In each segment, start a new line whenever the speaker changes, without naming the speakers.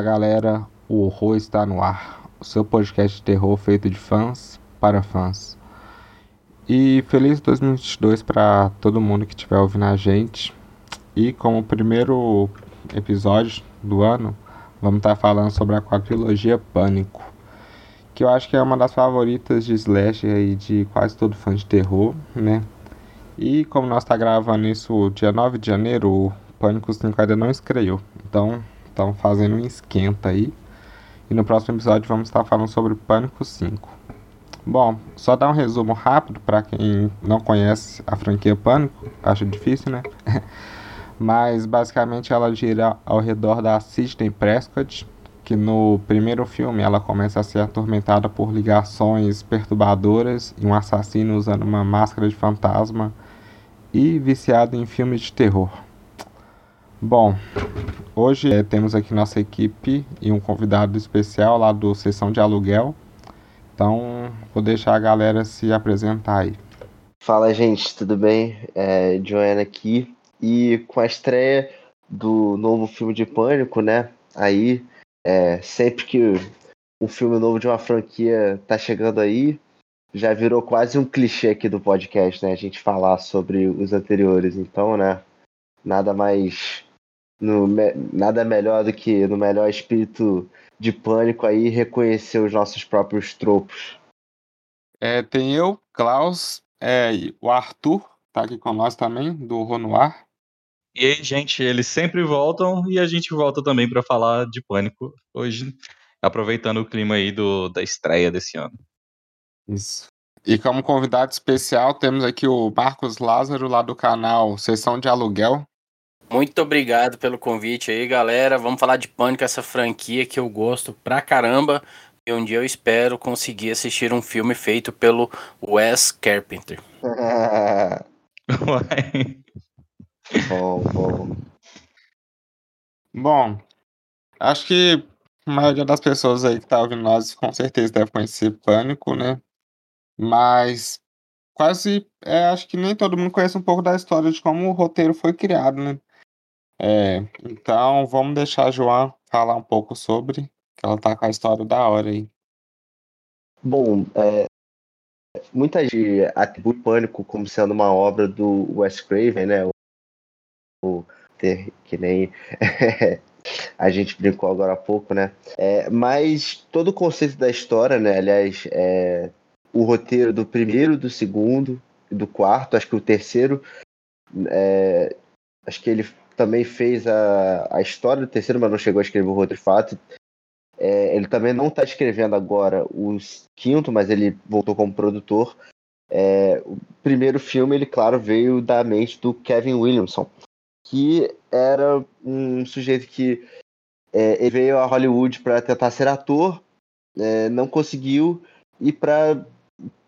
Fala galera, o Horror está no ar, o seu podcast de terror feito de fãs para fãs. E feliz 2022 para todo mundo que estiver ouvindo a gente. E como primeiro episódio do ano, vamos estar tá falando sobre a quadrilogia Pânico, que eu acho que é uma das favoritas de slasher e de quase todo fã de terror, né? E como nós está gravando isso dia 9 de janeiro, o Pânico 5 ainda não estreou. Então, estão fazendo um esquenta aí. E no próximo episódio vamos estar falando sobre Pânico 5. Bom, só dar um resumo rápido para quem não conhece a franquia Pânico, acho difícil, né? Mas basicamente ela gira ao redor da Sidney Prescott, que no primeiro filme ela começa a ser atormentada por ligações perturbadoras e um assassino usando uma máscara de fantasma e viciado em filmes de terror. Bom, hoje é, temos aqui nossa equipe e um convidado especial lá do Sessão de Aluguel. Então, vou deixar a galera se apresentar aí.
Fala, gente, tudo bem? É, Joana aqui. E com a estreia do novo filme de Pânico, né? Aí, é, sempre que um filme novo de uma franquia tá chegando aí, já virou quase um clichê aqui do podcast, né? A gente falar sobre os anteriores. Então, né? Nada mais no, nada melhor do que no melhor espírito de pânico aí reconhecer os nossos próprios tropos.
É, tem eu, Klaus, é, o Arthur tá aqui com nós também, do Ronoir.
E aí, gente, eles sempre voltam e a gente volta também para falar de pânico hoje, aproveitando o clima aí do, da estreia desse ano.
Isso. E como convidado especial temos aqui o Marcos Lázaro, lá do canal Sessão de Aluguel.
Muito obrigado pelo convite aí, galera. Vamos falar de Pânico, essa franquia que eu gosto pra caramba. E um dia eu espero conseguir assistir um filme feito pelo Wes Carpenter.
bom, bom.
Bom, acho que a maioria das pessoas aí que tá ouvindo nós com certeza deve conhecer Pânico, né? Mas quase, é, acho que nem todo mundo conhece um pouco da história de como o roteiro foi criado, né? É, então vamos deixar a João falar um pouco sobre, que ela tá com a história da hora aí.
Bom, é, muita gente atribui Pânico como sendo uma obra do Wes Craven, né? O, o que nem a gente brincou agora há pouco, né? É, mas todo o conceito da história, né? Aliás, é, o roteiro do primeiro, do segundo do quarto, acho que o terceiro, é, acho que ele também fez a, a história do terceiro, mas não chegou a escrever o roteiro fato. É, ele também não está escrevendo agora o quinto, mas ele voltou como produtor. É, o primeiro filme, ele, claro, veio da mente do Kevin Williamson, que era um sujeito que é, veio a Hollywood para tentar ser ator, é, não conseguiu, e para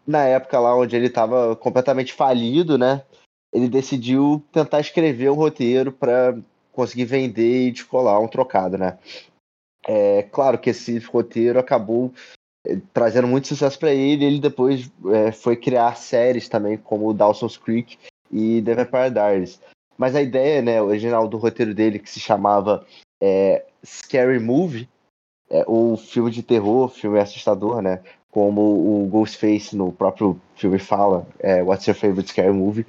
na época lá onde ele estava completamente falido, né? Ele decidiu tentar escrever um roteiro para conseguir vender e descolar um trocado, né? É claro que esse roteiro acabou eh, trazendo muito sucesso para ele. Ele depois é, foi criar séries também, como Dawson's Creek e The Vampire Diaries. Mas a ideia, né, original do roteiro dele, que se chamava é, Scary Movie, é, ou filme de terror, filme assustador, né? Como o Ghostface no próprio filme fala, é, What's Your Favorite Scary Movie?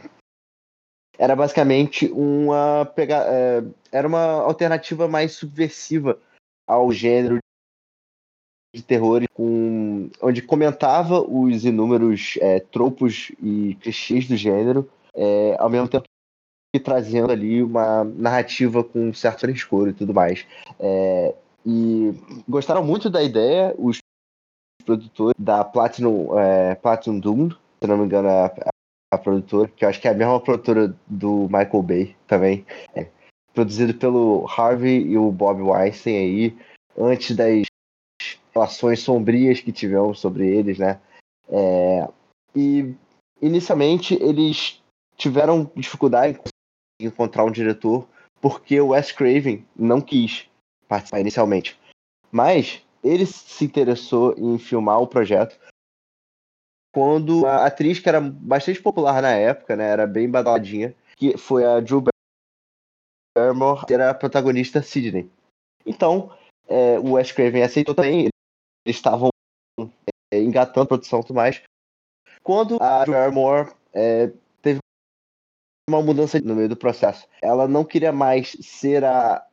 Era basicamente uma pega, é, era uma alternativa mais subversiva ao gênero de terror com onde comentava os inúmeros é, tropos e clichês do gênero é, ao mesmo tempo que trazendo ali uma narrativa com um certo frescor e tudo mais. É, e gostaram muito da ideia os produtores da Platinum é, Platinum Doom se não me engano a, a produtora, que eu acho que é a mesma produtora do Michael Bay também. É, produzido pelo Harvey e o Bob Weinstein aí, antes das relações sombrias que tivemos sobre eles, né? É, e inicialmente eles tiveram dificuldade em encontrar um diretor porque o Wes Craven não quis participar inicialmente. Mas ele se interessou em filmar o projeto quando a atriz que era bastante popular na época, né, era bem badaladinha, que foi a Drew Barrymore, era a protagonista Sidney. Então, é, o Wes Craven aceitou também. Eles estavam é, engatando a produção e tudo mais. Quando a Drew Barrymore é, teve uma mudança no meio do processo. Ela não queria mais ser a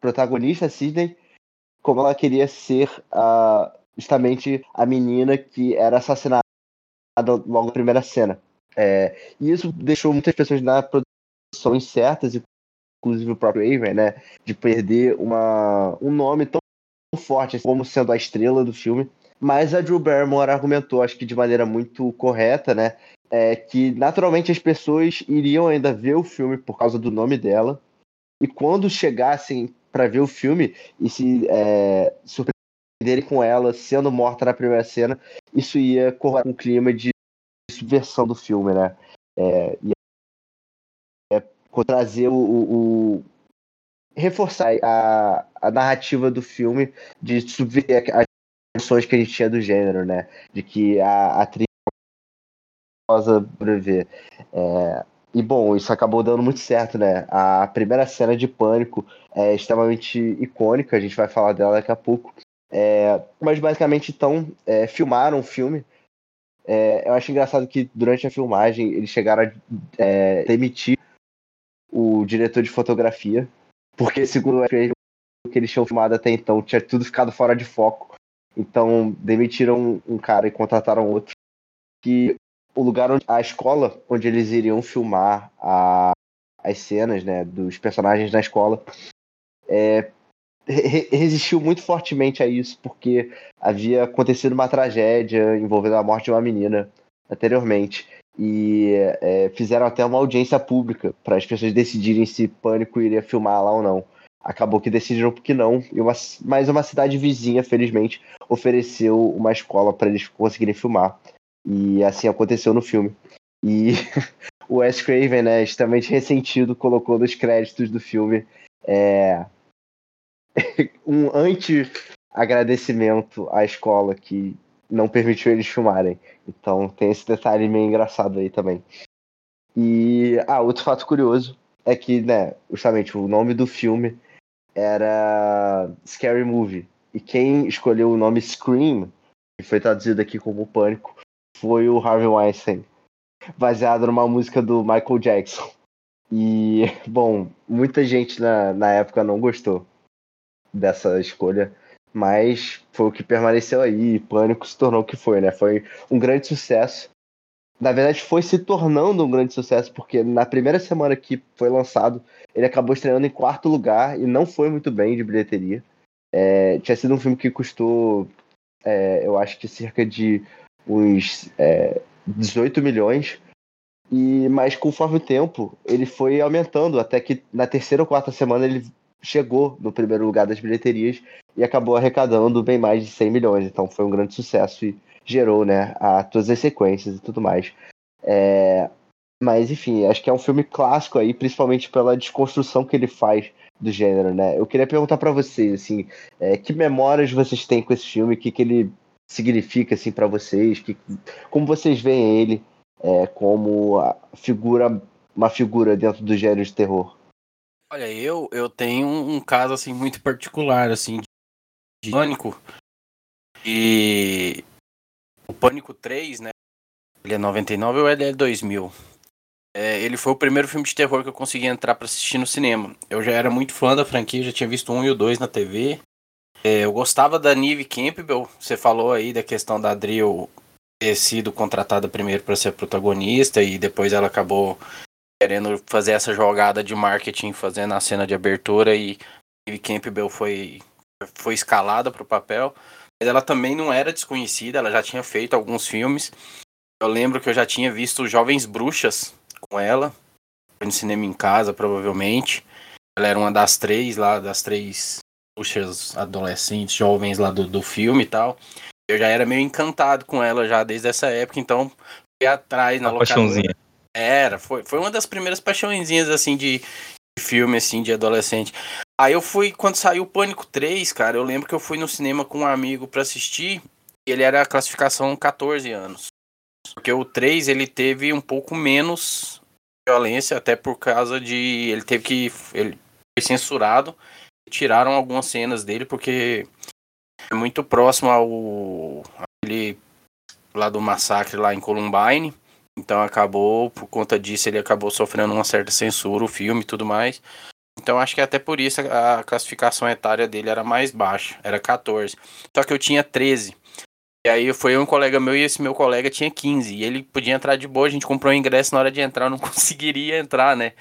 protagonista, Sidney, como ela queria ser a, justamente a menina que era assassinada logo na primeira cena. É, e isso deixou muitas pessoas na produção incertas, inclusive o próprio Avery, né, de perder uma, um nome tão forte assim, como sendo a estrela do filme. Mas a Drew Barrymore argumentou, acho que de maneira muito correta, né, é, que naturalmente as pessoas iriam ainda ver o filme por causa do nome dela. E quando chegassem para ver o filme e se é, surpreenderem com ela sendo morta na primeira cena, isso ia correr um clima de subversão do filme, né? É, ia é, trazer o, o, reforçar a, a narrativa do filme de subverter as noções que a gente tinha do gênero, né? De que a atriz brevet. É, e bom, isso acabou dando muito certo, né? A primeira cena de pânico é extremamente icônica, a gente vai falar dela daqui a pouco. É, mas basicamente, então, é, filmaram o filme. É, eu acho engraçado que durante a filmagem eles chegaram a é, demitir o diretor de fotografia, porque segundo o que eles tinham filmado até então tinha tudo ficado fora de foco. Então demitiram um cara e contrataram outro. Que o lugar onde a escola onde eles iriam filmar a, as cenas né, dos personagens na escola é, re resistiu muito fortemente a isso, porque havia acontecido uma tragédia envolvendo a morte de uma menina anteriormente. E é, fizeram até uma audiência pública para as pessoas decidirem se Pânico iria filmar lá ou não. Acabou que decidiram que não, e uma, mas uma cidade vizinha, felizmente, ofereceu uma escola para eles conseguirem filmar. E assim aconteceu no filme. E o Wes Craven, né, extremamente ressentido, colocou nos créditos do filme é, um anti-agradecimento à escola que não permitiu eles filmarem. Então tem esse detalhe meio engraçado aí também. E ah, outro fato curioso é que, né, justamente o nome do filme era Scary Movie. E quem escolheu o nome Scream, que foi traduzido aqui como Pânico, foi o Harvey Weinstein, baseado numa música do Michael Jackson. E, bom, muita gente na, na época não gostou dessa escolha, mas foi o que permaneceu aí e Pânico se tornou o que foi, né? Foi um grande sucesso. Na verdade, foi se tornando um grande sucesso, porque na primeira semana que foi lançado, ele acabou estreando em quarto lugar e não foi muito bem de bilheteria. É, tinha sido um filme que custou, é, eu acho que cerca de uns é, 18 milhões. E, mas conforme o tempo, ele foi aumentando, até que na terceira ou quarta semana ele chegou no primeiro lugar das bilheterias e acabou arrecadando bem mais de 100 milhões. Então foi um grande sucesso e gerou né, a, todas as sequências e tudo mais. É, mas enfim, acho que é um filme clássico aí, principalmente pela desconstrução que ele faz do gênero, né? Eu queria perguntar para vocês, assim, é, que memórias vocês têm com esse filme, o que, que ele significa assim para vocês? Que, como vocês veem ele é, como figura, uma figura dentro do gênero de terror?
Olha, eu eu tenho um caso assim muito particular assim de pânico e o Pânico 3, né? Ele é 99 ou ele é 2000? É, ele foi o primeiro filme de terror que eu consegui entrar para assistir no cinema. Eu já era muito fã da franquia, já tinha visto um e o dois na TV. É, eu gostava da Nive Campbell. Você falou aí da questão da Drill ter sido contratada primeiro para ser protagonista e depois ela acabou querendo fazer essa jogada de marketing, fazendo a cena de abertura e Nive Campbell foi foi escalada para o papel. Mas ela também não era desconhecida, ela já tinha feito alguns filmes. Eu lembro que eu já tinha visto Jovens Bruxas com ela, no cinema em casa, provavelmente. Ela era uma das três lá, das três bruxas adolescentes, jovens lá do, do filme e tal. Eu já era meio encantado com ela já desde essa época, então fui atrás na
locadora.
Era, foi, foi uma das primeiras paixãozinhas assim de, de filme assim de adolescente. Aí eu fui quando saiu o Pânico 3, cara, eu lembro que eu fui no cinema com um amigo para assistir, ele era a classificação 14 anos. Porque o 3 ele teve um pouco menos violência, até por causa de ele teve que ele foi censurado tiraram algumas cenas dele porque é muito próximo ao aquele lá do massacre lá em Columbine. Então acabou, por conta disso, ele acabou sofrendo uma certa censura, o filme e tudo mais. Então acho que até por isso a classificação etária dele era mais baixa, era 14. Só que eu tinha 13. E aí foi um colega meu e esse meu colega tinha 15. E ele podia entrar de boa, a gente comprou o um ingresso na hora de entrar, eu não conseguiria entrar, né?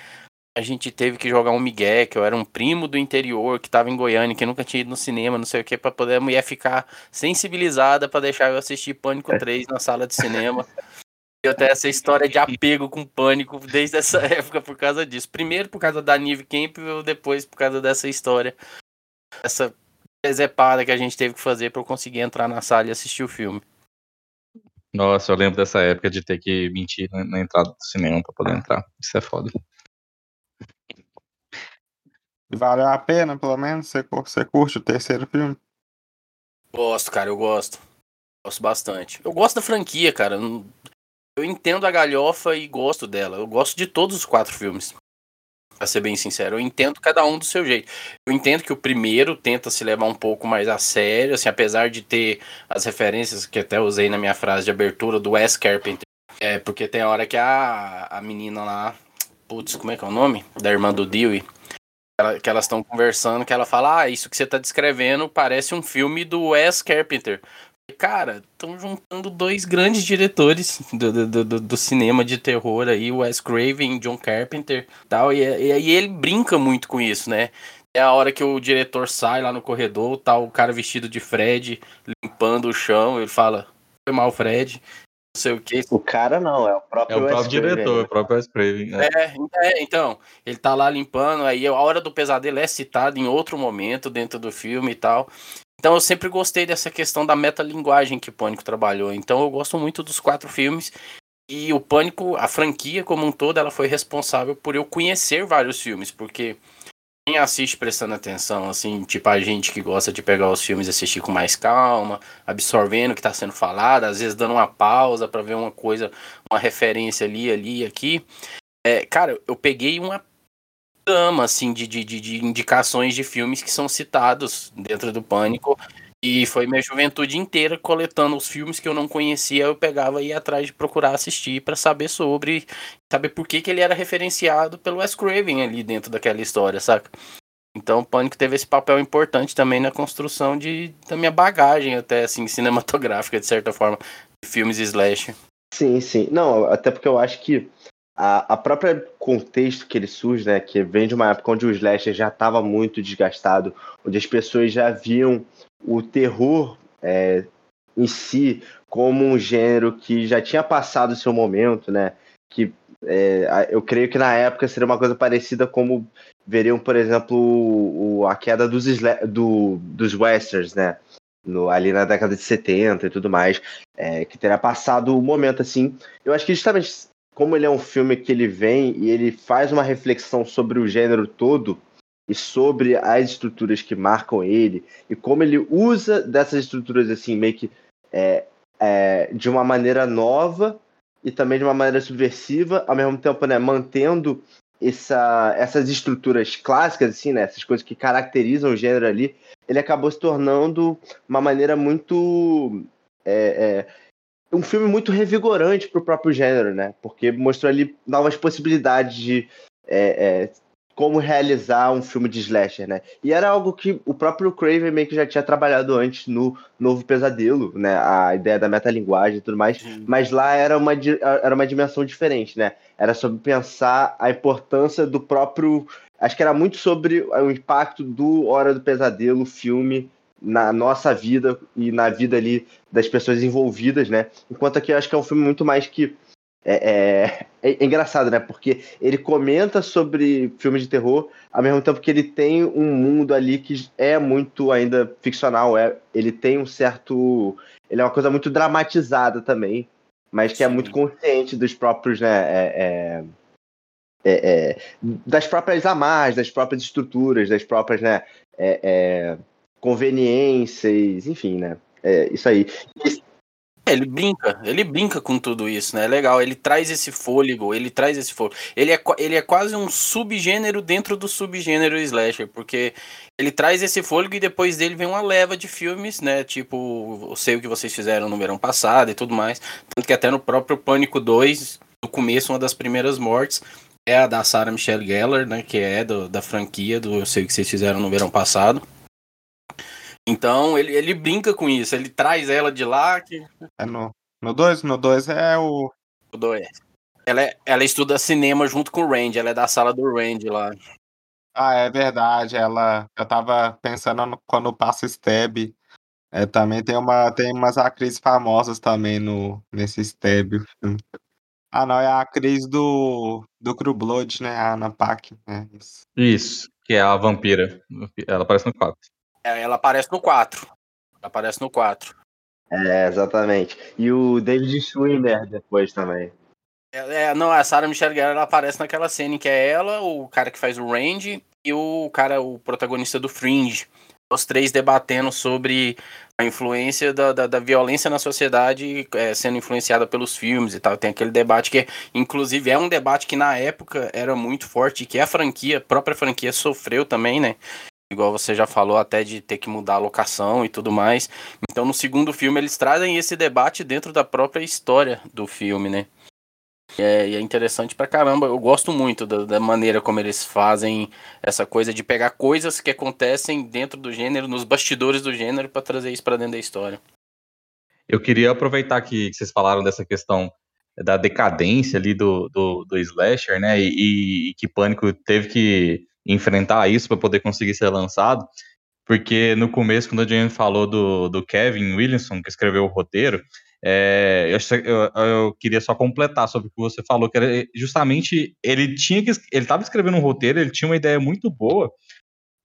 A gente teve que jogar um migué, que eu era um primo do interior, que tava em Goiânia, que nunca tinha ido no cinema, não sei o que, pra poder a mulher ficar sensibilizada para deixar eu assistir Pânico 3 na sala de cinema. Eu tenho essa história de apego com pânico desde essa época por causa disso. Primeiro por causa da Nive Campbell, depois por causa dessa história. Essa zepada que a gente teve que fazer para eu conseguir entrar na sala e assistir o filme.
Nossa, eu lembro dessa época de ter que mentir na entrada do cinema para poder entrar. Isso é foda.
Valeu a pena, pelo menos? Você, você curte o terceiro filme?
Gosto, cara, eu gosto. Gosto bastante. Eu gosto da franquia, cara. Eu entendo a galhofa e gosto dela. Eu gosto de todos os quatro filmes. Pra ser bem sincero, eu entendo cada um do seu jeito. Eu entendo que o primeiro tenta se levar um pouco mais a sério, assim, apesar de ter as referências que até usei na minha frase de abertura do Wes Carpenter. É, porque tem a hora que a, a menina lá, putz, como é que é o nome? Da irmã do Dewey. Ela, que elas estão conversando, que ela fala, ah, isso que você está descrevendo parece um filme do Wes Carpenter. Cara, estão juntando dois grandes diretores do, do, do, do, cinema de terror aí, Wes Craven e John Carpenter tal, e, e, e ele brinca muito com isso, né? É a hora que o diretor sai lá no corredor, tá o cara vestido de Fred, limpando o chão, ele fala, foi mal, Fred, não sei o que.
O cara não, é o próprio
É o próprio diretor, o próprio Wes Craven.
É. É, é, então, ele tá lá limpando, aí a hora do pesadelo é citada em outro momento dentro do filme e tal. Então eu sempre gostei dessa questão da metalinguagem que o Pânico trabalhou. Então eu gosto muito dos quatro filmes. E o Pânico, a franquia como um todo, ela foi responsável por eu conhecer vários filmes, porque quem assiste prestando atenção, assim, tipo a gente que gosta de pegar os filmes e assistir com mais calma, absorvendo o que está sendo falado, às vezes dando uma pausa para ver uma coisa, uma referência ali, ali, aqui. É, cara, eu peguei uma gama assim de, de, de indicações de filmes que são citados dentro do Pânico. E foi minha juventude inteira coletando os filmes que eu não conhecia, eu pegava e ia atrás de procurar assistir para saber sobre, saber por que, que ele era referenciado pelo Wes Craven ali dentro daquela história, saca? Então o Pânico teve esse papel importante também na construção de, da minha bagagem até assim cinematográfica de certa forma, de filmes slash.
Sim, sim. Não, até porque eu acho que a, a própria contexto que ele surge, né, que vem de uma época onde o slasher já estava muito desgastado, onde as pessoas já viam o terror é, em si como um gênero que já tinha passado o seu momento, né, que é, eu creio que na época seria uma coisa parecida como veriam, por exemplo, o, a queda dos, do, dos westerns, né, no, ali na década de 70 e tudo mais, é, que teria passado o momento assim. Eu acho que justamente como ele é um filme que ele vem e ele faz uma reflexão sobre o gênero todo e sobre as estruturas que marcam ele e como ele usa dessas estruturas assim meio que é, é, de uma maneira nova e também de uma maneira subversiva, ao mesmo tempo né, mantendo essa, essas estruturas clássicas, assim, né, essas coisas que caracterizam o gênero ali, ele acabou se tornando uma maneira muito é, é um filme muito revigorante para o próprio gênero, né? Porque mostrou ali novas possibilidades de é, é, como realizar um filme de slasher, né? E era algo que o próprio Craven meio que já tinha trabalhado antes no Novo Pesadelo, né? A ideia da metalinguagem e tudo mais. Sim. Mas lá era uma, era uma dimensão diferente, né? Era sobre pensar a importância do próprio... Acho que era muito sobre o impacto do Hora do Pesadelo, filme, na nossa vida e na vida ali das pessoas envolvidas, né? Enquanto aqui eu acho que é um filme muito mais que é, é, é, engraçado, né? Porque ele comenta sobre filmes de terror, ao mesmo tempo que ele tem um mundo ali que é muito ainda ficcional. É, ele tem um certo. Ele é uma coisa muito dramatizada também, mas que é Sim. é muito consciente dos próprios, né? É, é, é, das próprias amarras, das próprias estruturas, das próprias, né? Conveniências, enfim, né? É isso aí.
Ele brinca, ele brinca com tudo isso, né? É legal, ele traz esse fôlego, ele traz esse fôlego. Ele é, ele é quase um subgênero dentro do subgênero slasher, porque ele traz esse fôlego e depois dele vem uma leva de filmes, né? Tipo, eu sei o que vocês fizeram no verão passado e tudo mais. Tanto que até no próprio Pânico 2, no começo, uma das primeiras mortes é a da Sarah Michelle Gellar, né? Que é do, da franquia do Eu sei o que vocês fizeram no verão passado. Então ele, ele brinca com isso, ele traz ela de lá. Que...
É no 2? No 2 é o.
O 2. Ela, é, ela estuda cinema junto com o Randy, ela é da sala do Randy lá.
Ah, é verdade. Ela. Eu tava pensando no, quando passa Stab. É, também tem, uma, tem umas atrizes famosas também no, nesse Stab. Ah, não, é a atriz do, do Crew Blood, né? A Ana Paquin. É isso.
Isso, que é a vampira. Ela aparece no 4.
É, ela aparece no 4. Ela aparece no 4.
É, exatamente. E o David Schwimmer depois também.
É, é, não, a Sarah Michelle Gellar ela aparece naquela cena em que é ela, o cara que faz o Randy e o cara, o protagonista do Fringe. Os três debatendo sobre a influência da, da, da violência na sociedade é, sendo influenciada pelos filmes e tal. Tem aquele debate que, inclusive, é um debate que na época era muito forte e que a franquia, a própria franquia sofreu também, né? Igual você já falou, até de ter que mudar a locação e tudo mais. Então, no segundo filme, eles trazem esse debate dentro da própria história do filme, né? E é, é interessante pra caramba. Eu gosto muito da, da, maneira como eles fazem essa coisa de pegar coisas que acontecem dentro do gênero, nos bastidores do gênero, para trazer isso para dentro da história.
Eu queria aproveitar que vocês falaram dessa questão da decadência ali do, do, do slasher, né? E, e que Pânico teve que enfrentar isso para poder conseguir ser lançado. Porque no começo, quando a gente falou do, do Kevin Williamson, que escreveu o roteiro, é, eu, eu, eu, queria só completar sobre o que você falou, que era justamente ele tinha que ele estava escrevendo um roteiro, ele tinha uma ideia muito boa,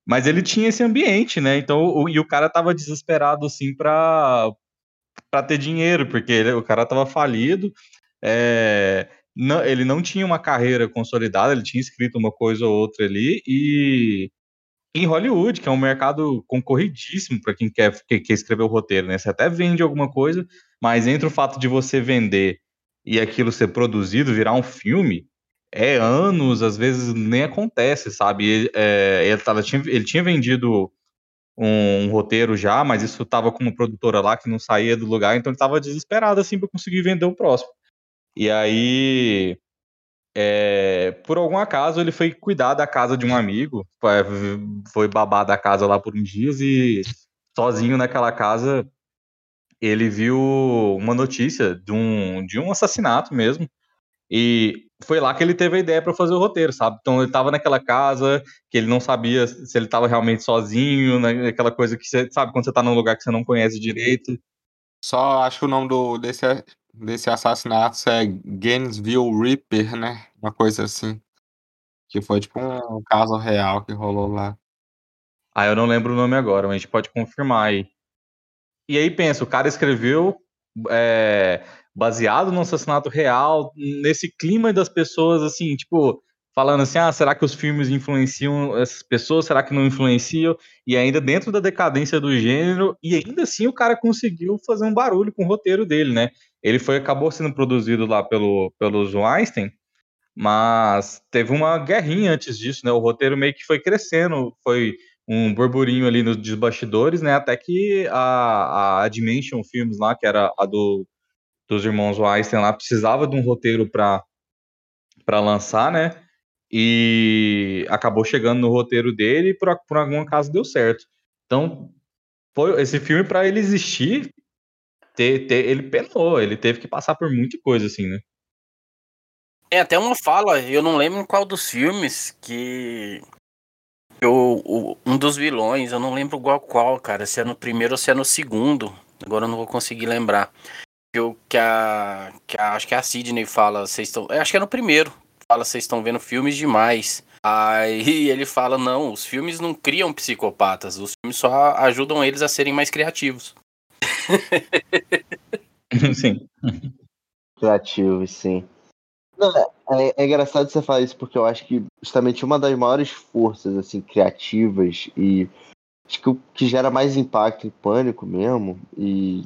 mas ele tinha esse ambiente, né? Então o, e o cara estava desesperado assim para para ter dinheiro, porque ele, o cara estava falido, é, não, ele não tinha uma carreira consolidada, ele tinha escrito uma coisa ou outra ali, e em Hollywood, que é um mercado concorridíssimo para quem quer, quer, escrever o roteiro, né? Você até vende alguma coisa, mas entre o fato de você vender e aquilo ser produzido, virar um filme, é anos, às vezes nem acontece, sabe? Ele, é, ele, tava, tinha, ele tinha vendido um, um, roteiro já, mas isso estava com uma produtora lá que não saía do lugar, então ele estava desesperado assim para conseguir vender o próximo. E aí, é, por algum acaso, ele foi cuidar da casa de um amigo, foi babar da casa lá por uns dias e sozinho naquela casa ele viu uma notícia de um, de um assassinato mesmo. E foi lá que ele teve a ideia para fazer o roteiro, sabe? Então ele estava naquela casa que ele não sabia se ele estava realmente sozinho, né? aquela coisa que você sabe quando você está num lugar que você não conhece direito.
Só acho que o nome do, desse desse assassinato é Gainesville Reaper, né? Uma coisa assim. Que foi tipo um caso real que rolou lá.
Ah, eu não lembro o nome agora, mas a gente pode confirmar aí. E aí pensa, o cara escreveu é, baseado no assassinato real, nesse clima das pessoas, assim, tipo, falando assim, ah, será que os filmes influenciam essas pessoas? Será que não influenciam? E ainda dentro da decadência do gênero, e ainda assim o cara conseguiu fazer um barulho com o roteiro dele, né? Ele foi acabou sendo produzido lá pelo pelos Weinstein, mas teve uma guerrinha antes disso, né? O roteiro meio que foi crescendo, foi um burburinho ali nos bastidores, né? Até que a, a Dimension Films lá, que era a do, dos irmãos Weinstein lá, precisava de um roteiro para para lançar, né? E acabou chegando no roteiro dele e por, por algum caso deu certo. Então, foi esse filme para ele existir, ter, ter, ele penou, ele teve que passar por muita coisa assim, né?
É até uma fala, eu não lembro qual dos filmes que eu, o, um dos vilões, eu não lembro qual qual, cara, se é no primeiro ou se é no segundo. Agora eu não vou conseguir lembrar. Eu, que, a, que a, acho que a Sidney fala, vocês estão, acho que é no primeiro, fala, vocês estão vendo filmes demais. Aí ele fala, não, os filmes não criam psicopatas, os filmes só ajudam eles a serem mais criativos.
sim.
Criativos, sim. Não, é, é, engraçado você falar isso porque eu acho que justamente uma das maiores forças assim criativas e acho que o que gera mais impacto e pânico mesmo e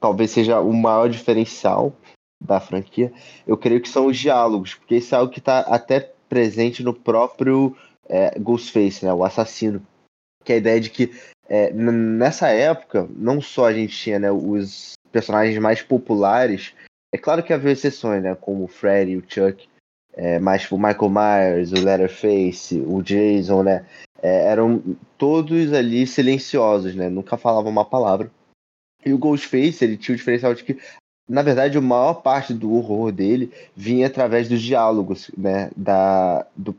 talvez seja o maior diferencial da franquia, eu creio que são os diálogos, porque isso é algo que está até presente no próprio é, Ghostface, né, o assassino. Que é a ideia de que é, nessa época, não só a gente tinha né, os personagens mais populares, é claro que havia exceções, né, como o Freddy, o Chuck, é, mas tipo, o Michael Myers, o Leatherface, o Jason, né, é, eram todos ali silenciosos, né, nunca falavam uma palavra. E o Ghostface, ele tinha o diferencial de que na verdade, a maior parte do horror dele vinha através dos diálogos, né? Da, do,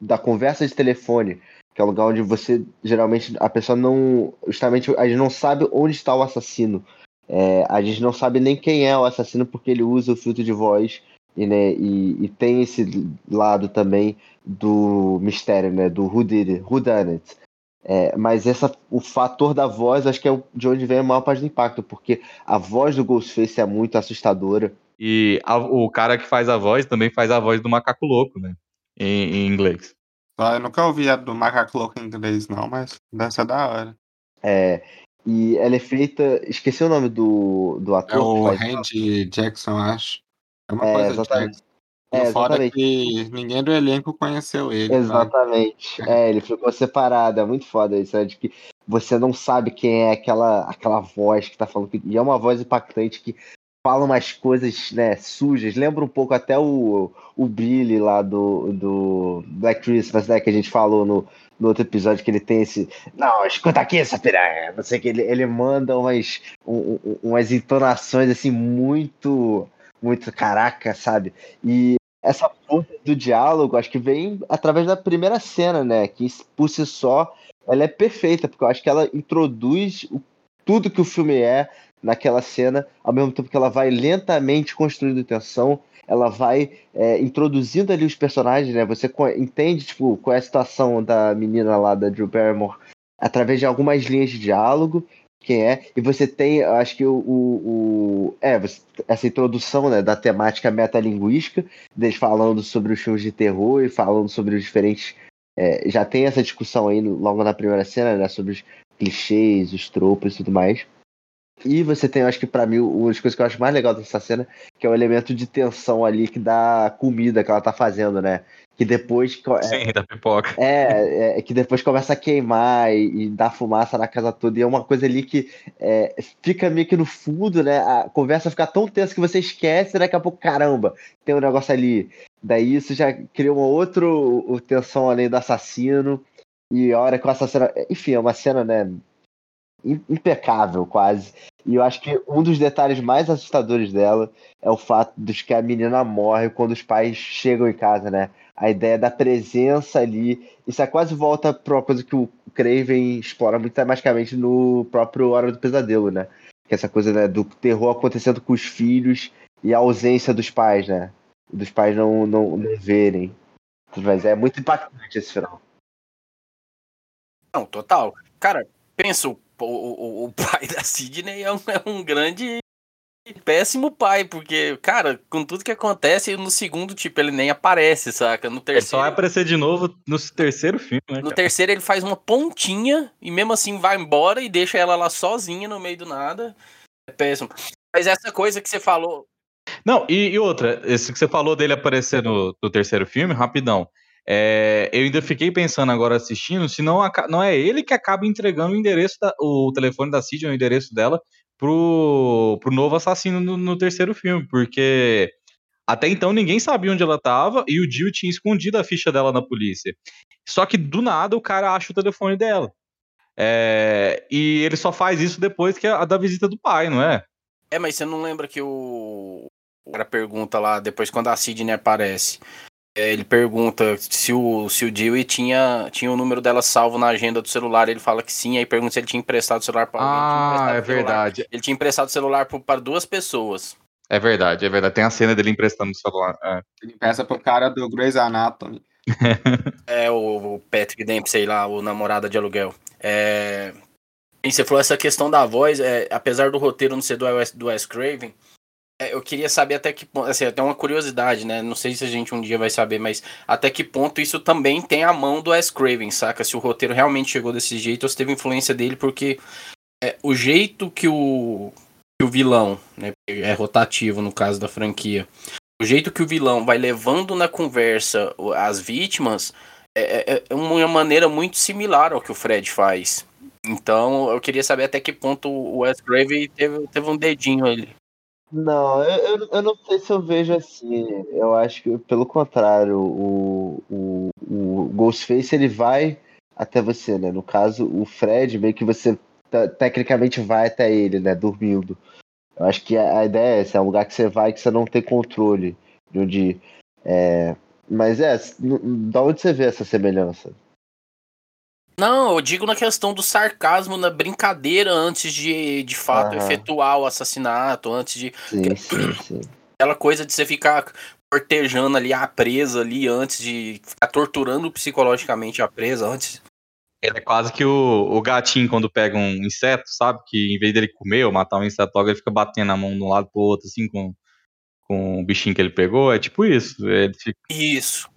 da conversa de telefone, que é o lugar onde você geralmente a pessoa não. Justamente a gente não sabe onde está o assassino. É, a gente não sabe nem quem é o assassino porque ele usa o filtro de voz e, né, e, e tem esse lado também do mistério, né? Do who did it, who done it. É, mas essa, o fator da voz, acho que é de onde vem a maior parte do impacto, porque a voz do Ghostface é muito assustadora.
E a, o cara que faz a voz também faz a voz do macaco louco, né? Em, em inglês.
Eu nunca ouvi a do macaco louco em inglês, não, mas deve ser da hora.
É. E ela é feita. Esqueci o nome do, do ator. É
o Randy Jackson, acho. É uma é, coisa exatamente. Jackson. É, fora que ninguém do elenco conheceu ele.
Exatamente. É. é, ele ficou separado. É muito foda isso, né? De que você não sabe quem é aquela, aquela voz que tá falando. E é uma voz impactante que fala umas coisas, né, sujas. Lembra um pouco até o, o Billy lá do, do Black Christmas, né? Que a gente falou no, no outro episódio que ele tem esse. Não, escuta aqui essa piranha. Não sei que ele, ele manda umas, um, umas entonações assim muito. Muito caraca, sabe? E essa força do diálogo, acho que vem através da primeira cena, né? Que por si só ela é perfeita, porque eu acho que ela introduz o, tudo que o filme é naquela cena, ao mesmo tempo que ela vai lentamente construindo tensão, ela vai é, introduzindo ali os personagens, né? Você entende, tipo, qual é a situação da menina lá, da Drew Barrymore, através de algumas linhas de diálogo, quem é. E você tem, acho que o. o, o é, essa introdução né, da temática metalinguística, deles falando sobre os filmes de terror e falando sobre os diferentes. É, já tem essa discussão aí logo na primeira cena, né? Sobre os clichês, os tropos e tudo mais. E você tem, acho que para mim, uma das coisas que eu acho mais legal dessa cena, que é o elemento de tensão ali que dá comida que ela tá fazendo, né? Que depois.
É Sim, é, da pipoca.
É, é, que depois começa a queimar e, e dá fumaça na casa toda. E é uma coisa ali que é, fica meio que no fundo, né? A conversa fica tão tensa que você esquece, daqui a pouco, caramba, tem um negócio ali. Daí isso já cria uma outra tensão além do assassino. E a hora que o assassino. Enfim, é uma cena, né? impecável quase. E eu acho que um dos detalhes mais assustadores dela é o fato de que a menina morre quando os pais chegam em casa, né? A ideia da presença ali. Isso é quase volta para uma coisa que o Craven explora muito tematicamente no próprio Hora do Pesadelo, né? Que é essa coisa né, do terror acontecendo com os filhos e a ausência dos pais, né? Dos pais não, não, não verem. Mas é muito impactante esse final.
Não, total. Cara, pensa, o o, o, pai da Sidney é um, é um grande péssimo pai, porque, cara, com tudo que acontece, no segundo, tipo, ele nem aparece, saca? No terceiro. Ele só
vai aparecer de novo no terceiro filme, né?
No cara? terceiro, ele faz uma pontinha e mesmo assim vai embora e deixa ela lá sozinha no meio do nada. É péssimo. Mas essa coisa que você falou.
Não, e, e outra, esse que você falou dele aparecer no, no terceiro filme, rapidão. É, eu ainda fiquei pensando agora assistindo, se não, não é ele que acaba entregando o endereço, da, o telefone da Cid, o endereço dela, pro, pro novo assassino no, no, terceiro filme, porque até então ninguém sabia onde ela estava e o Jill tinha escondido a ficha dela na polícia. Só que do nada o cara acha o telefone dela. É, e ele só faz isso depois que a, a da visita do pai, não é?
É, mas você não lembra que o, o cara pergunta lá, depois quando a Sidney aparece, é, ele pergunta se o, se o Dewey tinha, tinha o número dela salvo na agenda do celular. Ele fala que sim, aí pergunta se ele tinha emprestado o celular para
alguém. Ah, é verdade.
Ele tinha emprestado o celular para duas pessoas.
É verdade, é verdade. Tem a cena dele emprestando o celular. É.
Ele empresta pro cara do Grey's Anatomy.
é, o, o Patrick Dempsey lá, o namorado de aluguel. É... E você falou essa questão da voz, é, apesar do roteiro não ser do Wes, do Wes Craven, é, eu queria saber até que ponto, assim, até uma curiosidade, né? Não sei se a gente um dia vai saber, mas até que ponto isso também tem a mão do Wes Craven, saca? Se o roteiro realmente chegou desse jeito ou se teve influência dele, porque é, o jeito que o, que o vilão, né, é rotativo no caso da franquia, o jeito que o vilão vai levando na conversa as vítimas é, é, é uma maneira muito similar ao que o Fred faz. Então eu queria saber até que ponto o Wes Grave teve, teve um dedinho ali.
Não, eu, eu não sei se eu vejo assim. Eu acho que, pelo contrário, o, o, o Ghostface ele vai até você, né? No caso, o Fred, meio que você tecnicamente vai até ele, né? Dormindo. Eu acho que a, a ideia é essa, é um lugar que você vai que você não tem controle de onde. É... Mas é, da onde você vê essa semelhança?
Não, eu digo na questão do sarcasmo, na brincadeira antes de, de fato, efetuar o assassinato, antes de.
Sim, sim, sim.
Aquela coisa de você ficar cortejando ali a presa ali antes de ficar torturando psicologicamente a presa antes.
Ele é quase que o, o gatinho quando pega um inseto, sabe? Que em vez dele comer ou matar um inseto ele fica batendo a mão de um lado pro outro, assim, com, com o bichinho que ele pegou. É tipo isso. Ele fica...
Isso.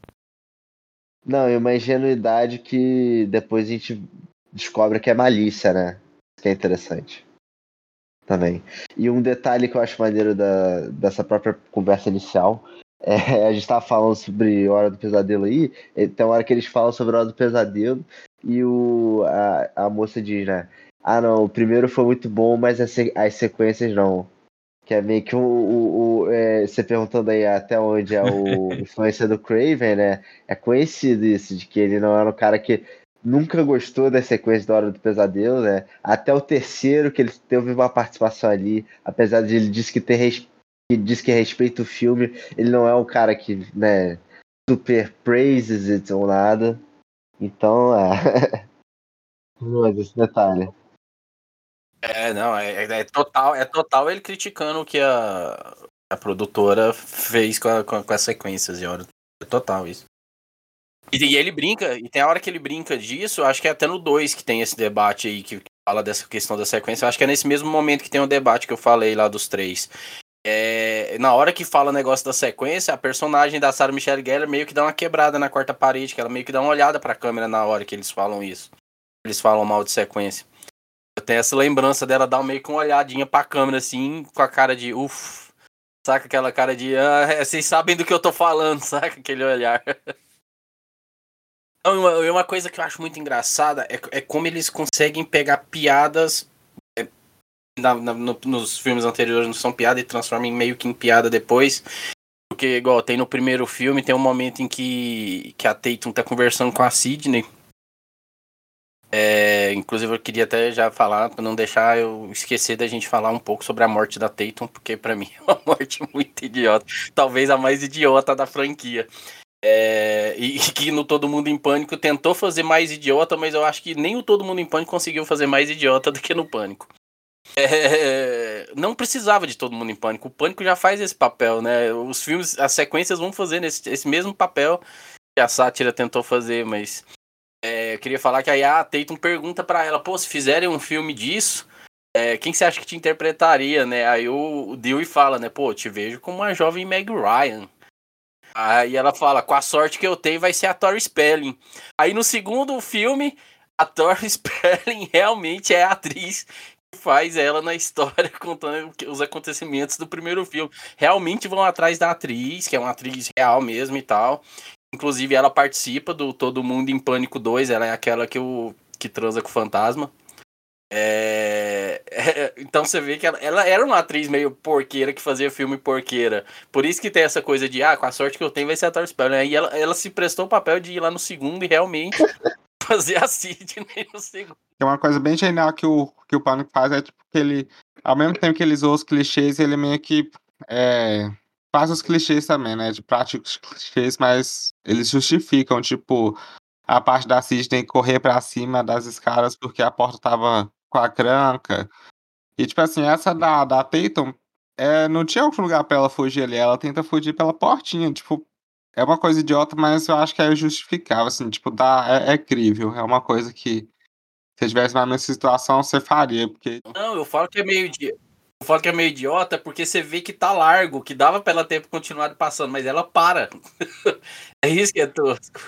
Não, e uma ingenuidade que depois a gente descobre que é malícia, né? Que é interessante. Também. E um detalhe que eu acho maneiro da, dessa própria conversa inicial é, a gente tava falando sobre Hora do Pesadelo aí, tem uma hora que eles falam sobre Hora do Pesadelo e o, a, a moça diz, né? Ah não, o primeiro foi muito bom, mas as, as sequências não. Que é meio que o, o, o é, você perguntando aí até onde é o influência do Craven, né? É conhecido isso, de que ele não era um cara que nunca gostou da sequência da Hora do Pesadelo, né? Até o terceiro, que ele teve uma participação ali, apesar de ele disse que ter que diz que respeita o filme, ele não é um cara que, né, super praises it ou nada. Então, é. Mas esse detalhe.
É, não, é, é, total, é total ele criticando o que a, a produtora fez com, a, com, com as sequências de hora. É total isso. E, e, ele brinca, e tem a hora que ele brinca disso, acho que é até no 2 que tem esse debate aí que fala dessa questão da sequência. Acho que é nesse mesmo momento que tem o debate que eu falei lá dos três. É, na hora que fala o negócio da sequência, a personagem da Sarah Michelle Gellar meio que dá uma quebrada na quarta parede, que ela meio que dá uma olhada pra câmera na hora que eles falam isso. Eles falam mal de sequência. Tenho essa lembrança dela dar meio que uma olhadinha pra câmera, assim, com a cara de uff. Saca aquela cara de. Ah, é, vocês sabem do que eu tô falando, saca? Aquele olhar. Uma, uma coisa que eu acho muito engraçada é, é como eles conseguem pegar piadas. É, na, na, no, nos filmes anteriores não são piada e transformam em meio que em piada depois. Porque, igual, tem no primeiro filme, tem um momento em que, que a Tatum tá conversando com a Sidney. É, inclusive eu queria até já falar, para não deixar eu esquecer da gente falar um pouco sobre a morte da Tatum, porque para mim é uma morte muito idiota. Talvez a mais idiota da franquia. É, e que no Todo Mundo em Pânico tentou fazer mais idiota, mas eu acho que nem o Todo Mundo em Pânico conseguiu fazer mais idiota do que no Pânico. É, não precisava de Todo Mundo em Pânico. O Pânico já faz esse papel, né? Os filmes, as sequências vão fazer esse, esse mesmo papel que a sátira tentou fazer, mas é, eu queria falar que aí a Tatum pergunta para ela, pô, se fizerem um filme disso, é, quem você acha que te interpretaria, né? Aí o, o Dewey fala, né, pô, te vejo como uma jovem Meg Ryan. Aí ela fala, com a sorte que eu tenho vai ser a Tori Spelling. Aí no segundo filme, a Tori Spelling realmente é a atriz que faz ela na história, contando os acontecimentos do primeiro filme. Realmente vão atrás da atriz, que é uma atriz real mesmo e tal. Inclusive, ela participa do Todo Mundo em Pânico 2. Ela é aquela que, o, que transa com o fantasma. É... É... então você vê que ela, ela, era uma atriz meio porqueira que fazia filme porqueira. Por isso que tem essa coisa de, ah, com a sorte que eu tenho vai ser a Tor Spelling. E ela, ela se prestou o papel de ir lá no segundo e realmente fazer a Sidney no segundo.
É uma coisa bem genial que o, que o Pânico faz, é tipo que ele, ao mesmo tempo que ele usou os clichês, ele meio que é, faz os clichês também, né? De práticos clichês, mas eles justificam, tipo, a parte da Sidney correr para cima das escadas porque a porta tava com a cranca. E, tipo assim, essa da, da Tatum, é, não tinha outro lugar pra ela fugir ali. Ela tenta fugir pela portinha. Tipo, é uma coisa idiota, mas eu acho que é justificável, assim, tipo, dá, é, é crível. É uma coisa que, se tivesse mais nessa situação, você faria, porque...
Não, eu falo que é meio dia. Eu falo que é meio idiota porque você vê que tá largo, que dava pra ela ter continuado passando, mas ela para. é isso que é tosco.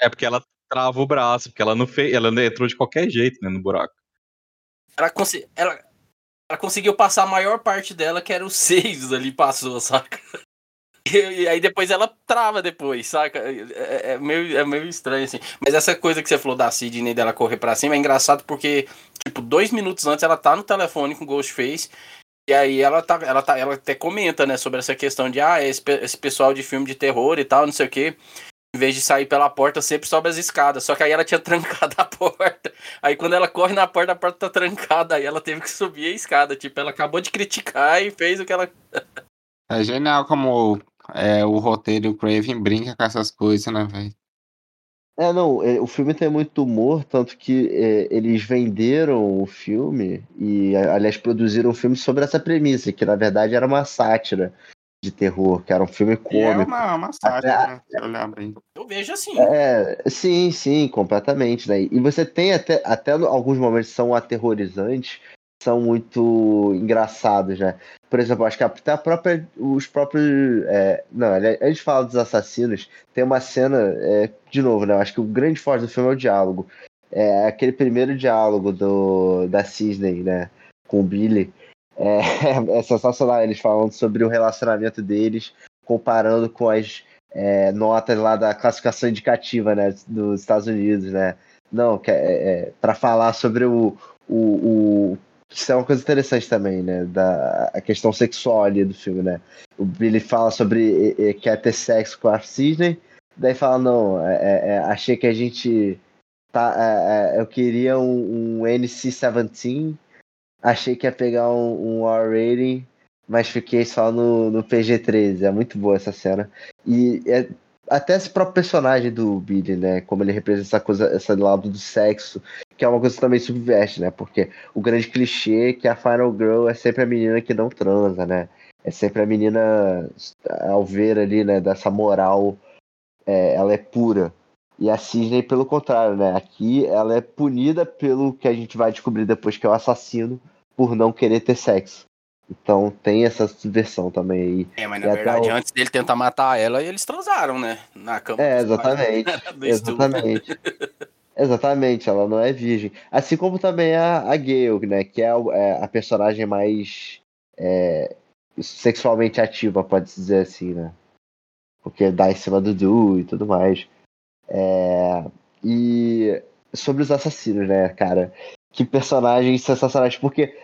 É porque ela trava o braço, porque ela não fez, ela entrou de qualquer jeito, né, no buraco.
Ela, ela, ela conseguiu passar a maior parte dela, que era os seis ali, passou, saca? E, aí depois ela trava depois, saca? É, é, é, meio, é meio estranho, assim. Mas essa coisa que você falou da Sidney dela correr pra cima é engraçado porque, tipo, dois minutos antes ela tá no telefone com o Ghostface. E aí ela tá, ela tá, ela até comenta, né, sobre essa questão de ah, esse, esse pessoal de filme de terror e tal, não sei o quê em vez de sair pela porta, sempre sobe as escadas. Só que aí ela tinha trancado a porta. Aí quando ela corre na porta, a porta tá trancada. Aí ela teve que subir a escada. Tipo, ela acabou de criticar e fez o que ela.
é genial como é, o roteiro e o Craven brinca com essas coisas, né, velho?
É, não, é, o filme tem muito humor, tanto que é, eles venderam o filme e, aliás, produziram um filme sobre essa premissa, que na verdade era uma sátira de terror, que era um filme cômico. E é
uma, uma sátira, né? Se olhar bem.
Eu vejo assim.
É, sim, sim, completamente, né? E você tem até, até alguns momentos que são aterrorizantes, são muito engraçados, né? Por exemplo, acho que até a própria, os próprios. É, não, a gente fala dos assassinos, tem uma cena, é, de novo, né? Acho que o grande forte do filme é o diálogo. É aquele primeiro diálogo do, da Cisney, né? Com o Billy é, é sensacional eles falando sobre o relacionamento deles, comparando com as é, notas lá da classificação indicativa né, dos Estados Unidos, né? Não, é, é para falar sobre o, o, o, Isso é uma coisa interessante também, né? Da a questão sexual ali do filme, né? O Billy fala sobre e, e, quer ter sexo com a Sidney, daí fala, não, é, é, achei que a gente. Tá, eu queria um, um NC-17 achei que ia pegar um, um R rating, mas fiquei só no, no PG-13. É muito boa essa cena. E é, até esse próprio personagem do Billy, né? Como ele representa essa coisa, esse lado do sexo, que é uma coisa que também subverte, né? Porque o grande clichê é que a Final Girl é sempre a menina que não transa, né? É sempre a menina, ao ver ali, né, dessa moral, é, ela é pura. E a Sidney, pelo contrário, né? Aqui ela é punida pelo que a gente vai descobrir depois que é o assassino, por não querer ter sexo. Então tem essa subversão também aí.
É, mas na e verdade, o... antes dele tentar matar ela, eles transaram, né? Na cama.
É, exatamente. exatamente. exatamente, ela não é virgem. Assim como também a, a Gale, né? Que é a, é a personagem mais é, sexualmente ativa, pode-se dizer assim, né? Porque dá em cima do Du e tudo mais. É, e sobre os assassinos, né, cara? Que personagens sensacionais, porque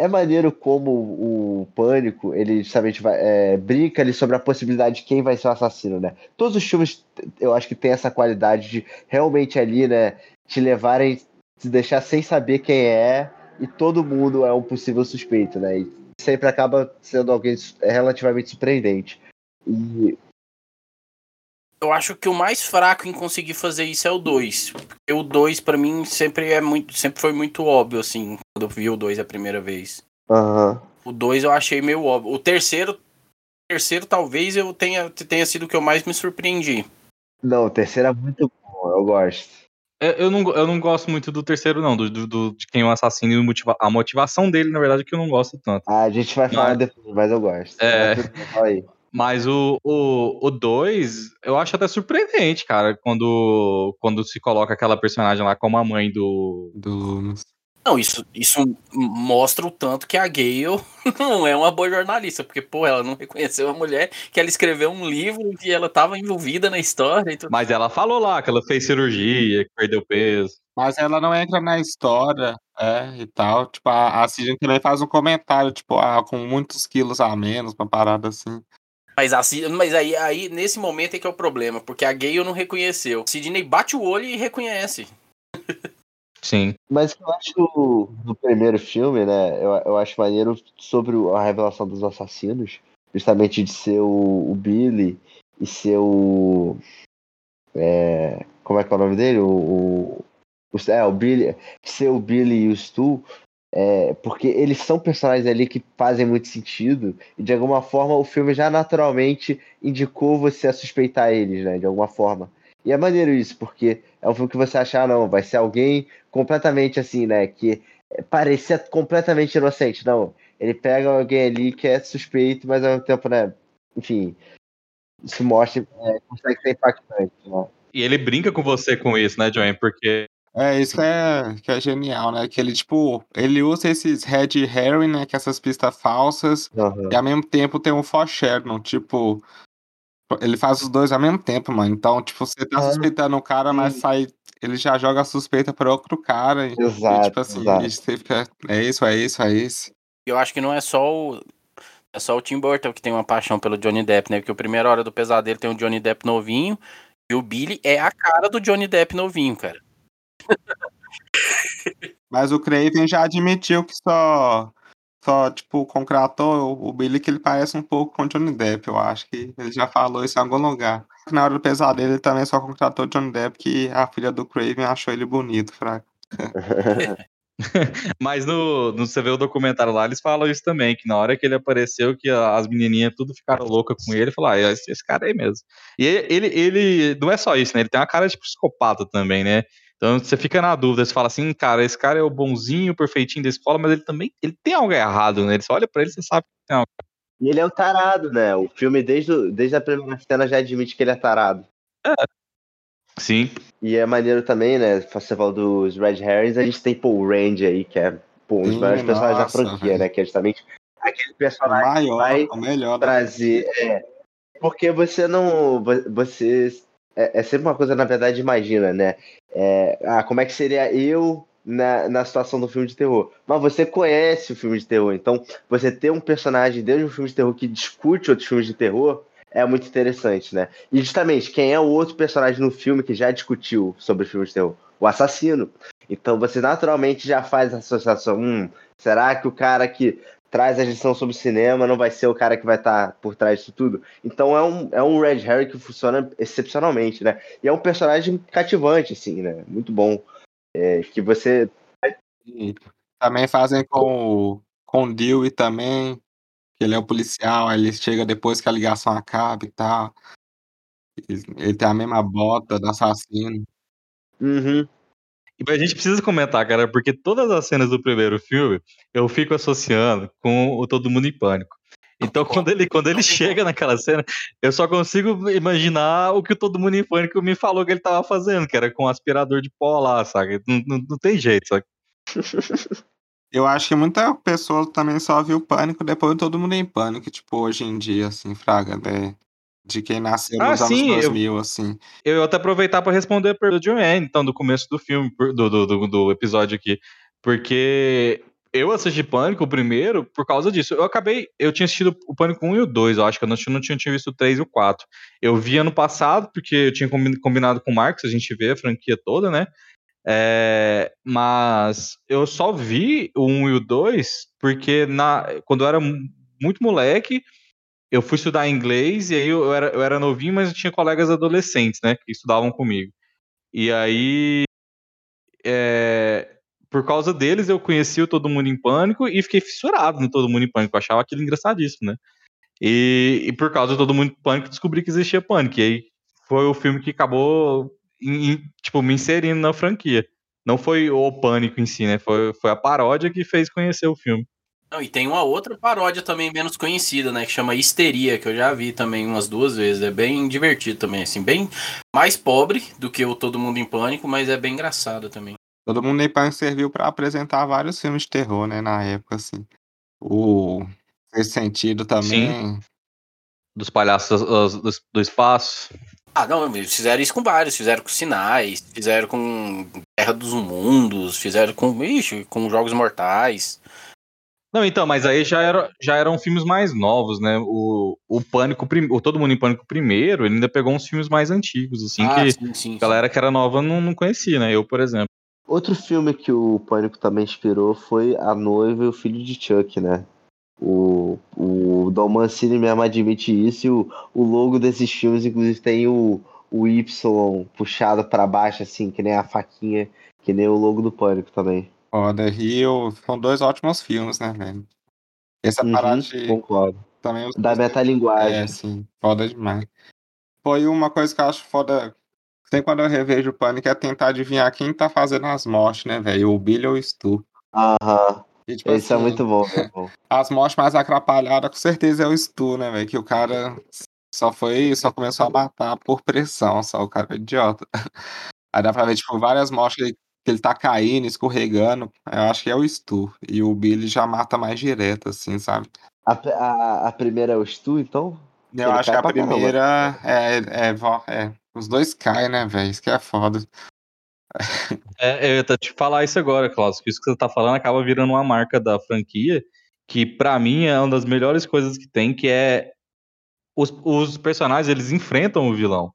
é maneiro como o Pânico, ele justamente vai, é, brinca ali sobre a possibilidade de quem vai ser o assassino, né? Todos os filmes, eu acho que tem essa qualidade de realmente ali, né, te levarem, te deixar sem saber quem é, e todo mundo é um possível suspeito, né? E sempre acaba sendo alguém relativamente surpreendente. E
eu acho que o mais fraco em conseguir fazer isso é o 2. Porque o 2, para mim, sempre é muito. Sempre foi muito óbvio, assim, quando eu vi o 2 a primeira vez.
Uhum.
O 2 eu achei meio óbvio. O terceiro. O terceiro, talvez, eu tenha, tenha sido o que eu mais me surpreendi.
Não, o terceiro é muito bom, eu gosto.
É, eu, não, eu não gosto muito do terceiro, não, do, do, de quem é o assassino e motiva a motivação dele, na verdade, é que eu não gosto tanto.
Ah, a gente vai falar mas, depois, mas eu gosto.
É. Aí. Mas o 2, o, o dois, eu acho até surpreendente, cara, quando, quando se coloca aquela personagem lá como a mãe do. do...
Não, isso, isso mostra o tanto que a Gale não é uma boa jornalista, porque, pô, ela não reconheceu a mulher, que ela escreveu um livro que ela estava envolvida na história.
Mas ela falou lá que ela fez cirurgia, que perdeu peso.
Mas ela não entra na história, é, e tal. Tipo, a, a Sidney também faz um comentário, tipo, ah, com muitos quilos a menos, uma parada assim.
Mas, assim, mas aí, aí, nesse momento é que é o problema, porque a Gale não reconheceu. Sidney bate o olho e reconhece.
Sim.
Mas eu acho no primeiro filme, né? Eu, eu acho maneiro sobre a revelação dos assassinos, justamente de ser o, o Billy e ser o. É, como é que é o nome dele? O, o, é, o Billy. Ser o Billy e o Stu é, porque eles são personagens ali que fazem muito sentido, e de alguma forma o filme já naturalmente indicou você a suspeitar eles, né? De alguma forma. E é maneiro isso, porque é um filme que você acha, ah, não, vai ser alguém completamente assim, né? Que parecia completamente inocente. Não, ele pega alguém ali que é suspeito, mas ao mesmo tempo, né? Enfim, se mostra, é, consegue ser impactante, né?
E ele brinca com você com isso, né, Joanne? Porque
É, isso que é, que é genial, né? Que ele, tipo, ele usa esses red herring, né? Que é essas pistas falsas,
Aham.
e ao mesmo tempo tem um foreshadowing, tipo, ele faz os dois ao mesmo tempo, mano. Então, tipo, você tá
Ah,
suspeitando o cara, mas sai, ele já joga a suspeita pra outro cara, e, e,
Exato,
tipo assim,
exato.
e você fica, é isso, é isso, é isso.
Eu acho que não é só o. É só o Tim Burton que tem uma paixão pelo Johnny Depp, né? Porque o primeira hora do pesadelo tem o Johnny Depp novinho. E o Billy é a cara do Johnny Depp novinho, cara.
Mas o Craven já admitiu que só, só tipo, concretou o, Billy que ele parece um pouco com o Johnny Depp, eu acho que ele já falou isso em algum lugar. Na hora do pesadelo ele também só contratou o Johnny Depp que a filha do Craven achou ele bonito, fraco.
Mas no, no, você vê o documentário lá, eles falam isso também, que na hora que ele apareceu, que as menininhas tudo ficaram loucas com ele, falaram, ah, esse, esse, cara aí mesmo. E ele, ele, não é só isso, né? Ele tem uma cara de psicopata também, né? Então você fica na dúvida, você fala assim, cara, esse cara é o bonzinho, perfeitinho da escola, mas ele também ele tem algo errado, né? Você olha pra ele, você sabe que tem algo.
E ele é o tarado, né? O filme, desde, desde a primeira cena, já admite que ele é tarado.
Sim.
E é maneiro também, né? Você falou dos Red Herrings, a gente tem pô, o Randy aí, que é pô, um dos
Sim,
melhores personagens da franquia, né? Que é justamente aquele personagem que
maior,
vai
o melhor
trazer. É, porque você não. vo- Você. É, é sempre uma coisa, na verdade, imagina, né? É, ah, como é que seria eu na, na situação do filme de terror? Mas você conhece o filme de terror, então você ter um personagem dentro de um filme de terror que discute outros filmes de terror é muito interessante, né? E justamente, quem é o outro personagem no filme que já discutiu sobre filmes de terror? O assassino. Então você naturalmente já faz a associação. Hum, será que o cara que traz a lição sobre cinema não vai ser o cara que vai estar por trás disso tudo? Então é um, é um Red Harry que funciona excepcionalmente, né? E é um personagem cativante, assim, né? Muito bom. É, que você.
E também fazem com, o- com o Dewey também, que ele é o policial, ele chega depois que a ligação acaba e tal. Ele tem a mesma bota do assassino.
Uhum.
A gente precisa comentar, cara, porque todas as cenas do primeiro filme eu fico associando com o Todo Mundo em Pânico. Então, quando ele, quando ele chega naquela cena, eu só consigo imaginar o que o Todo Mundo em Pânico me falou que ele tava fazendo, que era com um aspirador de pó lá, sabe? Não, não, não tem jeito, sabe?
Eu acho que muita pessoa também só viu Pânico depois de Todo Mundo em Pânico, tipo, hoje em dia, assim, fraga, né? De quem nasceu
Ah,
nos anos
sim, eu-
2000, assim.
Eu ia até aproveitar para responder a pergunta de Joanne, então, do começo do filme, do, do, do, do episódio aqui. Porque eu assisti Pânico, o primeiro, por causa disso. Eu acabei. Eu tinha assistido o Pânico 1 e o 2, eu acho que eu não, tinha- não tinha, tinha visto o 3 e o 4. Eu vi ano passado, porque eu tinha combi- combinado com o Marcos, a gente vê a franquia toda, né? É, mas eu só vi o 1 e o 2 porque na, quando eu era mu- muito moleque, eu fui estudar inglês e aí eu era, eu era novinho, mas eu tinha colegas adolescentes, né, que estudavam comigo. E aí, é, por causa deles, eu conheci o Todo Mundo em Pânico e fiquei fissurado no Todo Mundo em Pânico. Eu achava aquilo engraçadíssimo, né? E, e por causa do Todo Mundo em Pânico, descobri que existia Pânico. E aí foi o filme que acabou, em- em- tipo, me inserindo na franquia. Não foi o Pânico em si, né? Foi, foi a paródia que fez conhecer o filme.
Não, e tem uma outra paródia também menos conhecida, né? Que chama Histeria, que eu já vi também umas duas vezes. É bem divertido também, assim, bem mais pobre do que o Todo Mundo em Pânico, mas é bem engraçado também.
Todo Mundo em Pânico serviu pra apresentar vários filmes de terror, né, na época, assim. O Esse Sentido também.
Dos palhaços do espaço.
Ah, não, eles fizeram isso com vários, fizeram com Sinais, fizeram com Guerra dos Mundos, fizeram com, ixi, com Jogos Mortais.
Não, então, mas aí já, era, já eram filmes mais novos, né? O, o Pânico, o Todo Mundo em Pânico primeiro, ele ainda pegou uns filmes mais antigos, assim,
ah,
que
sim, sim,
a galera que era nova não, não conhecia, né? Eu, por exemplo.
Outro filme que o Pânico também inspirou foi A Noiva e o Filho de Chuck, né? O, o Dom Mancini mesmo admite isso e o, o logo desses filmes, inclusive, tem o, o Y puxado pra baixo, assim, que nem a faquinha, que nem o logo do Pânico também.
Foda, Rio. São dois ótimos filmes, né, velho? Essa
Uhum,
parada de.
concordo.
Também os
Da metalinguagem.
É, sim. Foda demais. Foi uma coisa que eu acho foda. Sempre quando eu revejo o Pânico é tentar adivinhar quem tá fazendo as mortes, né, velho? O Billy ou o Stu.
Aham,
tipo
esse é
assim,
muito bom, meu irmão.
As mortes mais atrapalhadas, com certeza, é o Stu, né, velho? Que o cara só foi, só começou a matar por pressão, só o cara é idiota. Aí dá pra ver, tipo, várias mortes que ele tá caindo, escorregando. Eu acho que é o Stu. E o Billy já mata mais direto, assim, sabe?
A, a, a primeira é o Stu, então?
Eu
Ele
acho que a primeira é, é, vo- é. Os dois caem, né, velho? Isso que é foda.
É, eu ia te falar isso agora, Klaus, que isso que você tá falando acaba virando uma marca da franquia, que pra mim é uma das melhores coisas que tem, que é os, os personagens, eles enfrentam o vilão.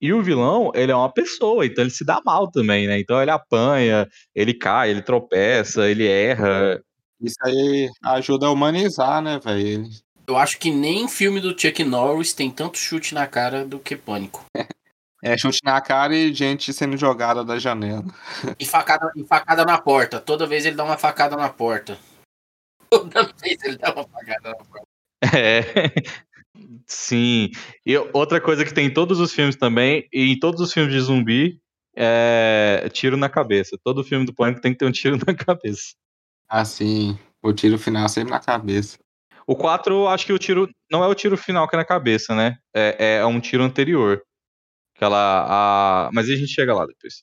E o vilão, ele é uma pessoa, então ele se dá mal também, né? Então ele apanha, ele cai, ele tropeça, ele erra.
Isso aí ajuda a humanizar, né, velho?
Eu acho que nem filme do Chuck Norris tem tanto chute na cara do que Pânico.
É chute na cara e gente sendo jogada da janela.
E facada, e facada na porta. Toda vez ele dá uma facada na porta. Toda vez ele dá uma facada na porta.
É. Sim. E outra coisa que tem em todos os filmes também, e em todos os filmes de zumbi, é tiro na cabeça. Todo filme do Pânico tem que ter um tiro na cabeça.
Assim, o tiro final sempre na cabeça.
O 4, acho que o tiro não é o tiro final que é na cabeça, né? É, é um tiro anterior. Aquela. A... Mas aí a gente chega lá depois.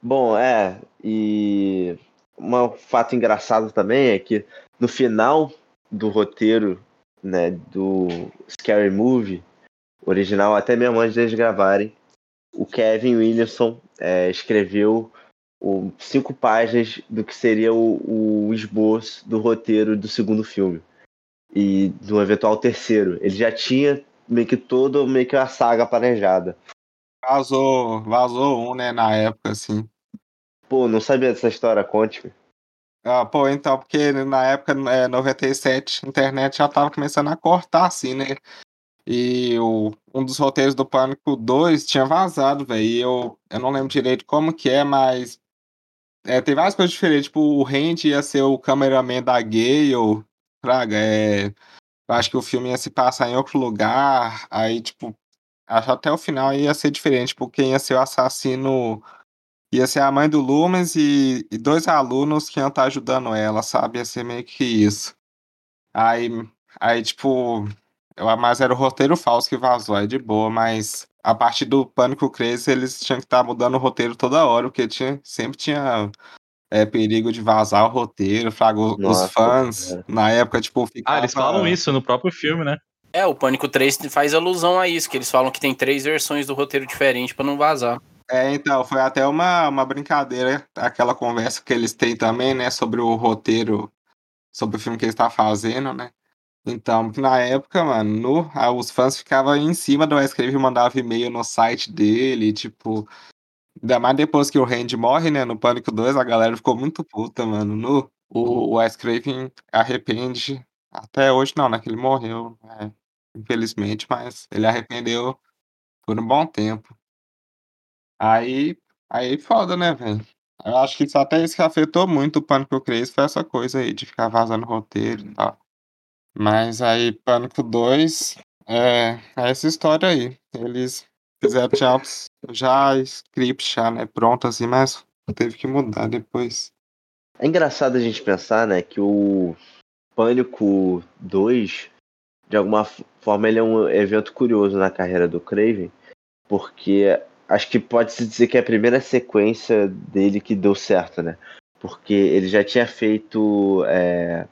Bom, é, e um fato engraçado também é que no final do roteiro, né, do Scary Movie original, até mesmo antes deles gravarem, o Kevin Williamson é, escreveu o- cinco páginas do que seria o, o esboço do roteiro do segundo filme e do eventual terceiro. Ele já tinha meio que todo meio que a saga planejada.
Vazou, vazou um, né, na época, assim.
Pô, não sabia dessa história, conte-me.
Ah, pô, então, porque na época, é, 97, a internet já tava começando a cortar, assim, né? E o, um dos roteiros do Pânico 2 tinha vazado, velho. E eu, eu não lembro direito como que é, mas. É, tem várias coisas diferentes. Tipo, o Randy ia ser o cameraman da Gale. Praga, é. Eu acho que o filme ia se passar em outro lugar. Aí, tipo, acho até o final ia ser diferente. Tipo, quem ia ser o assassino ia ser a mãe do Lumens e, e dois alunos que iam estar ajudando ela, sabe? Ia ser meio que isso. Aí, aí tipo, eu, mas era o roteiro falso que vazou, aí de boa, mas a partir do Pânico Crazy eles tinham que estar mudando o roteiro toda hora, porque tinha, sempre tinha é, perigo de vazar o roteiro, fraga, os
Nossa,
fãs,
cara.
na época, tipo,
Ah,
ficava...
eles falam isso no próprio filme, né?
É, o Pânico 3 faz alusão a isso, que eles falam que tem três versões do roteiro diferente pra não vazar.
É, então, foi até uma, uma brincadeira, aquela conversa que eles têm também, né, sobre o roteiro, sobre o filme que eles estão fazendo, né? Então, na época, mano, no- os fãs ficavam em cima do Wes Craven e mandavam e-mail no site dele, tipo. Ainda mais depois que o Randy morre, né? No Pânico 2, a galera ficou muito puta, mano. No, o o Wes Craven arrepende. Até hoje não, né? Que ele morreu, né, infelizmente, mas ele arrependeu por um bom tempo. Aí, aí foda, né, velho? Eu acho que isso até isso que afetou muito o Pânico Crazy foi essa coisa aí de ficar vazando roteiro e tal. Mas aí, Pânico 2, é, é essa história aí. Eles fizeram já, já script já, né, pronto assim, mas teve que mudar depois.
É engraçado a gente pensar, né, que o Pânico 2, de alguma forma, ele é um evento curioso na carreira do Craven, porque acho que pode-se dizer que é a primeira sequência dele que deu certo, né? Porque ele já tinha feito é,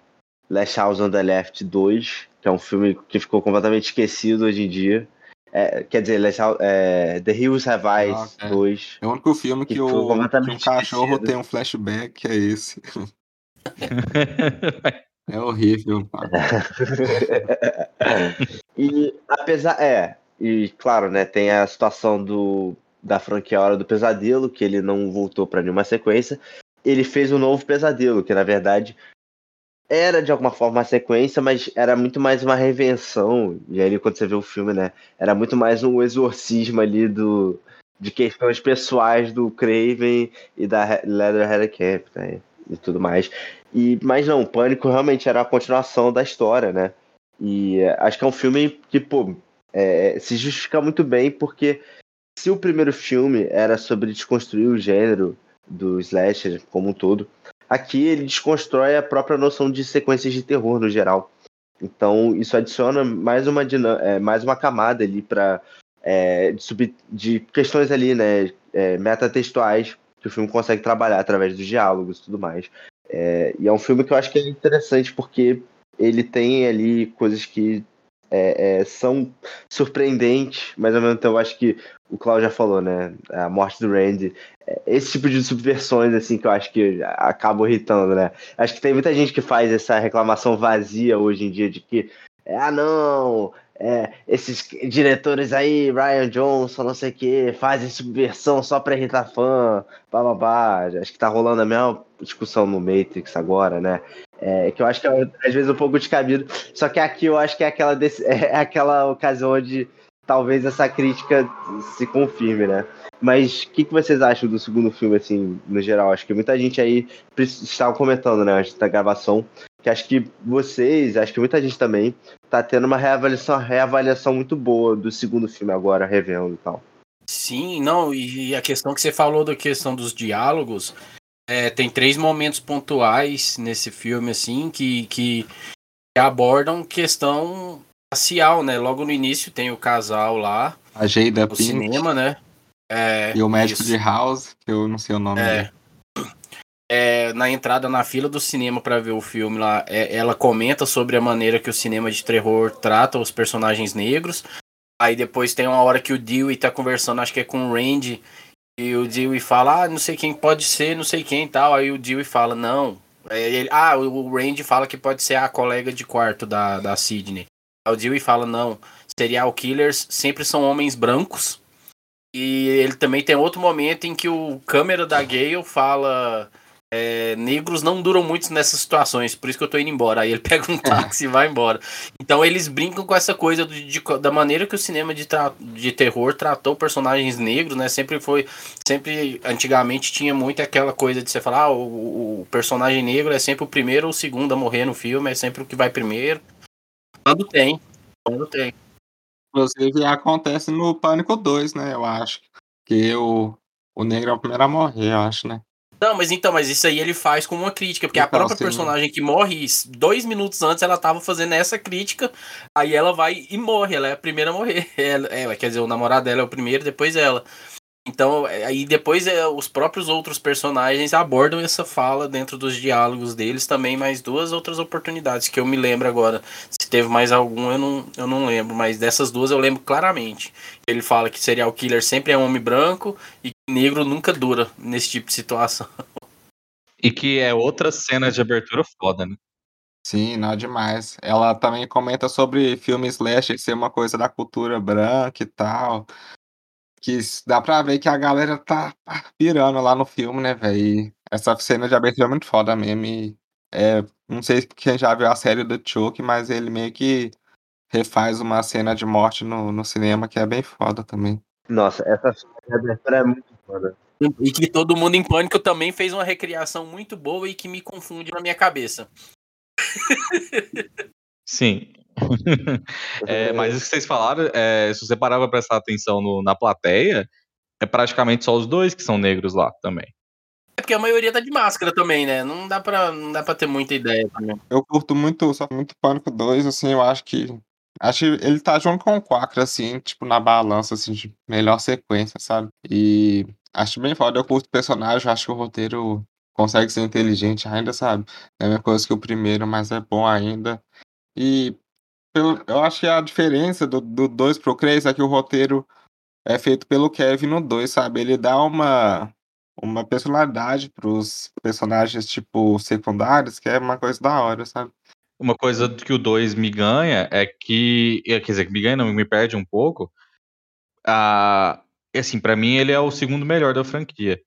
Last House on the Left 2, que é um filme que ficou completamente esquecido hoje em dia. É, quer dizer, Last House- é, The Hills Have Eyes
Ah, é.
2.
É o único filme que,
Que
o, que um
completamente
cachorro
esquecido.
tem um flashback, é esse. É horrível.
e apesar. É, e claro, né, tem a situação do da franquia Hora do Pesadelo, que ele não voltou pra nenhuma sequência. Ele fez um novo pesadelo, que na verdade era de alguma forma uma sequência, mas era muito mais uma revenção. E aí, quando você vê o filme, né, era muito mais um exorcismo ali do de questões pessoais do Craven e da He- Leatherhead Camp, né, e tudo mais. E, mas não, Pânico realmente era a continuação da história, né? E é, acho que é um filme que, pô, é, se justifica muito bem, porque se o primeiro filme era sobre desconstruir o gênero do slasher como um todo, aqui ele desconstrói a própria noção de sequências de terror no geral. Então isso adiciona mais uma, é, mais uma camada ali para de, sub- de questões ali, né, é, metatextuais que o filme consegue trabalhar através dos diálogos e tudo mais. É, e é um filme que eu acho que é interessante porque ele tem ali coisas que é, é, são surpreendentes, mas ao mesmo tempo eu acho que o Cláudio já falou, né? A morte do Randy. É, esse tipo de subversões, assim, que eu acho que acabam irritando, né? Acho que tem muita gente que faz essa reclamação vazia hoje em dia de que, ah, não, é, esses diretores aí, Ryan Johnson, não sei o que, fazem subversão só pra irritar fã, bababá. Acho que tá rolando a mesma discussão no Matrix agora, né? É, que eu acho que é, às vezes um pouco descabido. Só que aqui eu acho que é aquela, é aquela ocasião onde talvez essa crítica se confirme, né? Mas o que, que vocês acham do segundo filme, assim, no geral? Acho que muita gente aí estava comentando, né, antes da gravação, que acho que vocês, acho que muita gente também, tá tendo uma reavaliação, reavaliação muito boa do segundo filme agora, revendo e tal.
Sim, não, e a questão que você falou da questão dos diálogos, é, tem três momentos pontuais nesse filme, assim, que, que abordam questão racial, né? Logo no início tem o casal lá.
A Jada
Pink. cinema, né?
É, e o médico isso. de House, que eu não sei o nome
é.
dele.
É, na entrada na fila do cinema para ver o filme lá, é, ela comenta sobre a maneira que o cinema de terror trata os personagens negros. Aí depois tem uma hora que o Dewey tá conversando, acho que é com o Randy, e o Dewey fala, ah, não sei quem pode ser, não sei quem tal. Aí o Dewey fala, não. Ele, ah, o Randy fala que pode ser a colega de quarto da, da Sidney. Aí o Dewey fala, não. Serial killers sempre são homens brancos. E ele também tem outro momento em que o câmera da Gale fala é, negros não duram muito nessas situações, por isso que eu tô indo embora. Aí ele pega um táxi e vai embora. Então eles brincam com essa coisa de, da maneira que o cinema de, de terror tratou personagens negros, né? Sempre foi. Sempre, antigamente, tinha muito aquela coisa de você falar, ah, o, o personagem negro é sempre o primeiro ou o segundo a morrer no filme, é sempre o que vai primeiro. Quando tem. Quando tem.
Inclusive acontece no Pânico 2, né? Eu acho. Que o, o negro é o primeiro a morrer, eu acho, né?
Não, mas então, mas isso aí ele faz como uma crítica, porque então, a própria sim. personagem que morre dois minutos antes, ela tava fazendo essa crítica, aí ela vai e morre, ela é a primeira a morrer. Ela, é, quer dizer, o namorado dela é o primeiro, depois ela. Então, é, aí depois é, os próprios outros personagens abordam essa fala dentro dos diálogos deles também, mais duas outras oportunidades que eu me lembro agora. Se teve mais algum, eu não, eu não lembro, mas dessas duas eu lembro claramente. Ele fala que serial killer sempre é homem branco e negro nunca dura nesse tipo de situação.
E que é outra cena de abertura foda, né?
Sim, não demais. Ela também comenta sobre filmes slash ser uma coisa da cultura branca e tal que dá pra ver que a galera tá pirando lá no filme, né, velho? Essa cena de abertura é muito foda mesmo. E, é, não sei quem já viu a série do Chuck, mas ele meio que refaz uma cena de morte no, no cinema que é bem foda também.
Nossa, essa cena de abertura é muito
E que todo mundo em pânico também fez uma recriação muito boa e que me confunde na minha cabeça.
Sim, é, mas isso que vocês falaram, é, se você parar pra prestar atenção no, na plateia, é praticamente só os dois que são negros lá também.
É porque a maioria tá de máscara também, né? Não dá pra, não dá pra ter muita ideia também.
Eu curto muito, só muito Pânico 2, assim, eu acho que. Acho que ele tá junto com o Quackra, assim, tipo, na balança, assim, de melhor sequência, sabe? E acho bem foda. Eu curto o personagem, acho que o roteiro consegue ser inteligente ainda, sabe? É a mesma coisa que o primeiro, mas é bom ainda. E pelo, eu acho que a diferença do 2 pro 3 é que o roteiro é feito pelo Kevin no 2, sabe? Ele dá uma, uma personalidade pros personagens, tipo, secundários, que é uma coisa da hora, sabe?
Uma coisa que o 2 me ganha é que. Quer dizer, que me ganha, não, me perde um pouco. Ah, assim, para mim ele é o segundo melhor da franquia.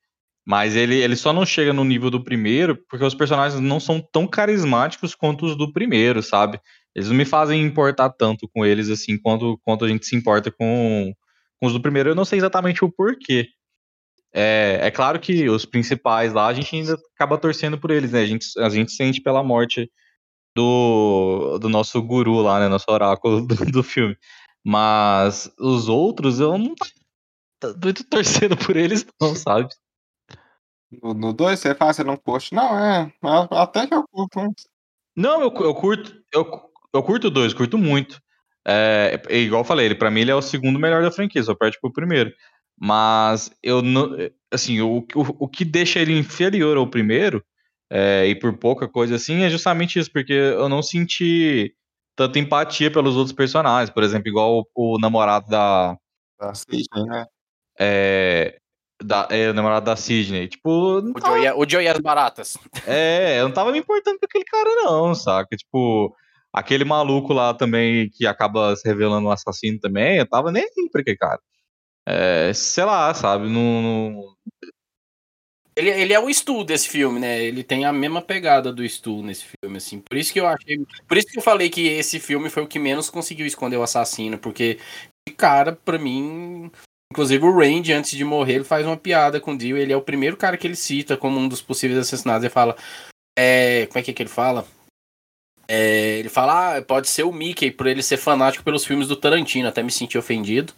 Mas ele, ele só não chega no nível do primeiro porque os personagens não são tão carismáticos quanto os do primeiro, sabe? Eles não me fazem importar tanto com eles assim quanto, quanto a gente se importa com, com os do primeiro. Eu não sei exatamente o porquê. É, é claro que os principais lá a gente ainda acaba torcendo por eles, né? A gente, a gente sente pela morte do, do nosso guru lá, né? Nosso oráculo do, do filme. Mas os outros eu não tô muito torcendo por eles, não, sabe?
No 2 você faz, você não curte? Não, é. Até que eu curto.
Não, eu, eu curto. Eu, eu curto dois, curto muito. É, é igual eu falei, ele para mim ele é o segundo melhor da franquia, só perde pro primeiro. Mas eu não. Assim, o, o, o que deixa ele inferior ao primeiro, é, e por pouca coisa assim, é justamente isso, porque eu não senti tanta empatia pelos outros personagens. Por exemplo, igual o, o namorado da.
Da Sidney, né?
É, da, é, o namorado da Sidney. Tipo.
O Joey, o e as baratas.
É, eu não tava me importando com aquele cara, não, saca? Tipo, aquele maluco lá também que acaba se revelando um assassino também, eu tava nem aí pra aquele cara. É, sei lá, sabe? Não. não...
Ele, ele é o Stu desse filme, né? Ele tem a mesma pegada do Stu nesse filme, assim. Por isso que eu achei. Por isso que eu falei que esse filme foi o que menos conseguiu esconder o assassino, porque, cara, pra mim. Inclusive o Randy, antes de morrer, ele faz uma piada com o Dio. Ele é o primeiro cara que ele cita como um dos possíveis assassinados. Ele fala. É, como é que, é que ele fala? É, ele fala, ah, pode ser o Mickey, por ele ser fanático pelos filmes do Tarantino. Até me senti ofendido.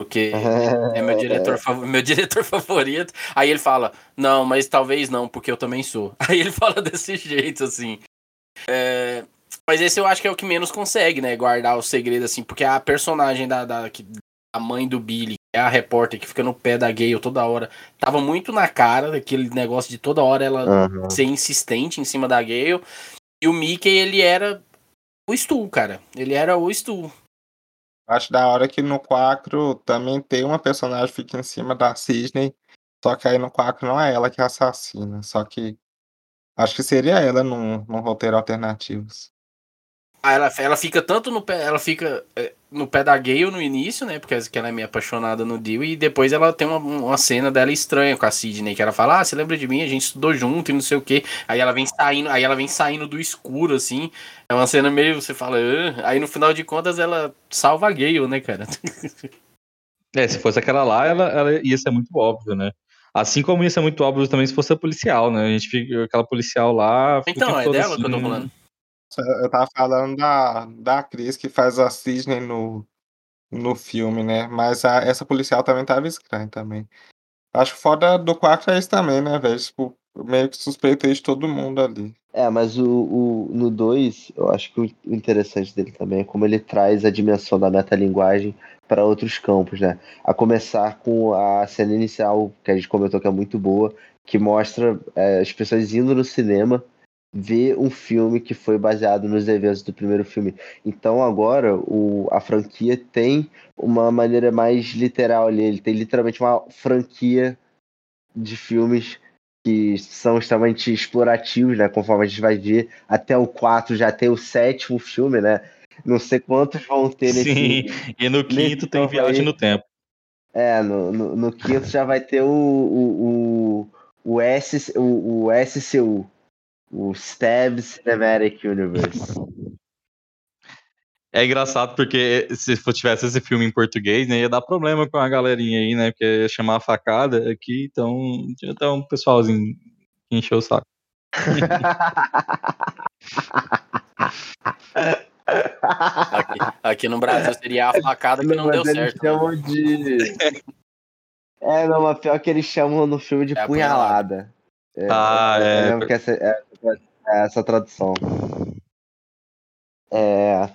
Porque é meu diretor, meu diretor favorito. Aí ele fala, não, mas talvez não, porque eu também sou. Aí ele fala desse jeito, assim. É, mas esse eu acho que é o que menos consegue, né? Guardar o segredo, assim, porque a personagem da, da, a mãe do Billy, que é a repórter que fica no pé da Gale toda hora, tava muito na cara daquele negócio de toda hora ela uhum. ser insistente em cima da Gale. E o Mickey, ele era o Stu, cara. Ele era o Stu.
Acho da hora que no 4 também tem uma personagem que fica em cima da Cisne. Só que aí no 4 não é ela que assassina. Só que acho que seria ela num, num roteiro alternativos.
Ah, ela, ela fica tanto no pé, ela fica é, no pé da Gale no início, né? Porque ela é meio apaixonada no Dio, e depois ela tem uma, uma cena dela estranha com a Sidney, que ela fala, ah, você lembra de mim? A gente estudou junto e não sei o quê. Aí ela vem saindo, aí ela vem saindo do escuro, assim. É uma cena meio, você fala, ah. aí no final de contas ela salva a Gale, né, cara?
é, se fosse aquela lá, ela, ela ia ser muito óbvio, né? Assim como ia ser muito óbvio também se fosse a policial, né? A gente fica aquela policial lá.
Então, é dela assim, que eu tô assim, falando.
Eu tava falando da, da Cris que faz a Sidney no, no filme, né? Mas a, essa policial também tava estranha também. Acho foda do 4 é isso também, né, velho? Tipo, meio que suspeitei de todo mundo ali.
É, mas o, o no 2, eu acho que o interessante dele também é como ele traz a dimensão da metalinguagem para outros campos, né? A começar com a cena inicial, que a gente comentou que é muito boa, que mostra é, as pessoas indo no cinema ver um filme que foi baseado nos eventos do primeiro filme. Então agora o, a franquia tem uma maneira mais literal ali. Ele tem literalmente uma franquia de filmes que são extremamente explorativos, né? Conforme a gente vai ver, até o 4 já tem o sétimo filme, né? Não sei quantos vão ter nesse.
Sim, e no quinto tem viagem aí. no tempo.
É, no, no, no, quinto já vai ter o, o, o, o, S, o, o SCU, o Stab Cinematic Universe.
É engraçado porque se tivesse esse filme em português, né, ia dar problema com a galerinha aí, né? Porque ia chamar a facada aqui, então tinha até um pessoalzinho que encheu o saco.
aqui, aqui, no Brasil seria a facada que não, não deu certo.
Eles chamam de. É, não, mas pior que eles chamam no filme de é punhalada.
É, ah, é.
Eu lembro que essa, é, é essa tradução. É.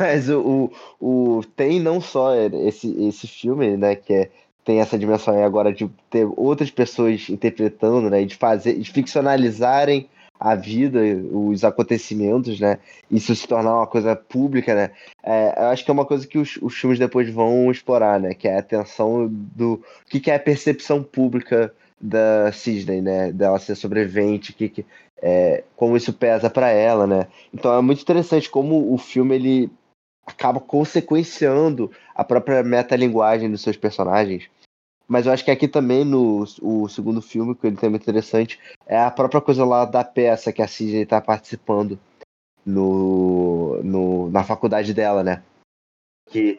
Mas o, o, o, tem não só esse, esse filme, né, que é, tem essa dimensão aí agora de ter outras pessoas interpretando, né, de fazer, de ficcionalizarem a vida, os acontecimentos, né, isso se tornar uma coisa pública, né, é, eu acho que é uma coisa que os, os filmes depois vão explorar, né, que é a atenção do que, que é a percepção pública da Sidney, né? Dela ser sobrevivente, que, que é, como isso pesa para ela, né? Então é muito interessante como o filme ele acaba consequenciando a própria metalinguagem dos seus personagens. Mas eu acho que aqui também no o segundo filme, que ele tem muito interessante, é a própria coisa lá da peça que a Sidney está participando no, no, na faculdade dela, né? Que...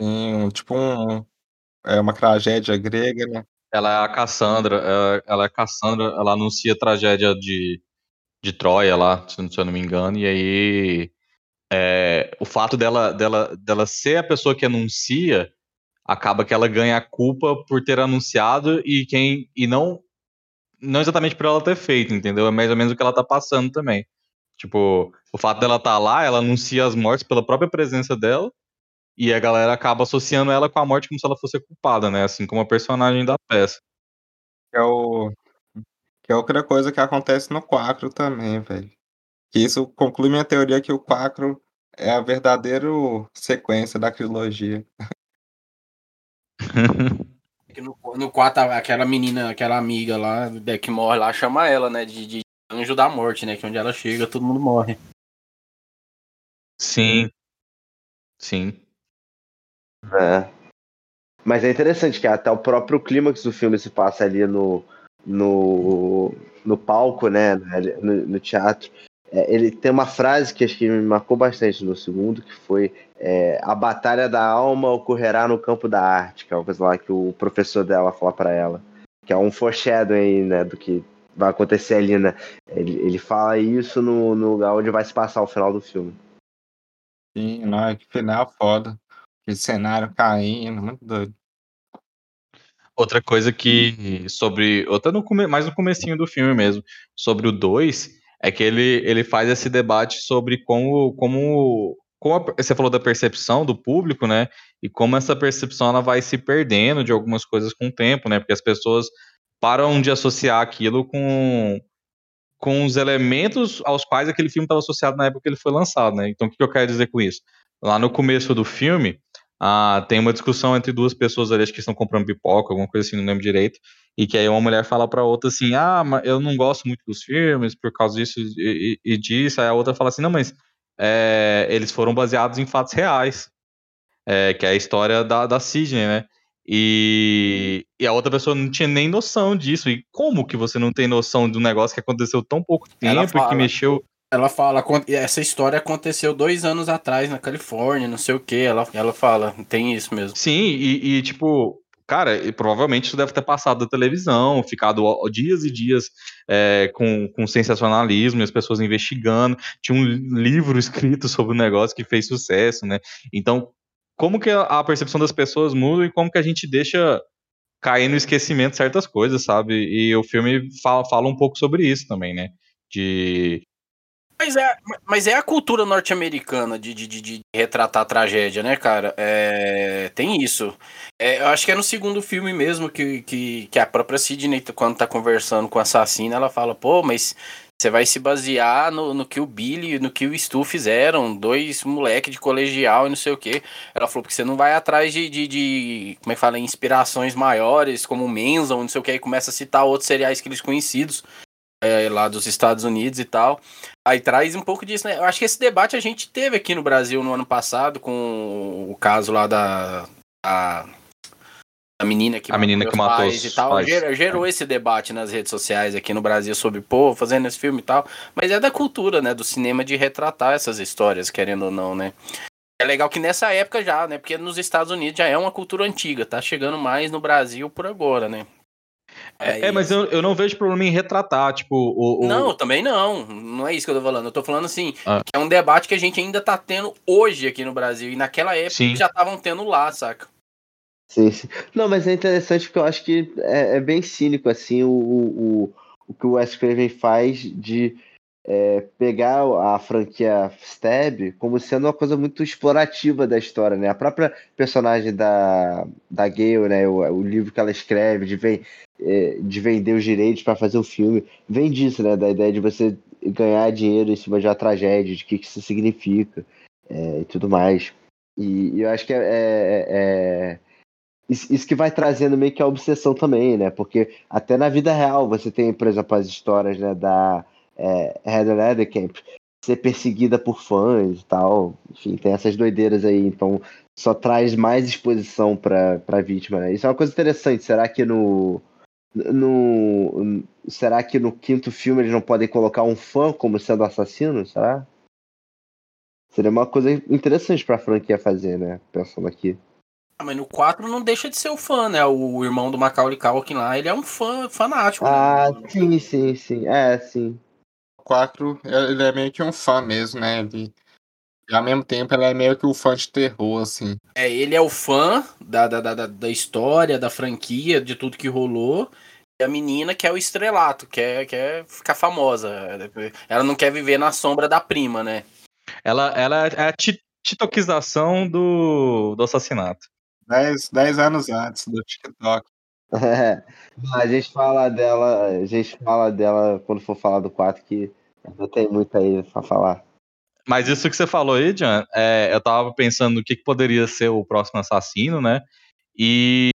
Sim, tipo um, é uma tragédia grega, né?
Ela é a Cassandra, é, ela é Cassandra, ela anuncia a tragédia de, de Troia lá, se eu não me engano, e aí é, o fato dela, dela, dela ser a pessoa que anuncia acaba que ela ganha a culpa por ter anunciado e quem e não não exatamente por ela ter feito, entendeu? É mais ou menos o que ela tá passando também. Tipo, o fato dela estar tá lá, ela anuncia as mortes pela própria presença dela E a galera acaba associando ela com a morte como se ela fosse culpada, né? Assim como a personagem da peça.
Que é o. Que é outra coisa que acontece no Quacro também, velho. Que isso conclui minha teoria que o Quacro é a verdadeira sequência da trilogia.
no, no 4, aquela menina, aquela amiga lá, que morre lá, chama ela, né? De, de anjo da morte, né? Que onde ela chega, todo mundo morre.
Sim. Sim.
É. Mas é interessante que até o próprio clímax do filme se passa ali no, no, no palco, né? No, no teatro. É, ele tem uma frase que acho que me marcou bastante no segundo, que foi é, a batalha da alma ocorrerá no campo da arte, que é uma coisa lá que o professor dela fala para ela. Que é um foreshadowing, né, do que vai acontecer ali, né? Ele, ele fala isso no, no lugar onde vai se passar o final do filme.
Sim, não, é que final foda. Aquele cenário caindo, muito doido.
Outra coisa que sobre, outra no mais no comecinho do filme mesmo, sobre o 2, é que ele, ele faz esse debate sobre como, como, como a, você falou da percepção do público, né? E como essa percepção ela vai se perdendo de algumas coisas com o tempo, né? Porque as pessoas param de associar aquilo com, com os elementos aos quais aquele filme estava associado na época que ele foi lançado, né? Então, o que eu quero dizer com isso? Lá no começo do filme, ah, tem uma discussão entre duas pessoas ali, acho que estão comprando pipoca, alguma coisa assim, não lembro direito, e que aí uma mulher fala para outra assim, ah, mas eu não gosto muito dos filmes por causa disso e, e, e disso, aí a outra fala assim, não, mas é, eles foram baseados em fatos reais, é, que é a história da, da Sidney, né? E, e, a outra pessoa não tinha nem noção disso. E como que você não tem noção de um negócio que aconteceu tão pouco tempo e que mexeu.
Ela fala, essa história aconteceu dois anos atrás na Califórnia, não sei o que. Ela, ela fala, tem isso mesmo.
Sim, e, e tipo, cara, e provavelmente isso deve ter passado da televisão, ficado dias e dias é, com, com sensacionalismo as pessoas investigando. Tinha um livro escrito sobre o negócio que fez sucesso, né? Então, como que a percepção das pessoas muda e como que a gente deixa cair no esquecimento certas coisas, sabe? E o filme fala, fala um pouco sobre isso também, né? De
mas é, mas é a cultura norte-americana de, de, de, retratar a tragédia, né, cara? É, tem isso. É, eu acho que é no segundo filme mesmo que, que, que a própria Sidney, quando tá conversando com o assassino, ela fala, pô, mas você vai se basear no, no que o Billy no que o Stu fizeram, dois moleque de colegial e não sei o que. Ela falou, porque você não vai atrás de, de, de como é que fala, inspirações maiores, como Manson, não sei o que, e começa a citar outros seriais que eles conhecidos é, lá dos Estados Unidos e tal. Aí traz um pouco disso, né? Eu acho que esse debate a gente teve aqui no Brasil no ano passado com o caso lá da. A, a menina que
a menina que matou
os e tal. Gerou, gerou, esse debate nas redes sociais aqui no Brasil sobre, pô, fazendo esse filme e tal. Mas é da cultura, né? Do cinema de retratar essas histórias, querendo ou não, né? É legal que nessa época já, né? Porque nos Estados Unidos já é uma cultura antiga, tá chegando mais no Brasil por agora, né?
É, é mas eu, eu não vejo problema em retratar, tipo, o,
o, Não, também não. Não é isso que eu tô falando. Eu tô falando assim, ah. que é um debate que a gente ainda tá tendo hoje aqui no Brasil. E naquela época sim. já estavam tendo lá, saca?
Sim, sim. Não, mas é interessante porque eu acho que é, é bem cínico, assim, o, o, o que o Wes Craven faz de é, pegar a franquia Stab como sendo uma coisa muito explorativa da história, né? A própria personagem da, da Gale, né? O, o livro que ela escreve, de, vem, é, de vender os direitos para fazer o filme, vem disso, né? Da ideia de você ganhar dinheiro em cima de uma tragédia, de o que, que isso significa é, e tudo mais. E, e eu acho que é, é, é isso que vai trazendo meio que a obsessão também, né? Porque até na vida real você tem, por exemplo, as histórias né, da é, Heather Ledecamp ser perseguida por fãs e tal. Enfim, tem essas doideiras aí. Então, só traz mais exposição pra, pra vítima, né? Isso é uma coisa interessante. Será que no. No. Será que no quinto filme eles não podem colocar um fã como sendo assassino? Será? Seria uma coisa interessante pra franquia fazer, né? Pensando aqui.
Ah, mas no 4 não deixa de ser o fã, né? O irmão do Macaulay Culkin lá, ele é um fã fanático.
Né? Ah, né? sim, sim, sim. É, sim.
4, ele é meio que um fã mesmo, né? Ele, e ao mesmo tempo, ele é meio que o um fã de terror, assim.
É, ele é o fã da, da, da, da história, da franquia, de tudo que rolou. E a menina quer o estrelato, quer, quer ficar famosa. Ela não quer viver na sombra da prima, né?
Ela, ela é a titoquização do, do assassinato.
Dez, dez anos antes do TikTok.
É, a gente fala dela, a gente fala dela quando for falar do 4, que não tem muito aí pra falar.
Mas isso que você falou aí, Jan, é, eu tava pensando no que, que, poderia ser o próximo assassino, né? E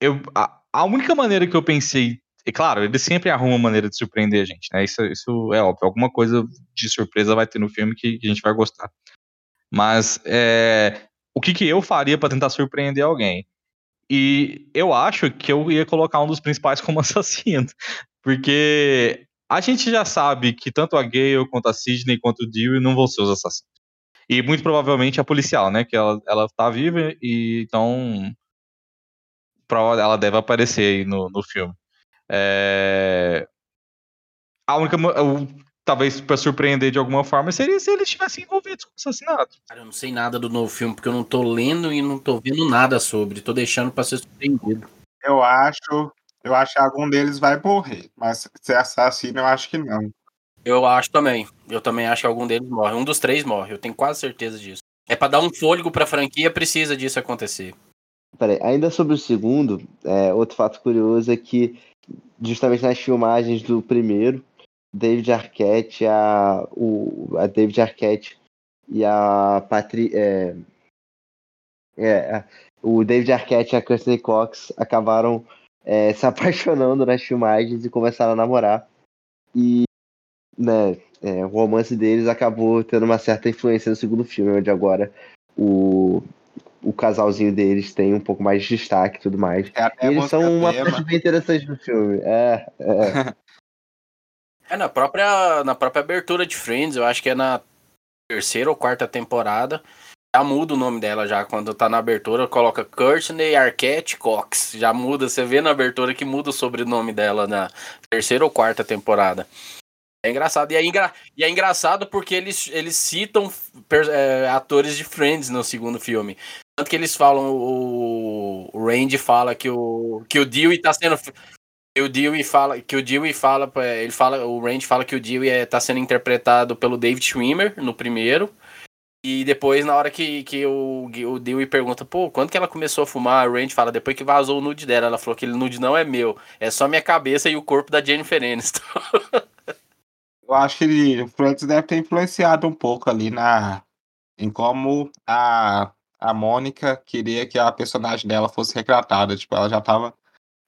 eu, a, a, única maneira que eu pensei, e claro, ele sempre arruma uma maneira de surpreender a gente, né? Isso, isso é óbvio, alguma coisa de surpresa vai ter no filme que, que a gente vai gostar. Mas é, o que, que eu faria para tentar surpreender alguém? E eu acho que eu ia colocar um dos principais como assassino. Porque a gente já sabe que tanto a Gale quanto a Sidney quanto o Dewey não vão ser os assassinos. E muito provavelmente a policial, né? Que ela, ela tá viva e então ela deve aparecer aí no, no filme. É... A única. Talvez para surpreender de alguma forma seria se eles estivessem envolvidos com o assassinato.
Cara, eu não sei nada do novo filme, porque eu não tô lendo e não tô vendo nada sobre. Tô deixando pra ser surpreendido.
Eu acho eu acho que algum deles vai morrer, mas ser assassino eu acho que não.
Eu acho também. Eu também acho que algum deles morre. Um dos três morre, eu tenho quase certeza disso. É para dar um fôlego pra franquia, precisa disso acontecer.
Peraí, ainda sobre o segundo, é, outro fato curioso é que, justamente nas filmagens do primeiro, David Arquette, a, o, a David Arquette e a Patri, é, é, o David Arquette e a Kirsten Cox acabaram é, se apaixonando nas filmagens e começaram a namorar. E né, é, o romance deles acabou tendo uma certa influência no segundo filme, onde agora o, o casalzinho deles tem um pouco mais de destaque e tudo mais. É e eles são uma parte bem interessante do filme. É, é.
é, na própria, na própria abertura de Friends, eu acho que é na terceira ou quarta temporada, já muda o nome dela já. Quando tá na abertura, coloca Courtney Arquette Cox. Já muda, você vê na abertura que muda o sobrenome dela na terceira ou quarta temporada. É engraçado. E é, engra... e é engraçado porque eles, eles citam é, atores de Friends no segundo filme. Tanto que eles falam, o, o Randy fala que o, que o Dewey tá sendo. O Dewey fala que o Dewey fala, ele fala, o Randy fala que o Dewey é, tá sendo interpretado pelo David Schwimmer no primeiro e depois, na hora que, que o, o Dewey pergunta, pô, quando que ela começou a fumar? A Randy fala, depois que vazou o nude dela. Ela falou que o nude não é meu, é só minha cabeça e o corpo da Jennifer Aniston.
Eu acho que ele, o Friends deve ter influenciado um pouco ali na em como a, a Mônica queria que a personagem dela fosse retratada. Tipo, ela já tava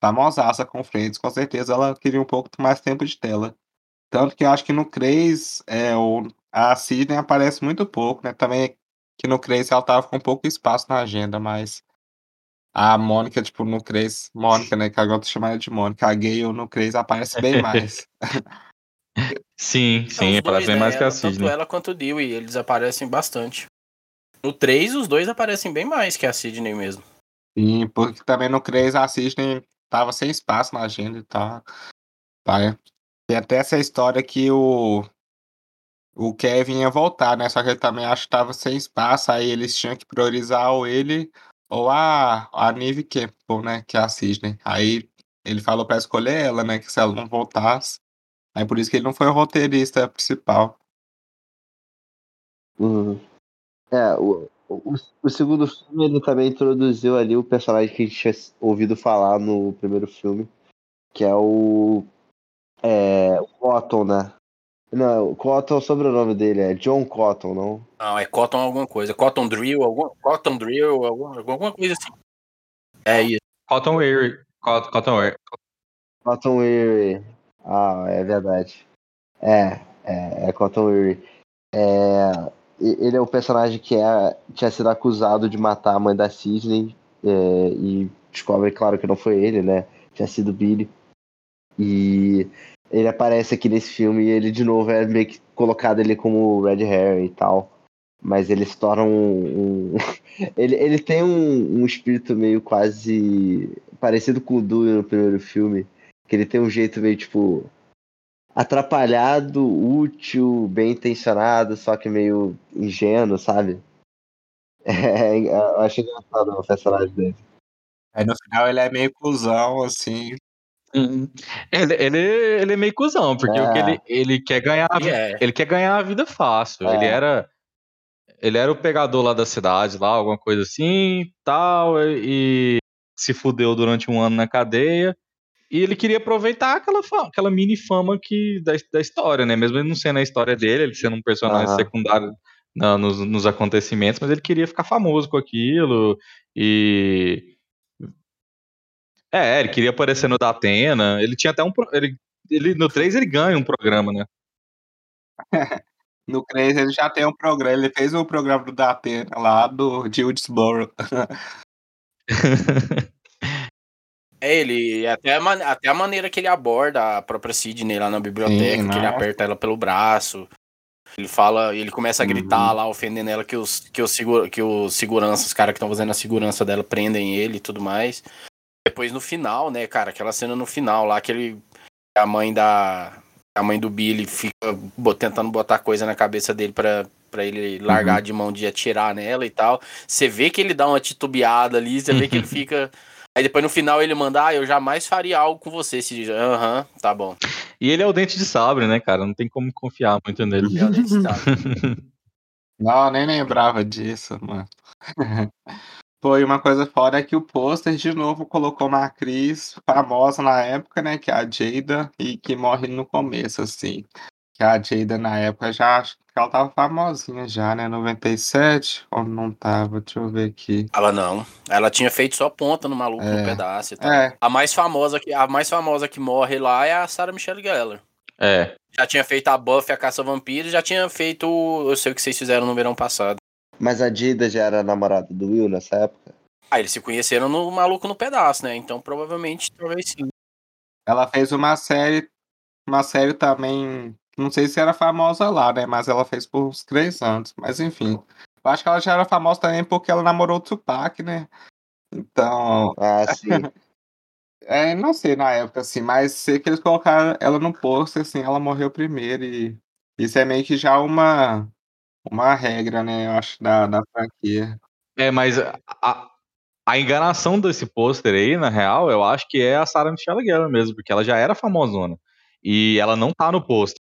famosaça com Friends, com certeza ela queria um pouco mais tempo de tela. Tanto que eu acho que no Craze, é, o, a Sidney aparece muito pouco, né? Também que no Crazy ela tava com pouco espaço na agenda, mas a Mônica, tipo, no Crazy, Mônica, né? Que agora eu tô chamando de Mônica, a Gale no Crazy aparece bem mais.
sim, sim, aparece bem né? mais que a Sidney.
Tanto ela quanto o Dewey, eles aparecem bastante. No 3, os dois aparecem bem mais que a Sidney mesmo.
Sim, porque também no Crazy a Sidney tava sem espaço na agenda e. Tá. Tem até essa história que o o Kevin ia voltar, né? Só que ele também acho que tava sem espaço, aí eles tinham que priorizar ou ele ou a, a Nive Campbell, né? Que é a Sidney. Aí ele falou pra escolher ela, né? Que se ela não voltasse. Aí por isso que ele não foi o roteirista principal.
Uhum. É, o, o, o, segundo filme ele também introduziu ali o personagem que a gente tinha ouvido falar no primeiro filme, que é o. É, o Cotton, né? Não, Cotton, o sobrenome dele é John Cotton, não?
Não, é Cotton alguma coisa. Cotton Drill, algum, Cotton Drill, alguma, alguma coisa assim. É isso.
Cotton Weary. Cotton Weary.
Cotton Weary. Ah, é verdade. É, é, é Cotton Weary. É, ele é um personagem que é, tinha sido acusado de matar a mãe da Sidney é, e descobre, claro, que não foi ele, né? Tinha sido Billy. E ele aparece aqui nesse filme e ele de novo é meio que colocado ali como Red Hair e tal. Mas ele se torna um. um... ele, ele tem um, um, espírito meio quase parecido com o Dewey no primeiro filme. Que ele tem um jeito meio tipo. Atrapalhado, útil, bem intencionado, só que meio ingênuo, sabe? É, eu achei engraçado o personagem dele.
Aí no final ele é meio cuzão, assim.
Uhum. Ele, ele, ele é meio cuzão, porque é. o que ele, ele quer ganhar a, é. ele quer ganhar a vida fácil. É. Ele era ele era o pegador lá da cidade, lá, alguma coisa assim, tal, e, e se fudeu durante um ano na cadeia. E ele queria aproveitar aquela, aquela mini fama que, da, da história, né? Mesmo ele não sendo a história dele, ele sendo um personagem uhum. secundário na, nos, nos acontecimentos, mas ele queria ficar famoso com aquilo. E. É, ele queria aparecer no Datena. Ele tinha até um. Ele, ele, no 3 ele ganha um programa, né?
no 3 ele já tem um programa. Ele fez o um programa do Datena lá do Woodsboro.
É, ele. Até a, até a maneira que ele aborda a própria Sidney lá na biblioteca, Sim, que ele aperta ela pelo braço. Ele fala, ele começa a gritar uhum. lá, ofendendo ela que os, que os, segura, que os seguranças, os caras que estão fazendo a segurança dela, prendem ele e tudo mais. Depois no final, né, cara, aquela cena no final lá, que ele. A mãe da. A mãe do Billy fica tentando botar coisa na cabeça dele para para ele largar uhum. de mão de atirar nela e tal. Você vê que ele dá uma titubeada ali, você vê que ele fica. Aí depois no final ele manda, ah, eu jamais faria algo com você. Se diz, aham, uhum, tá bom.
E ele é o dente de sabre, né, cara? Não tem como confiar muito nele. Ele é o dente de sabre.
Não, nem lembrava disso, mano. Foi uma coisa fora é que o pôster de novo colocou uma atriz famosa na época, né? Que é a Jada, e que morre no começo, assim. Que a Jada na época já ela tava famosinha já, né? 97? Ou não tava? Deixa eu ver aqui.
Ela não. Ela tinha feito só ponta no maluco é. no pedaço e tal. É. A mais famosa que a mais famosa que morre lá é a Sarah Michelle Gellar.
É.
Já tinha feito a Buffy, a Caça Vampiros, já tinha feito. Eu sei o que vocês fizeram no verão passado.
Mas a Dida já era namorada do Will nessa época?
Ah, eles se conheceram no Maluco no Pedaço, né? Então provavelmente, talvez sim.
Ela fez uma série. Uma série também não sei se era famosa lá, né? Mas ela fez por uns três anos. Mas enfim. Eu acho que ela já era famosa também porque ela namorou o Tupac, né? Então.
Ah, sim.
é, não sei na época, assim, mas sei que eles colocaram ela no posto, assim, ela morreu primeiro. E isso é meio que já uma, uma regra, né? Eu acho, da, da franquia.
É, mas a, a enganação desse pôster aí, na real, eu acho que é a Sarah Michelle Gellar mesmo, porque ela já era famosona. E ela não tá no pôster.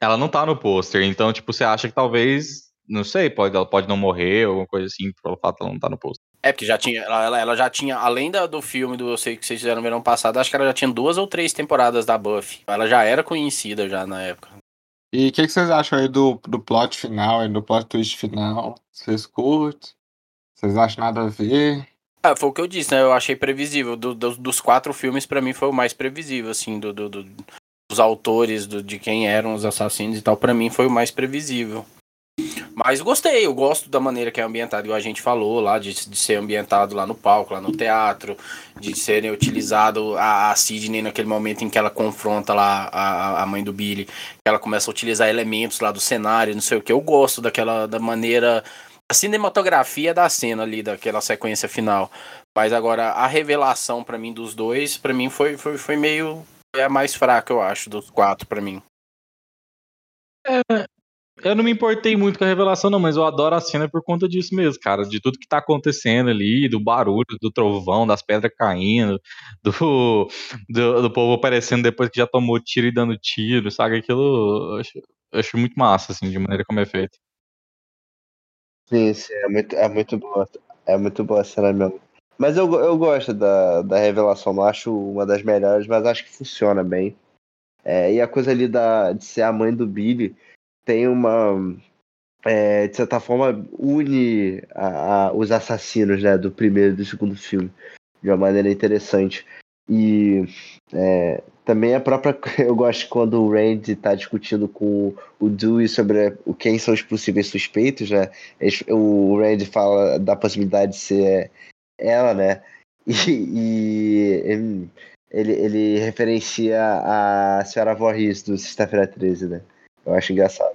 Ela não tá no pôster, então, tipo, você acha que talvez, não sei, pode, ela pode não morrer ou alguma coisa assim, pelo fato de ela não tá no pôster.
É, porque já tinha, ela, ela já tinha, além da, do filme do Eu Sei Que Vocês Fizeram no Verão Passado, acho que ela já tinha duas ou três temporadas da Buffy. Ela já era conhecida já na época.
E o que, que, vocês acham aí do, do plot final, aí, do plot twist final? Vocês curtem? Vocês acham nada a ver?
Ah, foi o que eu disse, né? Eu achei previsível. Do, do, dos quatro filmes, para mim, foi o mais previsível, assim, do, do, do, os autores do, de quem eram os assassinos e tal, para mim foi o mais previsível. Mas gostei, eu gosto da maneira que é ambientado, igual a gente falou lá, de, de ser ambientado lá no palco, lá no teatro, de serem utilizado a, a Sidney naquele momento em que ela confronta lá a, a mãe do Billy, que ela começa a utilizar elementos lá do cenário, não sei o que. Eu gosto daquela da maneira. A cinematografia da cena ali, daquela sequência final. Mas agora, a revelação para mim dos dois, para mim foi, foi, foi meio é a mais fraca, eu acho, dos quatro para mim.
É, eu não me importei muito com a revelação, não, mas eu adoro a cena por conta disso mesmo, cara. De tudo que tá acontecendo ali, do barulho, do trovão, das pedras caindo, do, do, do povo aparecendo depois que já tomou tiro e dando tiro, sabe? Aquilo eu acho, eu acho muito massa, assim, de maneira como é feito.
Sim, sim, é muito, é muito boa. É muito boa a cena mesmo. Mas eu, eu gosto da, da revelação, não acho uma das melhores, mas acho que funciona bem. É, e a coisa ali da, de ser a mãe do Billy tem uma. É, de certa forma, une a, a, os assassinos né, do primeiro e do segundo filme de uma maneira interessante. E é, também a própria. Eu gosto quando o Randy está discutindo com o Dewey sobre o, quem são os possíveis suspeitos, né? O Randy fala da possibilidade de ser ela, né? E, e ele, ele referencia a senhora Voorhees do Sexta-feira 13, né? Eu acho engraçado.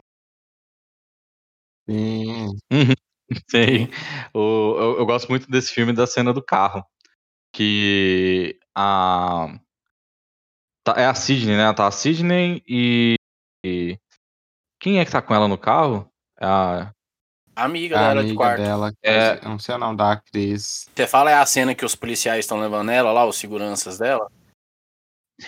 Sim. Sim. O, eu, eu, gosto muito desse filme da cena do carro. Que a. Tá, é a Sidney, né? Tá a Sidney e, e. Quem é que tá com ela no carro? É a.
Amiga a dela amiga de quarto. Dela,
é... Não sei o nome da atriz.
Você fala é a cena que os policiais estão levando ela lá, os seguranças dela?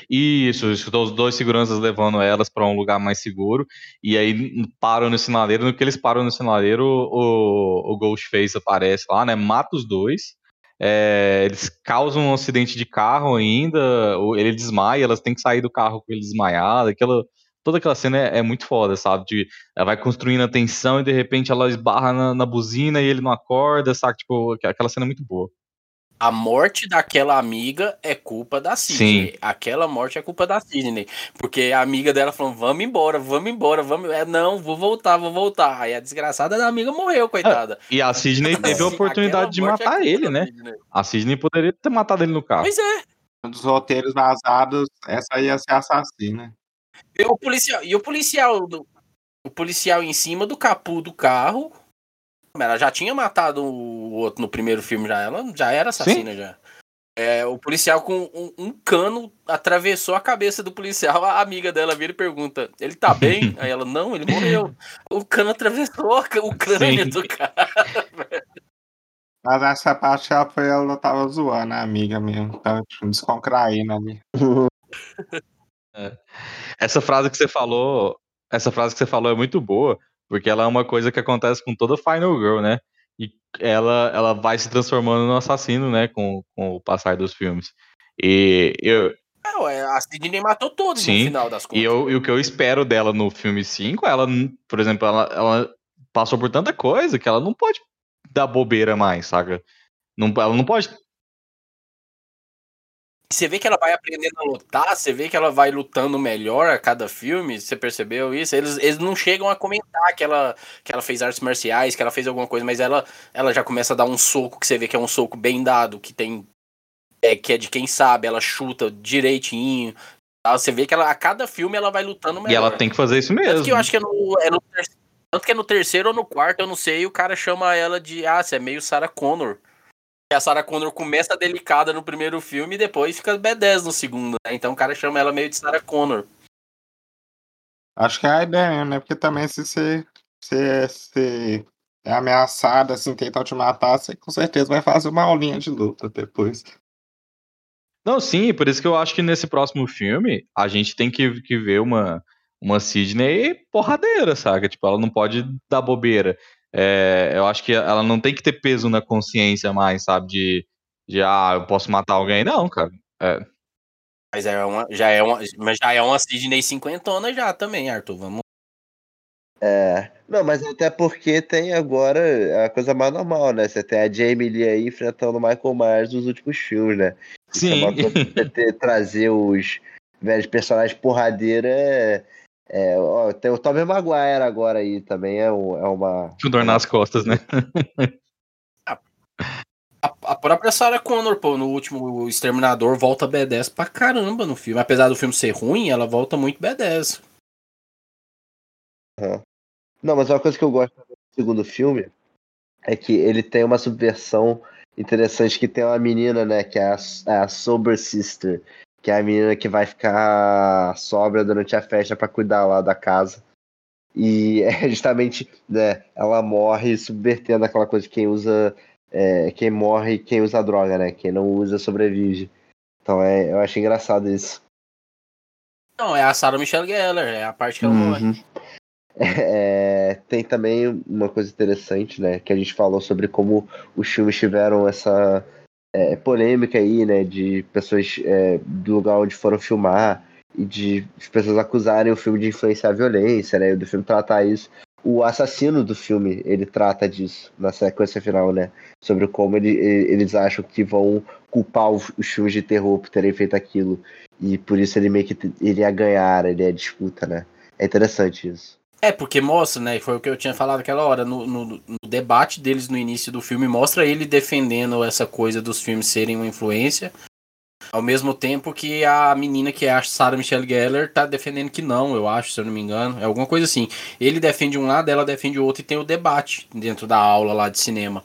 Isso, os dois seguranças levando elas para um lugar mais seguro. E aí param no sinaleiro. No que eles param no sinaleiro, o, o Ghostface aparece lá, né? Mata os dois. É, eles causam um acidente de carro ainda. Ele desmaia, elas têm que sair do carro com ele desmaiado. Aquela, toda aquela cena é, é, muito foda, sabe? De, ela vai construindo a tensão e de repente ela esbarra na, na buzina e ele não acorda, sabe? Tipo, aquela cena é muito boa.
A morte daquela amiga é culpa da Sidney. Sim. Aquela morte é culpa da Sidney. Porque a amiga dela falou: vamos embora, vamos embora, vamos. É, não, vou voltar, vou voltar. Aí a desgraçada da amiga morreu, coitada.
É, e a Sidney teve a oportunidade de é matar é ele, né? A Sidney poderia ter matado ele no carro.
Pois é.
Um dos roteiros vazados, essa ia ser assassina.
E o policial, e o policial do, o policial em cima do capu do carro ela já tinha matado o outro no primeiro filme, já. Ela já era assassina, Sim. já. É, o policial com um, um, cano atravessou a cabeça do policial. A amiga dela vira e pergunta: Ele tá bem? Aí ela: Não, ele morreu. O cano atravessou o crânio Sim. do cara.
Mas essa parte ela foi, ela tava zoando a amiga mesmo. Tava descontraindo ali.
É. Essa frase que você falou. Essa frase que você falou é muito boa, porque ela é uma coisa que acontece com toda Final Girl, né? E ela, ela vai se transformando no assassino, né? Com, com o passar dos filmes. E eu.
É, a Sidney matou todos Sim, no final das contas.
E, eu, e o que eu espero dela no filme 5, ela, por exemplo, ela, ela passou por tanta coisa que ela não pode dar bobeira mais, saca? Não, ela não pode
você vê que ela vai aprendendo a lutar, você vê que ela vai lutando melhor a cada filme, você percebeu isso? Eles, eles não chegam a comentar que ela, que ela fez artes marciais, que ela fez alguma coisa, mas ela, ela já começa a dar um soco que você vê que é um soco bem dado, que tem. É, que é de quem sabe, ela chuta direitinho. Tá? Você vê que ela, a cada filme ela vai lutando melhor.
E ela tem que fazer isso mesmo.
Tanto que eu acho que é no, é no, tanto que é no terceiro ou no quarto, eu não sei, e o cara chama ela de. Ah, você é meio Sarah Connor a Sarah Connor começa delicada no primeiro filme e depois fica B10 no segundo, né? Então o cara chama ela meio de Sarah Connor.
Acho que é a ideia, né? Porque também se você, se, se é ameaçado, assim, tentar te matar, você com certeza vai fazer uma aulinha de luta depois.
Não, sim, por isso que eu acho que nesse próximo filme a gente tem que, que ver uma, uma Sidney porradeira, saca? Tipo, ela não pode dar bobeira. É, eu acho que ela não tem que ter peso na consciência mais, sabe? De, de ah, eu posso matar alguém. Não, cara. É.
Mas é uma, já é uma, mas já é uma Sidney cinquentona já também, Arthur. Vamos.
É. Não, mas até porque tem agora a coisa mais normal, né? Você tem a Jamie Lee aí enfrentando o Michael Myers nos últimos filmes, né?
Sim. É uma coisa
você ter, trazer os velhos personagens porradeira é é, ó, tem o Tommy Maguire agora aí também, é, um, é uma.
Dor nas costas, né?
a, a, própria Sarah Connor, pô, no último Exterminador, volta B10 pra caramba no filme. Apesar do filme ser ruim, ela volta muito B10.
Uhum. Não, mas uma coisa que eu gosto do segundo filme é que ele tem uma subversão interessante que tem uma menina, né, que é a, a Sober Sister, que é a menina que vai ficar sóbria durante a festa para cuidar lá da casa. E é justamente, né, ela morre subvertendo aquela coisa de quem usa, é, quem morre e quem usa droga, né? Quem não usa sobrevive. Então é, eu acho engraçado isso.
Não, é a Sarah Michelle Gellar, é a parte que ela uhum. morre.
É, tem também uma coisa interessante, né? Que a gente falou sobre como os filmes tiveram essa é, polêmica aí, né, de pessoas é, do lugar onde foram filmar e de pessoas acusarem o filme de influenciar a violência, né, do filme tratar isso. O assassino do filme, ele trata disso na sequência final, né, sobre como ele, eles acham que vão culpar os, filmes de terror por terem feito aquilo e por isso ele meio que ele ia ganhar, ele ia disputa, né. É interessante isso.
É, porque mostra, né? Foi o que eu tinha falado aquela hora. No, no, no, debate deles no início do filme, mostra ele defendendo essa coisa dos filmes serem uma influência. Ao mesmo tempo que a menina que é a Sarah Michelle Gellar tá defendendo que não, eu acho, se eu não me engano. É alguma coisa assim. Ele defende um lado, ela defende o outro e tem o debate dentro da aula lá de cinema.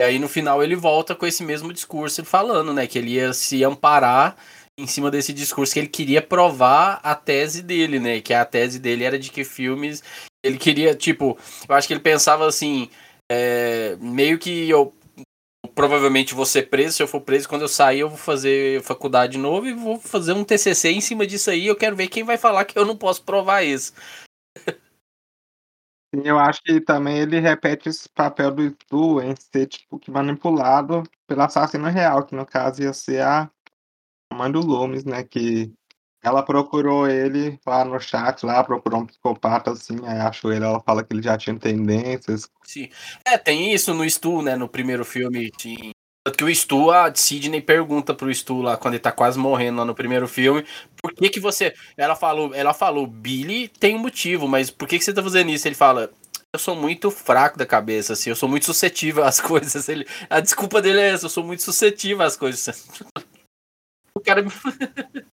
E aí no final ele volta com esse mesmo discurso falando, né? Que ele ia se amparar em cima desse discurso que ele queria provar a tese dele, né? Que a tese dele era de que filmes. Ele queria, tipo, eu acho que ele pensava assim, é, meio que eu, provavelmente vou ser preso. Se eu for preso, quando eu sair, eu vou fazer faculdade de novo e vou fazer um TCC em cima disso aí. Eu quero ver quem vai falar que eu não posso provar isso.
Eu acho que também ele repete esse papel do Stu em ser tipo manipulado pela assassina real, que no caso ia ser a mãe do Loomis, né? Que ela procurou ele lá no chat, lá, procurou um psicopata, assim, aí achou ele, ela fala que ele já tinha tendências.
Sim. É, tem isso no Stu, né? No primeiro filme. Tinha... Que o Stu, a Sidney pergunta pro Stu lá, quando ele tá quase morrendo lá no primeiro filme, por que que você. Ela falou, ela falou, Billy tem um motivo, mas por que que você tá fazendo isso? Ele fala, eu sou muito fraco da cabeça, assim, eu sou muito suscetível às coisas. Ele, a desculpa dele é essa, eu sou muito suscetível às coisas. cara.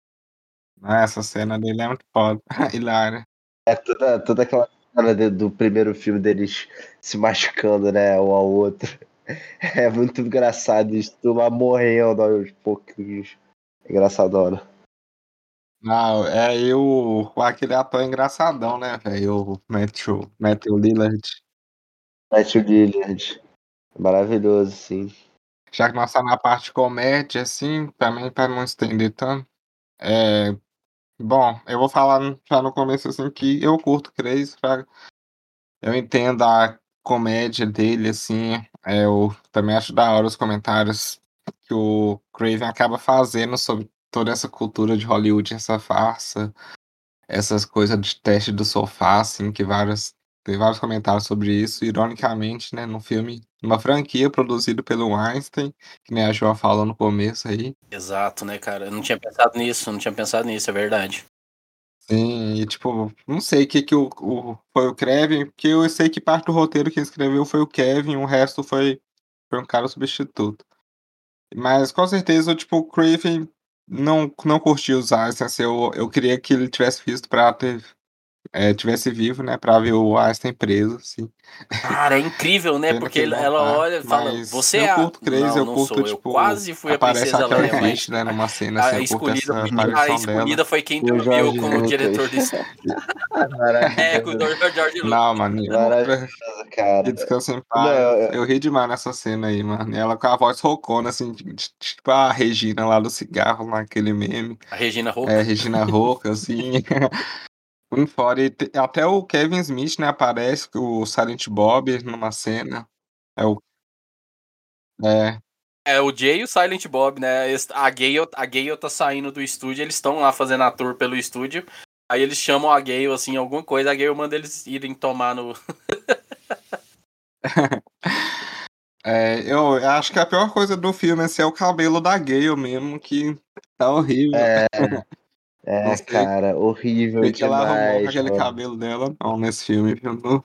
Ah, essa cena dele é muito foda. Hilária.
É toda, toda aquela cena de- do primeiro filme deles se machucando, né? Um ao outro. É muito engraçado isso, tu vai morrendo aos pouquinhos. Engraçadona.
Não, é eu. Aquele ator é engraçadão, né, velho? O Matthew, Matthew Lillard.
Matthew Lillard. Maravilhoso, sim.
Já que nós estamos na parte comédia, assim, também para não estender tanto. É, bom, eu vou falar já no começo, assim, que eu curto Crazy, pra- eu entendo a comédia dele, assim, é, eu também acho da hora os comentários que o Craven acaba fazendo sobre toda essa cultura de Hollywood, essa farsa, essas coisas de teste do sofá, assim, que vários, tem vários comentários sobre isso, ironicamente, né, num filme, numa franquia produzido pelo Einstein, que nem a Joa falou no começo aí,
Exato, né, cara? Eu não tinha pensado nisso, não tinha pensado nisso, é verdade.
Sim, e tipo, não sei o que que o, o- foi o Kevin, porque eu sei que parte do roteiro quem escreveu foi o Kevin, o resto foi, foi um cara substituto. Mas com certeza, tipo, o Craven não, não curtiu os Einstein, assim, eu, eu queria que ele tivesse visto pra ter, é, tivesse vivo, né, pra ver o Einstein preso, assim.
Cara, é incrível, né? Porque
não
ela
tá,
olha e fala, você
eu
é a...
curto Crazy,
não,
eu
não
curto,
sou,
tipo,
eu quase fui a princesa
a
Leia, mas
né, numa cena, assim,
a escolhida, a
aparição
escolhida foi quem dormiu
Jorge
como
Lucas.
diretor desse... É, com o George George Lucas.
Não, mano,
Maravilhoso, cara.
Que descansa em
Não,
paz.
eu-
Eu ri demais nessa cena aí, mano. Ela com a voz roucona, assim, tipo a Regina lá do cigarro, naquele meme.
A Regina Roca.
É, Regina Rouca, assim. Muito fora. E te- até o Kevin Smith, né, aparece, o Silent Bob, numa cena. É o. É,
É o Jay e o Silent Bob, né? A Gale, a Gale tá saindo do estúdio, eles estão lá fazendo a tour pelo estúdio. Aí eles chamam a Gale, assim, alguma coisa, a Gale manda eles irem tomar no.
é, eu acho que a pior coisa do filme assim, é o cabelo da Gale mesmo, que tá horrível.
É, é
sei
cara, horrível
o que ela arrumou com
demais.
aquele
mano.
cabelo dela, não, nesse filme, viu?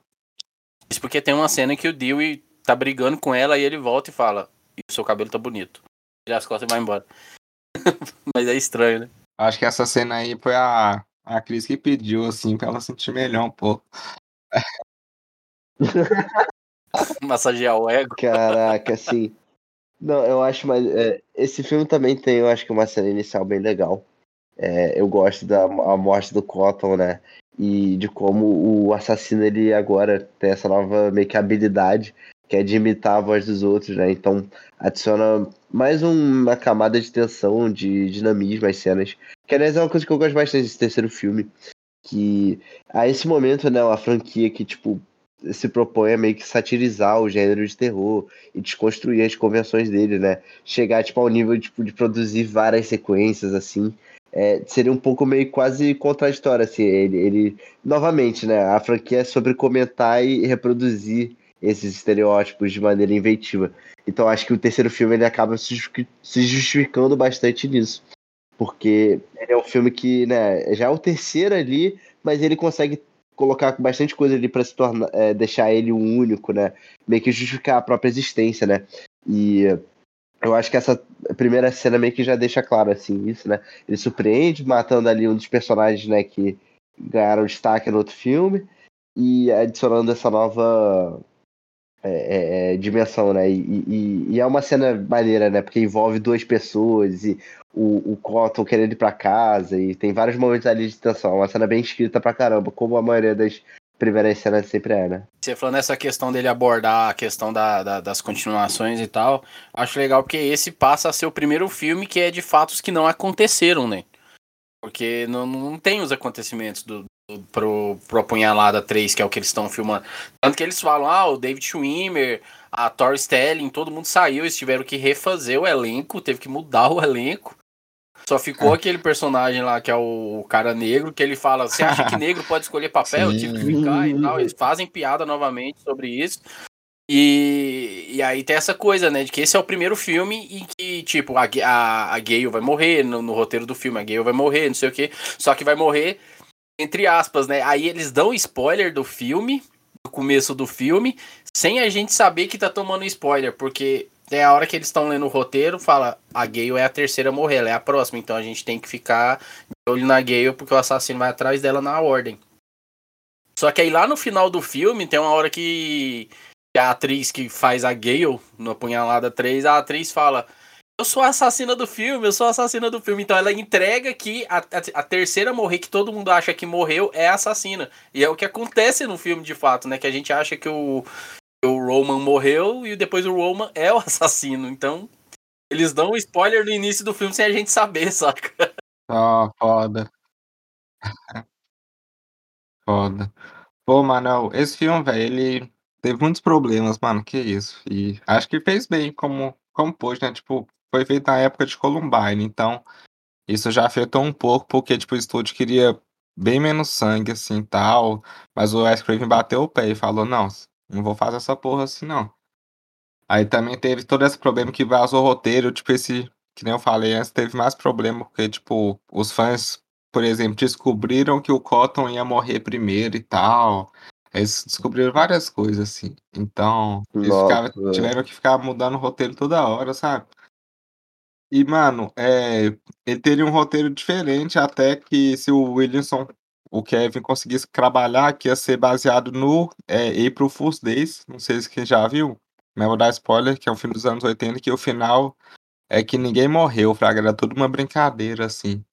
Isso porque tem uma cena que o Dewey tá brigando com ela e ele volta e fala: "E o seu cabelo tá bonito. Vira as costas e vai embora. Mas é estranho, né?
Acho que essa cena aí foi a, a Cris que pediu, assim, pra ela sentir melhor um pouco.
Massagear o ego.
Caraca, assim. Não, eu acho mais. é, esse filme também tem, eu acho que uma cena inicial bem legal. É, eu gosto da a morte do Cotton, né? E de como o assassino ele agora tem essa nova meio que habilidade, que é de imitar a voz dos outros, né? Então adiciona mais uma camada de tensão, de dinamismo às cenas. Que aliás é uma coisa que eu gosto bastante desse terceiro filme. Que a esse momento, né, uma franquia que, tipo, se propõe a meio que satirizar o gênero de terror e desconstruir as convenções dele, né? Chegar tipo ao nível tipo, de produzir várias sequências assim, é, seria um pouco meio quase contraditório assim. Ele, ele novamente, né? A franquia é sobre comentar e reproduzir esses estereótipos de maneira inventiva. Então acho que o terceiro filme ele acaba se justifi- se justificando bastante nisso. Porque ele é um filme que, né, já é o terceiro ali, mas ele consegue colocar bastante coisa ali para se tornar, é, deixar ele um único, né? Meio que justificar a própria existência, né? E eu acho que essa primeira cena meio que já deixa claro assim isso, né? Ele surpreende matando ali um dos personagens, né, que ganharam destaque no outro filme e adicionando essa nova é, é, é, dimensão, né? E, e- e é uma cena maneira, né? Porque envolve duas pessoas e o, o Cotton querendo ir pra casa e tem vários momentos ali de tensão. É uma cena bem escrita pra caramba, como a maioria das primeiras cenas sempre é, né?
Você falou nessa questão dele abordar a questão da, da, das continuações e tal, acho legal porque esse passa a ser o primeiro filme que é de fatos que não aconteceram, né? Porque não, não tem os acontecimentos do, do, pro, pro Apunhalada 3, que é o que eles estão filmando. Tanto que eles falam, ah, o David Schwimmer, a Tori Stelling, todo mundo saiu, eles tiveram que refazer o elenco, teve que mudar o elenco. Só ficou é. aquele personagem lá que é o cara negro, que ele fala: Você acha que negro pode escolher papel? Eu tive que ficar e tal. Eles fazem piada novamente sobre isso. E, e aí tem essa coisa, né? De que esse é o primeiro filme em que, tipo, a, a, a Gale vai morrer no, no roteiro do filme, a Gale vai morrer, não sei o quê. Só que vai morrer, entre aspas, né? Aí eles dão spoiler do filme, do começo do filme, sem a gente saber que tá tomando spoiler, porque tem a hora que eles estão lendo o roteiro, fala, a Gale é a terceira a morrer, ela é a próxima, então a gente tem que ficar de olho na Gale, porque o assassino vai atrás dela na ordem. Só que aí lá no final do filme, tem uma hora que a atriz que faz a Gale no Apunhalada 3, a atriz fala, eu sou a assassina do filme, eu sou a assassina do filme. Então ela entrega que a, a, a, terceira a morrer, que todo mundo acha que morreu, é a assassina. E é o que acontece no filme de fato, né? Que a gente acha que o, o Roman morreu e depois o Roman é o assassino. Então, eles dão um spoiler no início do filme sem a gente saber, saca?
Ah, foda. foda. Pô, mano, esse filme, velho, ele teve muitos problemas, mano, que isso. E acho que fez bem como, como né? Tipo, foi feito na época de Columbine, então isso já afetou um pouco, porque, tipo, o estúdio queria bem menos sangue, assim, tal, mas o Wes Craven bateu o pé e falou, não, não vou fazer essa porra assim, não. Aí também teve todo esse problema que vazou o roteiro, tipo, esse. Que nem eu falei antes, teve mais problema, porque, tipo, os fãs, por exemplo, descobriram que o Cotton ia morrer primeiro e tal. Eles descobriram várias coisas, assim. Então, eles ficavam, tiveram que ficar mudando o roteiro toda hora, sabe? E, mano, é, ele teria um roteiro diferente até que se o Williamson o Kevin conseguisse trabalhar, que ia ser baseado no é, April Fool's Days, não sei se quem já viu, mas vou dar spoiler, que é um filme dos anos 80, que o final é que ninguém morreu, fraga, era tudo uma brincadeira, assim.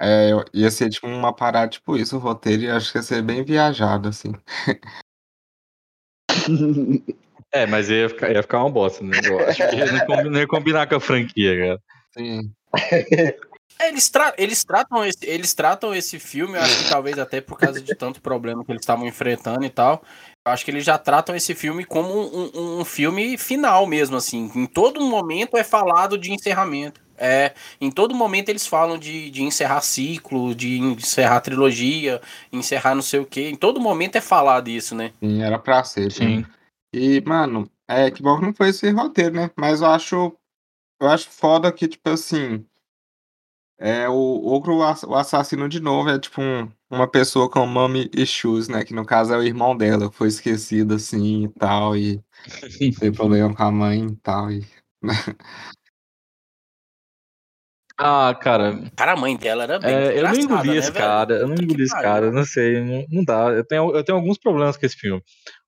É, ia ser tipo uma parada tipo isso, o roteiro, e acho que ia ser bem viajado, assim.
É, mas ia ficar, ia ficar uma bosta, né? Eu acho que não ia combinar com a franquia, cara.
Sim.
É, eles, tra eles, tratam esse, eles tratam esse filme, eu acho que talvez até por causa de tanto problema que eles estavam enfrentando e tal. Eu acho que eles já tratam esse filme como um, um, um, filme final mesmo, assim. Em todo momento é falado de encerramento. É, em todo momento eles falam de, de encerrar ciclo, de encerrar trilogia, encerrar não sei o que. Em todo momento é falado isso, né?
Sim, era pra ser, sim. E, mano, é que bom que não foi esse roteiro, né? Mas eu acho. Eu acho foda que, tipo assim é, o outro, o assassino de novo é tipo um, uma pessoa com mommy issues, né? Que no caso é o irmão dela, que foi esquecido assim e tal, e tem problema com a mãe e tal. E...
ah, cara.
Cara, a mãe dela era bem.
É, eu não engoli né, esse cara, eu não engoli esse cara, não sei, não, não dá. Eu tenho, eu tenho alguns problemas com esse filme.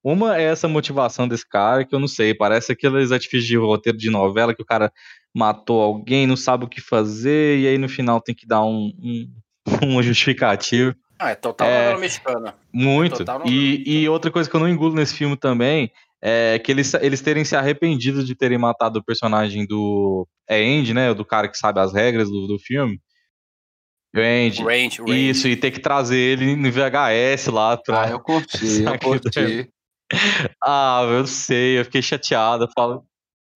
Uma é essa motivação desse cara, que eu não sei, parece aqueles artifícios de roteiro de novela que o cara matou alguém, não sabe o que fazer, e aí no final tem que dar um, um, um justificativo.
Ah, é total é, mexicana.
Muito. E, e outra coisa que eu não engulo nesse filme também é que eles, eles terem se arrependido de terem matado o personagem do. É Andy, né? Do cara que sabe as regras do, do filme. Andy.
Range,
Range. Isso, e ter que trazer ele no VHS lá pra.
Ah, eu curti, eu curti.
ah, eu sei, eu fiquei chateado. Eu falo,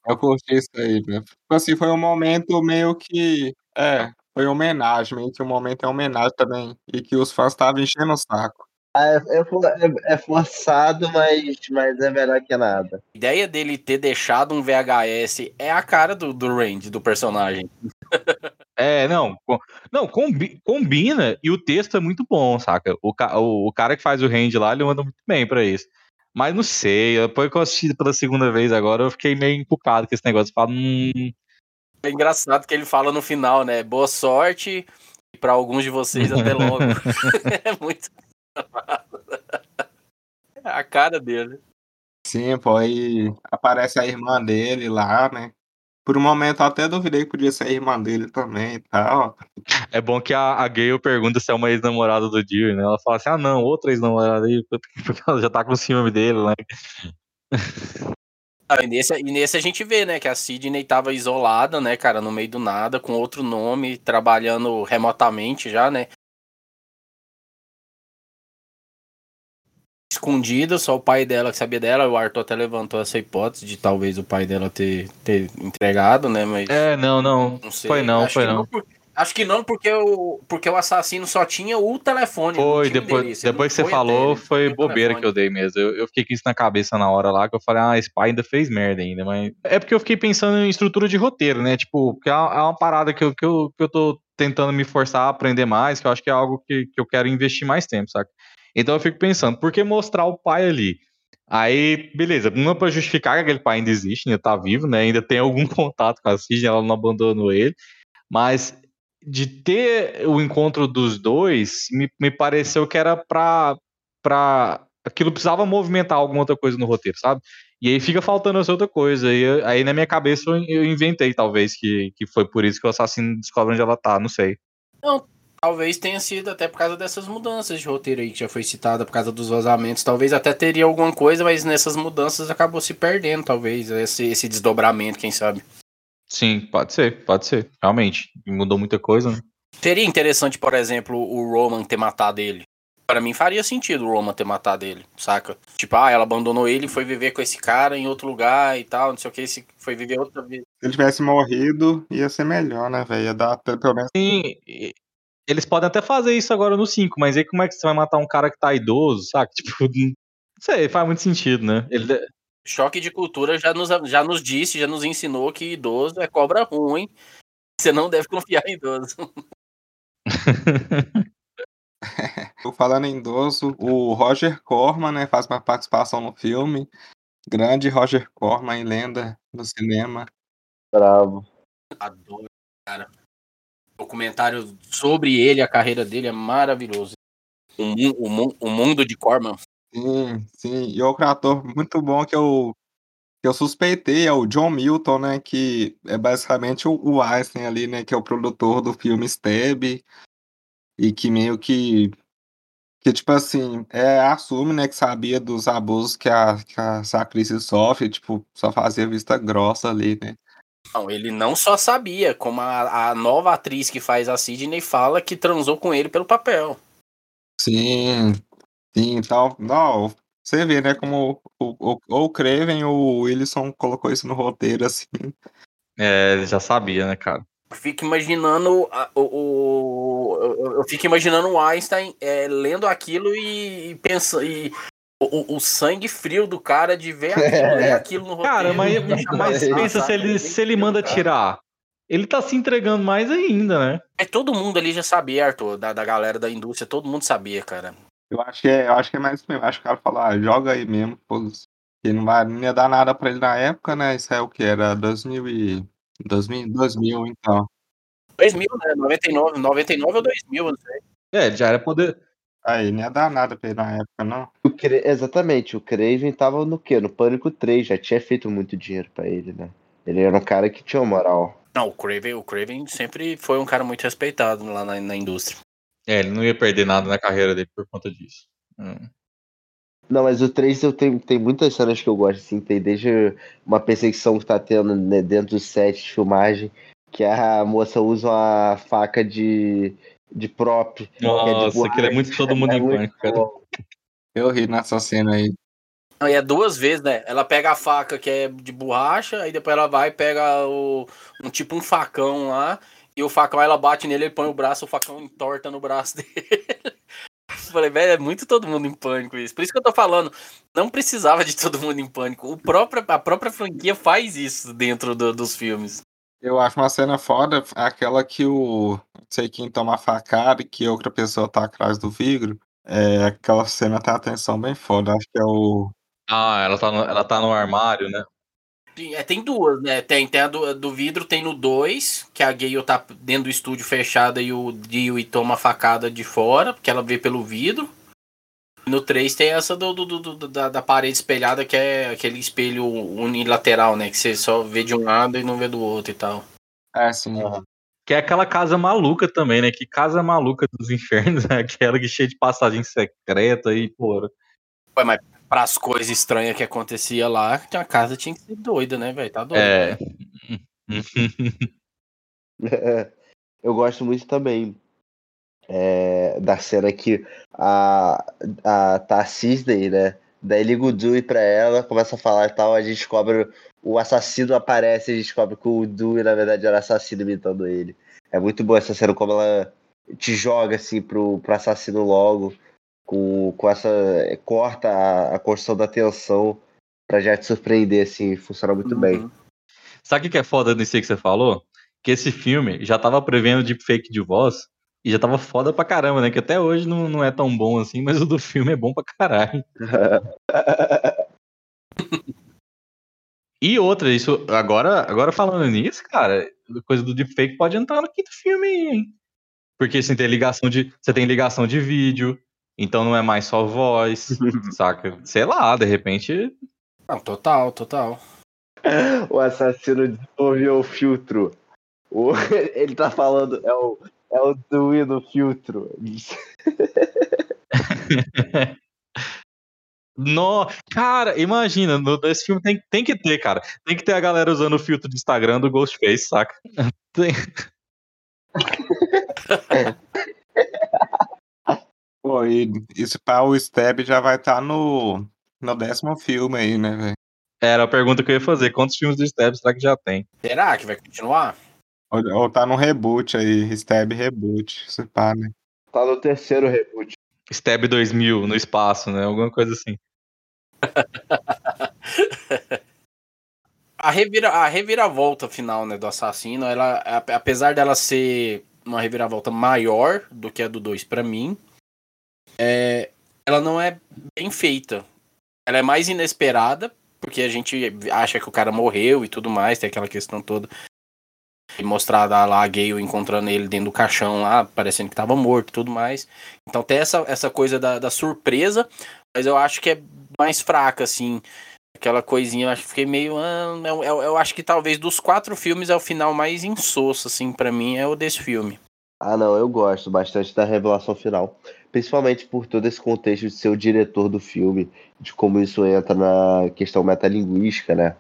eu curti isso aí, né. Tipo assim, foi um momento meio que é, foi homenagem, meio que o momento é homenagem também, e que os fãs estavam enchendo o saco.
Ah, é, é, é, é, forçado, mas, mas é melhor que nada.
A ideia dele ter deixado um VHS é a cara do, do Randy, do personagem.
É, não, não combi, combina e o texto é muito bom, saca? O, o, o cara que faz o Randy lá, ele manda muito bem para isso. Mas não sei, depois que eu assisti pela segunda vez agora, eu fiquei meio encucado com esse negócio. Falo, hum...
É engraçado que ele fala no final, né? Boa sorte e para alguns de vocês até logo. é muito. É a cara dele.
Sim, pô, aí aparece a irmã dele lá, né? Por um momento até duvidei que podia ser a irmã dele também e tal.
É bom que a, a Gale pergunta se é uma ex-namorada do Dio, né? Ela fala assim, ah não, outra ex-namorada aí, porque ela já tá com ciúme dele, né?
Ah, e, nesse, e nesse a gente vê, né, que a Sidney tava isolada, né, cara, no meio do nada, com outro nome, trabalhando remotamente já, né? Escondida, só o pai dela que sabia dela. O Arthur até levantou essa hipótese de talvez o pai dela ter, ter entregado, né? Mas.
É, não, não. não sei. Foi não, Acho foi não. não
Acho que não, porque o, porque o assassino só tinha o telefone.
Foi, depois, depois que você falou, dele, foi bobeira telefone. que eu dei mesmo. Eu, eu, fiquei com isso na cabeça na hora lá, que eu falei, ah, esse pai ainda fez merda ainda, mas... É porque eu fiquei pensando em estrutura de roteiro, né? Tipo, porque é uma é parada que eu, que, eu, que eu tô tentando me forçar a aprender mais, que eu acho que é algo que, que eu quero investir mais tempo, saca? Então eu fico pensando, por que mostrar o pai ali? Aí, beleza, não é pra justificar que aquele pai ainda existe, ainda tá vivo, né? Ainda tem algum contato com a Sidney, ela não abandonou ele. Mas de ter o encontro dos dois, me, me pareceu que era pra, pra. Aquilo precisava movimentar alguma outra coisa no roteiro, sabe? E aí fica faltando essa outra coisa. E eu, aí na minha cabeça eu, inventei, talvez, que, que foi por isso que o assassino descobre onde ela tá, não sei.
Não, talvez tenha sido até por causa dessas mudanças de roteiro aí que já foi citada, por causa dos vazamentos. Talvez até teria alguma coisa, mas nessas mudanças acabou se perdendo, talvez, esse, esse desdobramento, quem sabe.
Sim, pode ser, pode ser. Realmente. Mudou muita coisa, né?
Seria interessante, por exemplo, o Roman ter matado ele. Para mim faria sentido o Roman ter matado ele, saca? Tipo, ah, ela abandonou ele e foi viver com esse cara em outro lugar e tal, não sei o que, se foi viver outra vez.
Se ele tivesse morrido, ia ser melhor, né, velho? Ia dar pelo menos.
Sim, eles podem até fazer isso agora no 5, mas aí como é que você vai matar um cara que tá idoso, saca? Tipo, não sei, faz muito sentido, né? Ele,
Choque de cultura já nos, já nos disse, já nos ensinou que idoso é cobra ruim. Você não deve confiar em idoso.
Falando em idoso, o Roger Corman, né, faz uma participação no filme. Grande Roger Corman, lenda no cinema.
Bravo.
Adoro, cara. O documentário sobre ele, a carreira dele é maravilhoso. O, o, o mundo de Corman.
Sim, sim. E outro ator muito bom que eu, que eu suspeitei é o John Milton, né? Que é basicamente o, o Einstein ali, né? Que é o produtor do filme Stab. E que meio que. Que, tipo assim, é, assume, né, que sabia dos abusos que a, que a Sacrice sofre, tipo, só fazia vista grossa ali, né?
Não, ele não só sabia, como a, a nova atriz que faz a Sidney fala que transou com ele pelo papel.
Sim, Sim, então, não, você vê, né, como o, o, o Craven ou o Wilson colocou isso no roteiro, assim.
É, ele já sabia, né, cara?
Eu fico imaginando o, o, eu fico imaginando o Einstein é, lendo aquilo e, e pensando e o, o, sangue frio do cara de ver aquilo, ler aquilo no roteiro.
Cara, mas, mas pensa se ele, se ele manda tirar. Ele tá se entregando mais ainda, né?
É todo mundo ali já sabia, Arthur, da, da galera da indústria, todo mundo sabia, cara.
Eu acho que é, eu acho que é mais mesmo. Acho que o cara falou, ah, joga aí mesmo, que não, vai, não ia dar nada pra ele na época, né? Isso é o que? Era 2000, e, 2000, 2000 então.
2000, né? 99, 99 ou 2000, não sei.
É, já era poder.
Aí, não ia dar nada pra ele na época, não.
O Cre... Exatamente, o Craven tava no quê? No Pânico 3, já tinha feito muito dinheiro pra ele, né? Ele era um cara que tinha moral.
Não, o Craven, o Craven sempre foi um cara muito respeitado lá na, na indústria.
É, ele não ia perder nada na carreira dele por conta disso. Hum.
Não, mas o 3 eu tenho, tem muitas cenas que eu gosto, assim, tem desde uma perseguição que tá tendo né, dentro do set de filmagem, que a moça usa uma faca de, de prop.
Nossa, é aquilo é muito todo mundo é em pânico, cara.
Eu ri nessa cena aí.
Aí é duas vezes, né? Ela pega a faca que é de borracha, aí depois ela vai e pega o, um tipo um facão lá e o facão, ela bate nele, ele põe o braço, o facão entorta no braço dele. Falei, velho, é muito todo mundo em pânico isso. Por isso que eu tô falando, não precisava de todo mundo em pânico. O próprio, a própria franquia faz isso dentro do, dos filmes.
Eu acho uma cena foda aquela que o. Não sei quem toma facada e que outra pessoa tá atrás do vidro. É, aquela cena tem atenção bem foda. Acho que é o.
Ah, ela tá no, ela tá no armário, né?
É, tem duas, né? Tem, tem a do, do vidro, tem no 2, que a Gale tá dentro do estúdio fechada e o Dewey toma a facada de fora, porque ela vê pelo vidro. No 3 tem essa do, do, do, da, da parede espelhada, que é aquele espelho unilateral, né? Que você só vê de um lado e não vê do outro e tal.
É, sim.
Uhum. Que é aquela casa maluca também, né? Que casa maluca dos infernos, é aquela que cheia de passagem secreta e, porra.
Ué, mas pras coisas estranhas que acontecia lá, a casa tinha que ser doida, né, velho? Tá doido.
É.
Né?
Eu gosto muito também é, da cena que a, a tá a Cisney, né? Daí liga o Dewey pra ela, começa a falar e tal, a gente descobre o assassino aparece e a gente descobre que o Dewey, na verdade, era assassino imitando ele. É muito boa essa cena, como ela te joga assim pro, pro assassino logo, com, com essa. corta a, a construção da tensão pra já te surpreender, assim, funciona muito uhum. bem.
Sabe o que é foda nisso que você falou? Que esse filme já tava prevendo deepfake de voz e já tava foda pra caramba, né? Que até hoje não, não é tão bom assim, mas o do filme é bom pra caralho. e outra, isso agora, agora falando nisso, cara, coisa do deepfake pode entrar no quinto filme aí, hein? Porque você tem ligação de, você tem ligação de vídeo, então não é mais só voz, saca? Sei lá, de repente.
Não, total, total.
O assassino desenvolveu o filtro. O, ele tá falando, é o, é o Dewey no filtro.
No, cara, imagina, no, nesse filme tem, tem que ter, cara. Tem que ter a galera usando o filtro de Instagram do Ghostface, saca? Tem.
Pô, e isso para o Stab já vai estar tá no, no décimo filme aí, né, velho?
Era a pergunta que eu ia fazer. Quantos filmes do Stab será que já tem?
Será que vai continuar?
Ou, ou tá no reboot aí, Stab Reboot, se pá, né?
Tá no terceiro reboot.
Stab 2000 no espaço, né? Alguma coisa assim.
a, revira, a reviravolta final né, do assassino, ela, apesar dela ser uma reviravolta maior do que a do 2 para mim, é, ela não é bem feita. Ela é mais inesperada, porque a gente acha que o cara morreu e tudo mais, tem aquela questão toda mostrada lá a Gale encontrando ele dentro do caixão lá, parecendo que tava morto e tudo mais. Então tem essa, essa coisa da, da surpresa, mas eu acho que é mais fraca, assim. Aquela coisinha, eu acho que fiquei meio. Ah, eu, eu, eu, acho que talvez dos quatro filmes é o final mais insosso, assim, para mim, é o desse filme.
Ah, não, eu gosto bastante da revelação final. Principalmente por todo esse contexto de ser o diretor do filme, de como isso entra na questão metalinguística, né?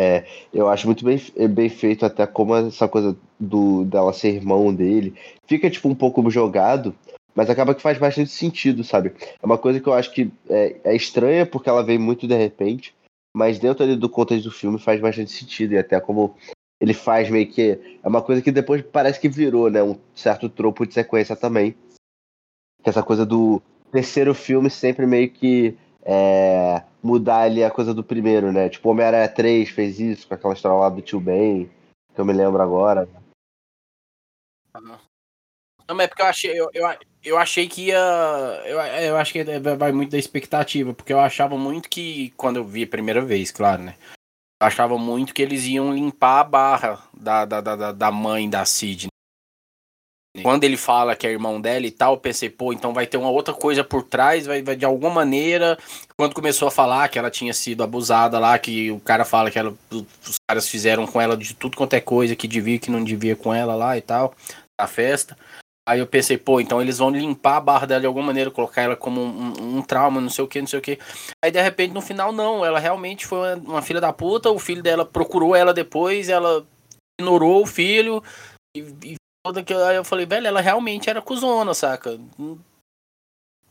É, eu acho muito bem, bem feito até como essa coisa do dela ser irmão dele. Fica, tipo, um pouco jogado, mas acaba que faz bastante sentido, sabe? É uma coisa que eu acho que é, é estranha porque ela vem muito de repente, mas dentro ali do contexto do filme faz bastante sentido. E até como ele faz meio que. É uma coisa que depois parece que virou, né? Um certo tropo de sequência também. Essa coisa do terceiro filme sempre meio que é, mudar ali a coisa do primeiro, né? Tipo, Homem-Aranha 3 fez isso com aquela história lá do tio Ben, que eu me lembro agora.
Não, mas é porque eu achei, eu, eu, eu achei que ia. Eu, eu acho que vai muito da expectativa, porque eu achava muito que, quando eu vi a primeira vez, claro, né? Eu achava muito que eles iam limpar a barra da, da, da, da mãe da Cid. Quando ele fala que é irmão dela e tal, eu pensei, pô, então vai ter uma outra coisa por trás, vai, vai de alguma maneira. Quando começou a falar que ela tinha sido abusada lá, que o cara fala que ela, os caras fizeram com ela de tudo quanto é coisa, que devia que não devia com ela lá e tal, na festa. Aí eu pensei, pô, então eles vão limpar a barra dela de alguma maneira, colocar ela como um, um, um trauma, não sei o que, não sei o que. Aí de repente no final, não, ela realmente foi uma, uma filha da puta, o filho dela procurou ela depois, ela ignorou o filho e toda que aí eu falei, velho, ela realmente era cuzona, saca?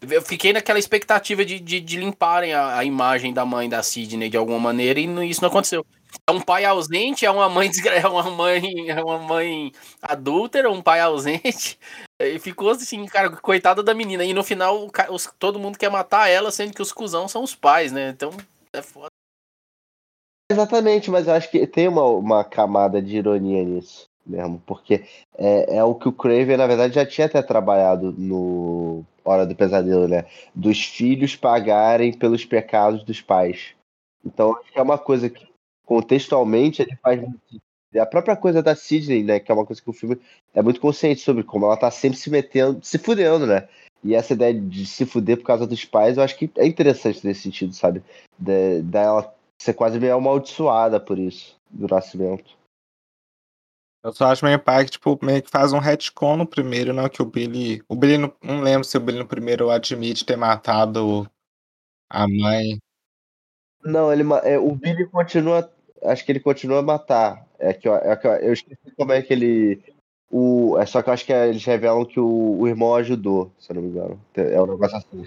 Eu fiquei naquela expectativa de, de, de limparem a, a, imagem da mãe da Sidney de alguma maneira e isso não aconteceu. É um pai ausente, é uma mãe é uma mãe, é uma mãe adúltera, um pai ausente. E ficou assim, cara, coitada da menina. E no final, os, todo mundo quer matar ela, sendo que os cuzão são os pais, né? Então, é foda.
Exatamente, mas eu acho que tem uma, uma camada de ironia nisso mesmo, porque é, é o que o Craven, na verdade, já tinha até trabalhado no Hora do Pesadelo, né? Dos filhos pagarem pelos pecados dos pais. Então, acho que é uma coisa que, contextualmente, ele faz a própria coisa da Sidney, né? Que é uma coisa que o filme é muito consciente sobre como ela tá sempre se metendo, se fudendo, né? E essa ideia de se fuder por causa dos pais, eu acho que é interessante nesse sentido, sabe? Dela ser quase meio amaldiçoada por isso, do nascimento.
Eu só acho meio pai que, tipo, meio que faz um retcon no primeiro, não? Que o Billy. O Billy não, não lembro se o Billy no primeiro admite ter matado a mãe.
Não, ele, é, o Billy continua. Acho que ele continua a matar. É que, eu, é que eu, eu esqueci como é que ele. O, é só que eu acho que eles revelam que o, o irmão ajudou, se eu não me engano. É um negócio assim.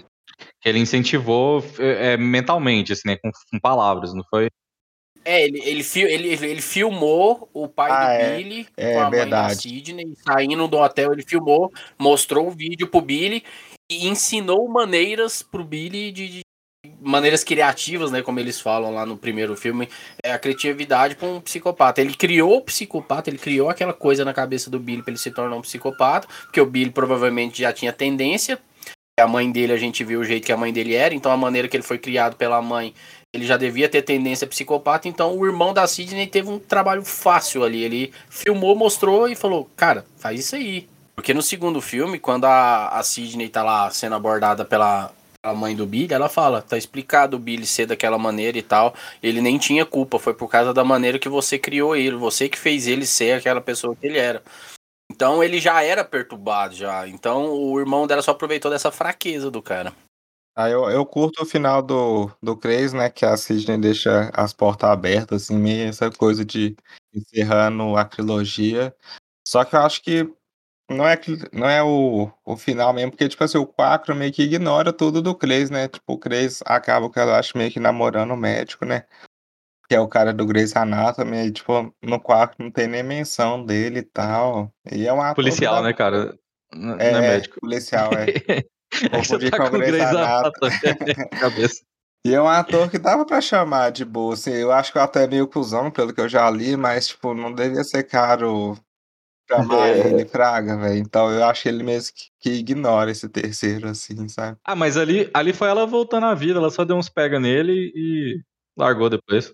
Que ele incentivou é, mentalmente, assim, né? Com, com palavras, não foi?
É, ele, ele, ele, ele filmou o pai ah, do é, Billy
é, com a
verdade. mãe da Sidney saindo do hotel, ele filmou, mostrou o vídeo pro Billy e ensinou maneiras pro Billy de, de maneiras criativas, né, como eles falam lá no primeiro filme, é a criatividade com um psicopata. Ele criou o psicopata, ele criou aquela coisa na cabeça do Billy para ele se tornar um psicopata, porque o Billy provavelmente já tinha tendência. A mãe dele, a gente viu o jeito que a mãe dele era, então a maneira que ele foi criado pela mãe, ele já devia ter tendência psicopata, então o irmão da Sidney teve um trabalho fácil ali. Ele filmou, mostrou e falou: "Cara, faz isso aí". Porque no segundo filme, quando a, a Sidney tá lá sendo abordada pela mãe do Billy, ela fala, tá explicado o Billy ser daquela maneira e tal. Ele nem tinha culpa, foi por causa da maneira que você criou ele, você que fez ele ser aquela pessoa que ele era. Então ele já era perturbado já. Então o irmão dela só aproveitou dessa fraqueza do cara.
Ah, eu, eu curto o final do, do Crazy, né? Que a Sidney deixa as portas abertas, assim, meio essa coisa de encerrando a trilogia. Só que eu acho que não é, não é o, o final mesmo, porque, tipo assim, o Quacro meio que ignora tudo do Cres, né? Tipo, o Cres acaba que ela acha meio que namorando o médico, né? Que é o cara do Grey's Anatomy, e, tipo, no Quacro não tem nem menção dele e tal. E é uma
Policial, dá... né, cara?
Não é, é médico. Policial, é.
é você tá com o Grey's Anatomy cabeça.
E é um ator que dava pra chamar de boa, assim, eu acho que eu até meio cuzão, pelo que eu já li, mas, tipo, não devia ser caro chamar é. ele Fraga, velho. Então eu acho ele mesmo que, que, ignora esse terceiro, assim, sabe?
Ah, mas ali, ali foi ela voltando à vida, ela só deu uns pega nele e largou depois.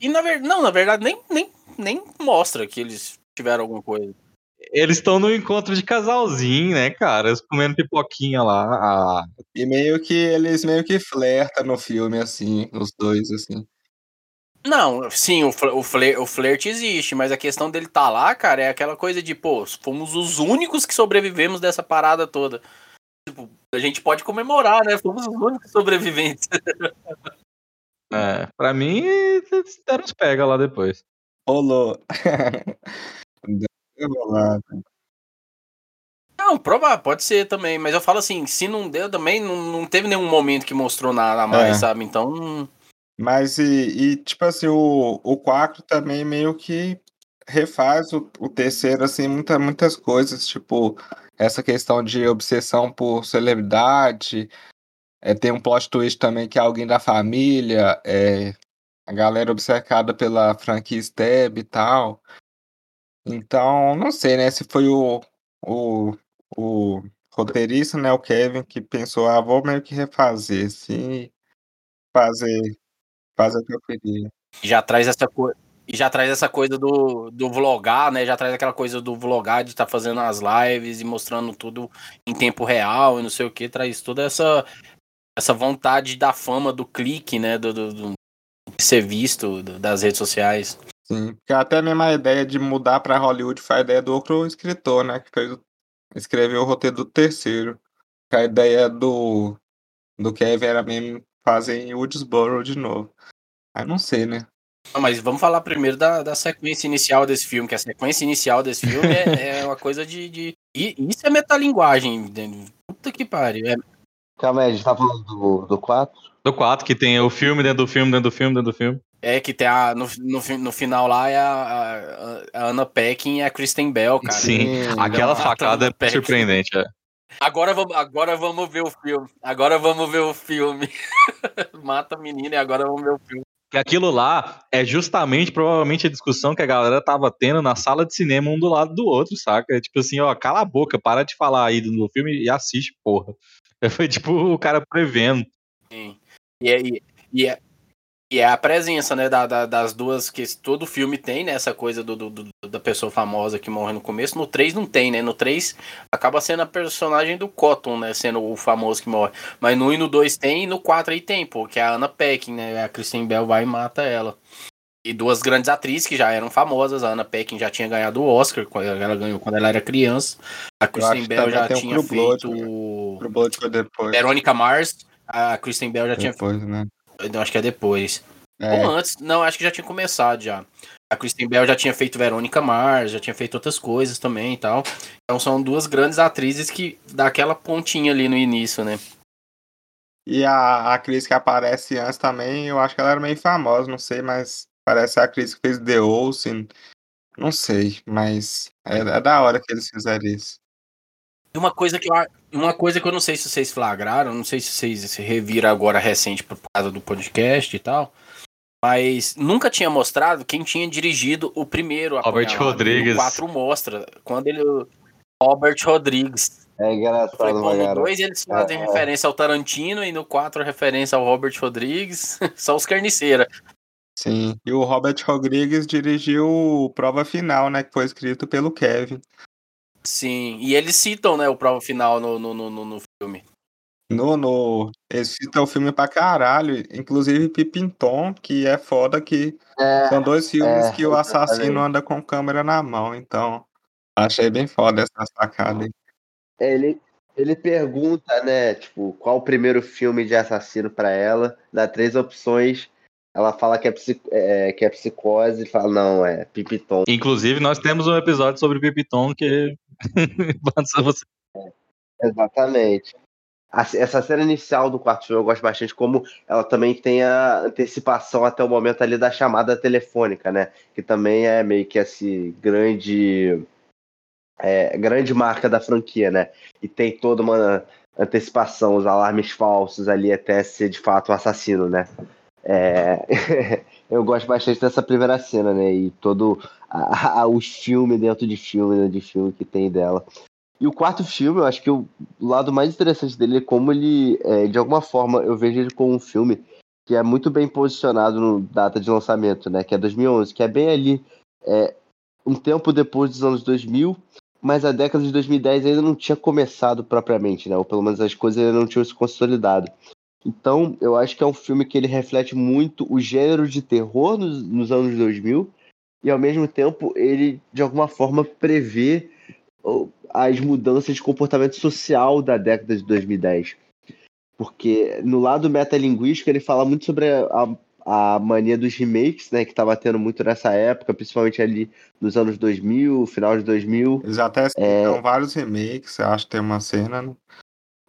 E na verdade, não, na verdade, nem, nem, nem mostra que eles tiveram alguma coisa.
Eles estão no encontro de casalzinho, né, cara? Eles comendo pipoquinha lá. Ah.
E meio que eles meio que flertam no filme, assim, os dois, assim.
Não, sim, o, o, flir, o flerte existe, mas a questão dele tá lá, cara, é aquela coisa de, pô, fomos os únicos que sobrevivemos dessa parada toda. Tipo, a gente pode comemorar, né? Fomos os únicos sobreviventes.
É, pra mim, deram os pega lá depois.
Rolou.
Não, provável, pode ser também, mas eu falo assim, se não deu também, não, não teve nenhum momento que mostrou nada a mais, é. sabe? Então.
Mas e, e, tipo assim, o, o 4 também meio que refaz o, o terceiro, assim, muita, muitas coisas, tipo, essa questão de obsessão por celebridade, é, tem um plot twist também que é alguém da família, é, a galera obcecada pela franquia Stab e tal. Então, não sei, né, se foi o, o, o roteirista, né, o Kevin, que pensou, ah, vou meio que refazer, assim, fazer Faz o que eu queria.
Já traz essa coisa. E já traz essa coisa do, do vlogar, né? Já traz aquela coisa do vlogar, de estar tá fazendo as lives e mostrando tudo em tempo real e não sei o que. Traz toda essa, essa vontade da fama, do clique, né? Do, do, do ser visto do, das redes sociais.
Sim, porque até mesmo a ideia de mudar para Hollywood foi a ideia do outro escritor, né? Que fez, escreveu o roteiro do terceiro. A ideia do, do Kevin era mesmo fazer em Woodsboro de novo. Aí não sei, né?
Não, mas vamos falar primeiro da, da sequência inicial desse filme, que a sequência inicial desse filme é, é uma coisa de, de. Isso é metalinguagem. Puta que pariu. É...
Calma aí, a gente tá falando do, do 4?
Do 4, que tem o filme dentro do filme, dentro do filme, dentro do filme.
É, que tem a. No, no, no final lá é a, a, a Anna Peckin e a Kristen Bell, cara.
Sim, aquela facada é surpreendente, é.
Agora vamos, agora vamos ver o filme. Agora vamos ver o filme. Mata a menina e agora vamos ver o filme.
Que aquilo lá é justamente, provavelmente, a discussão que a galera tava tendo na sala de cinema, um do lado do outro, saca? É tipo assim, ó, cala a boca, para de falar aí do filme e assiste, porra. Foi tipo o cara prevendo.
Sim. E, é, e, e, é, E é a presença, né, da, da, das duas que todo filme tem, né, essa coisa do, do, do, da pessoa famosa que morre no começo. No 3 não tem, né? No 3 acaba sendo a personagem do Cotton, né, sendo o famoso que morre. Mas no 1 e no 2 tem, e no 4 aí tem, pô, que é a Anna Peckin, né? A Kristen Bell vai e mata ela. E duas grandes atrizes que já eram famosas. A Anna Peckin já tinha ganhado o Oscar, ela ganhou quando ela era criança. A Kristen Bell já tinha feito. Blood,
depois.
Verônica Mars. A Kristen Bell já
depois,
tinha.
Né?
Eu acho que é depois. É. Ou antes, não, acho que já tinha começado já. A Kristen Bell já tinha feito Verônica Mars, já tinha feito outras coisas também e tal. Então são duas grandes atrizes que dá aquela pontinha ali no início, né?
E a, a atriz que aparece antes também, eu acho que ela era meio famosa, não sei, mas parece a atriz que fez The Olsen. Não sei, mas é, é da hora que eles fizeram isso.
Uma coisa que eu, uma coisa que eu não sei se vocês flagraram, não sei se vocês se reviram agora recente por causa do podcast e tal, mas nunca tinha mostrado quem tinha dirigido o primeiro
Robert Rodrigues. O
4 mostra, quando ele Robert Rodrigues.
É engraçado,
Foi no 2 eles fazem é, é. referência ao Tarantino e no 4 referência ao Robert Rodrigues, só os carniceira.
Sim, e o Robert Rodrigues dirigiu Prova Final, né, que foi escrito pelo Kevin.
Sim, e eles citam, né, o prova final no, no, no, no filme.
No, no, eles citam o filme pra caralho, inclusive Pipinton, que é foda que é, são dois filmes é, que o assassino anda com câmera na mão, então achei bem foda essa sacada aí.
Ele, ele pergunta, né, tipo, qual o primeiro filme de assassino para ela, dá três opções, ela fala que é, é, que é psicose e fala, não, é Pipiton.
Inclusive, nós temos um episódio sobre Pipiton que.
é, exatamente. Essa cena inicial do quarto filme eu gosto bastante, como ela também tem a antecipação até o momento ali da chamada telefônica, né? Que também é meio que esse grande. É, grande marca da franquia, né? E tem toda uma antecipação, os alarmes falsos ali até ser de fato o um assassino, né? É, eu gosto bastante dessa primeira cena, né? E todo a, a, dentro de filme, né, de filme que tem dela. E o quarto filme, eu acho que o lado mais interessante dele é como ele, é, de alguma forma, eu vejo ele como um filme que é muito bem posicionado no data de lançamento, né? Que é 2011, que é bem ali, é, um tempo depois dos anos 2000, mas a década de 2010 ainda não tinha começado propriamente, né? Ou pelo menos as coisas ainda não tinham se consolidado. Então, eu acho que é um filme que ele reflete muito o gênero de terror nos, nos anos 2000 e, ao mesmo tempo, ele, de alguma forma, prevê as mudanças de comportamento social da década de 2010. Porque no lado metalinguístico ele fala muito sobre a, a mania dos remakes, né, que estava tendo muito nessa época, principalmente ali nos anos 2000, final de 2000.
Eles até é... vários remakes, acho que tem uma cena, né?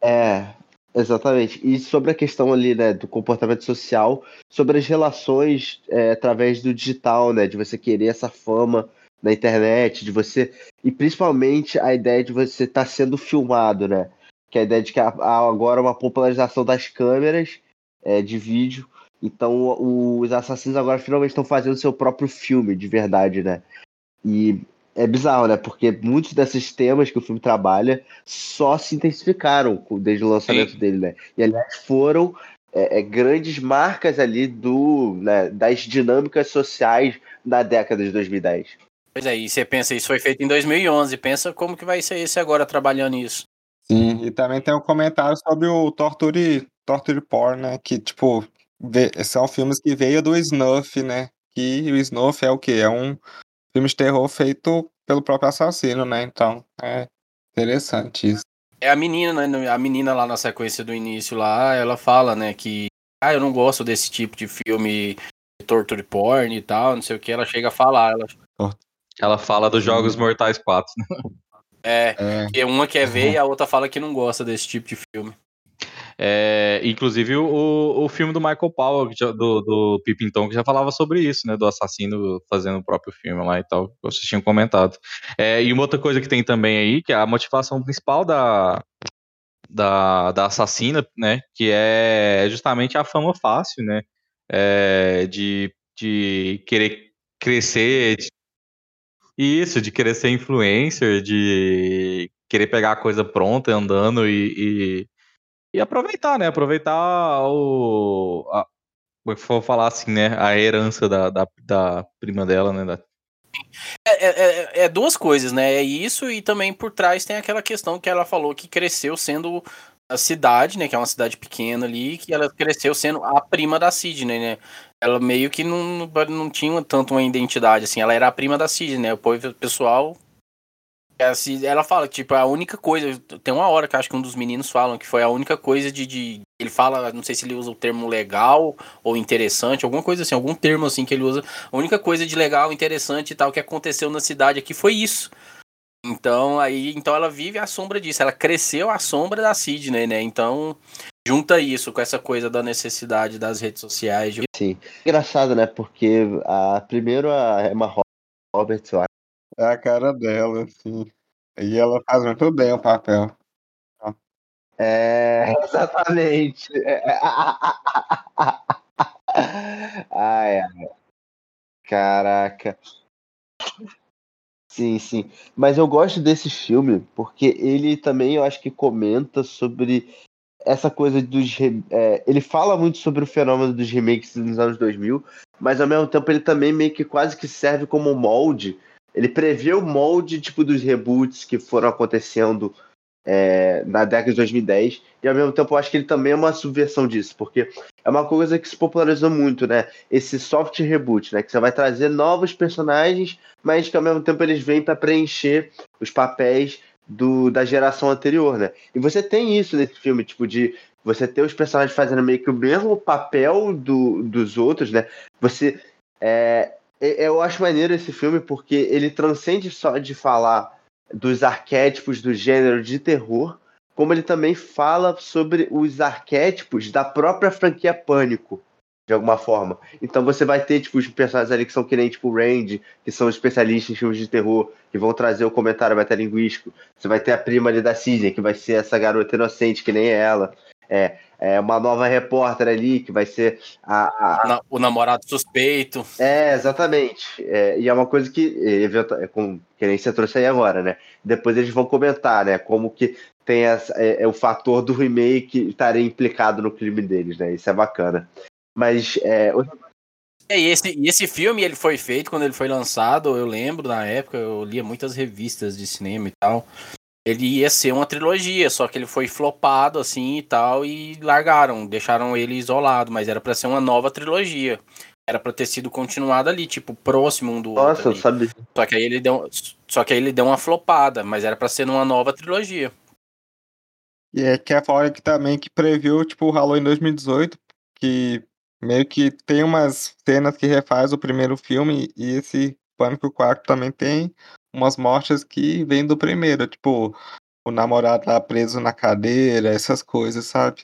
É, Exatamente. E sobre a questão ali, né, do comportamento social, sobre as relações é, através do digital, né, de você querer essa fama na internet, de você e principalmente a ideia de você estar tá sendo filmado, né, que é a ideia de que há agora uma popularização das câmeras é, de vídeo. Então os assassinos agora finalmente estão fazendo seu próprio filme de verdade, né? E é bizarro, né? Porque muitos desses temas que o filme trabalha só se intensificaram desde o lançamento Sim. dele, né? E aliás foram é, é, grandes marcas ali do, né, das dinâmicas sociais da década de 2010.
Pois é, e você pensa, isso foi feito em 2011, pensa como que vai ser esse agora trabalhando isso.
Sim, e também tem um comentário sobre o Torture, Torture Porn, né? Que, tipo, são filmes que veio do Snuff, né? Que o Snuff é o quê? É um filme de terror feito pelo próprio assassino, né? Então, é interessante isso.
É a menina, né? A menina lá na sequência do início lá, ela fala, né, que ah, eu não gosto desse tipo de filme de torture porn e tal, não sei o que, ela chega a falar. Ela,
ela fala dos Jogos Mortais 4.
é, é. uma quer ver e a outra fala que não gosta desse tipo de filme.
É, inclusive o, o filme do Michael Powell, do, do Pipinton, que já falava sobre isso, né? Do assassino fazendo o próprio filme lá e tal, vocês tinham comentado. É, e uma outra coisa que tem também aí, que é a motivação principal da, da, da assassina, né? Que é justamente a fama fácil, né? É, de, de querer crescer. De, isso, de querer ser influencer, de querer pegar a coisa pronta andando e, e e aproveitar, né? Aproveitar o, a, for falar assim, né? A herança da, da, da prima dela, né? Da...
É, é, é, é, duas coisas, né? É isso e também por trás tem aquela questão que ela falou que cresceu sendo a cidade, né? Que é uma cidade pequena ali, que ela cresceu sendo a prima da Sidney, né? Ela meio que não, não tinha tanto uma identidade, assim. Ela era a prima da Sidney, né? O povo pessoal ela fala tipo, a única coisa. Tem uma hora que acho que um dos meninos falam que foi a única coisa de, de. Ele fala, não sei se ele usa o termo legal ou interessante, alguma coisa assim, algum termo assim que ele usa. A única coisa de legal, interessante e tal que aconteceu na cidade aqui foi isso. Então, aí, então ela vive à sombra disso. Ela cresceu à sombra da Sidney, né? Então, junta isso com essa coisa da necessidade das redes sociais. De...
Sim. Engraçado, né? Porque a, primeiro a Emma Roberts, eu
é a cara dela, assim. E ela faz muito bem o papel.
É, exatamente. ai, ai. Caraca. Sim, sim. Mas eu gosto desse filme porque ele também, eu acho que comenta sobre essa coisa dos. É, ele fala muito sobre o fenômeno dos remakes nos anos 2000, mas ao mesmo tempo ele também meio que quase que serve como molde ele prevê o molde tipo dos reboots que foram acontecendo é, na década de 2010 e ao mesmo tempo eu acho que ele também é uma subversão disso, porque é uma coisa que se popularizou muito, né? Esse soft reboot, né? Que você vai trazer novos personagens, mas que ao mesmo tempo eles vêm para preencher os papéis do, da geração anterior, né? E você tem isso nesse filme, tipo, de você ter os personagens fazendo meio que o mesmo papel do, dos outros, né? Você é, eu acho maneiro esse filme porque ele transcende só de falar dos arquétipos do gênero de terror, como ele também fala sobre os arquétipos da própria franquia Pânico, de alguma forma. Então você vai ter, tipo, os personagens ali que são que nem, tipo, Randy, que são especialistas em filmes de terror, que vão trazer o comentário metalinguístico. Você vai ter a prima ali da Sidney, que vai ser essa garota inocente, que nem ela. É, é, uma nova repórter ali, que vai ser a,
a... o namorado suspeito.
É, exatamente. É, e é uma coisa que, é, com, que nem você trouxe aí agora, né? Depois eles vão comentar, né? Como que tem essa, é, é o fator do remake estaria implicado no crime deles, né? Isso é bacana. Mas. É,
é, e esse, e esse filme ele foi feito quando ele foi lançado, eu lembro na época, eu lia muitas revistas de cinema e tal ele ia ser uma trilogia, só que ele foi flopado assim e tal e largaram, deixaram ele isolado, mas era para ser uma nova trilogia. Era para ter sido continuado ali, tipo, próximo um do
Nossa,
outro.
Nossa, sabe.
Só que aí ele deu, só que aí ele deu uma flopada, mas era para ser uma nova trilogia.
E é que é fora que também que previu, tipo, o Halloween 2018, que meio que tem umas cenas que refaz o primeiro filme e esse Pânico 4 também tem umas mortes que vêm do primeiro, tipo, o namorado lá preso na cadeira, essas coisas, sabe?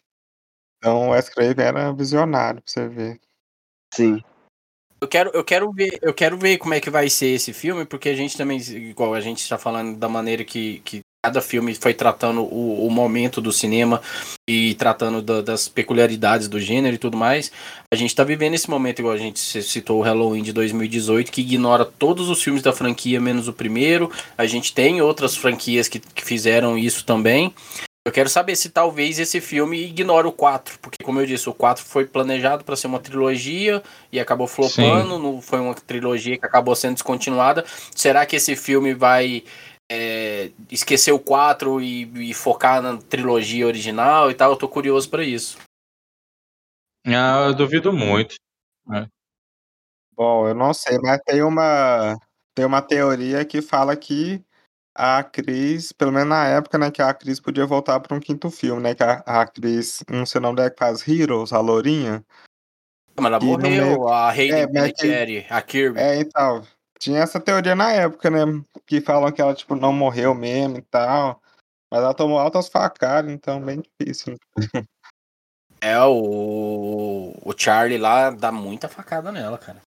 Então o Craven era visionário pra você ver.
Sim.
Eu quero, eu quero ver, eu quero ver como é que vai ser esse filme, porque a gente também, igual a gente está falando da maneira que, que cada filme foi tratando o, o momento do cinema e tratando da, das peculiaridades do gênero e tudo mais. A gente está vivendo esse momento, igual a gente citou o Halloween de 2018, que ignora todos os filmes da franquia, menos o primeiro. A gente tem outras franquias que, que fizeram isso também. Eu quero saber se talvez esse filme ignore o 4, porque como eu disse, o 4 foi planejado para ser uma trilogia e acabou flopando, não foi uma trilogia que acabou sendo descontinuada. Será que esse filme vai é, esquecer o 4 e, e, focar na trilogia original e tal, eu tô curioso para isso.
Ah, eu duvido muito. É.
Bom, eu não sei, mas tem uma tem uma teoria que fala que a Cris, pelo menos na época, né, que a Cris podia voltar para um quinto filme, né, que a, a Cris, não sei o nome dela, que faz Heroes, a Lourinha.
Mas ela morreu, meio... a Rei é, de a Kirby.
É, então, tinha essa teoria na época, né? Que falam que ela, tipo, não morreu mesmo e tal. Mas ela tomou altas facadas, então bem difícil.
É, o, o Charlie lá dá muita facada nela, cara.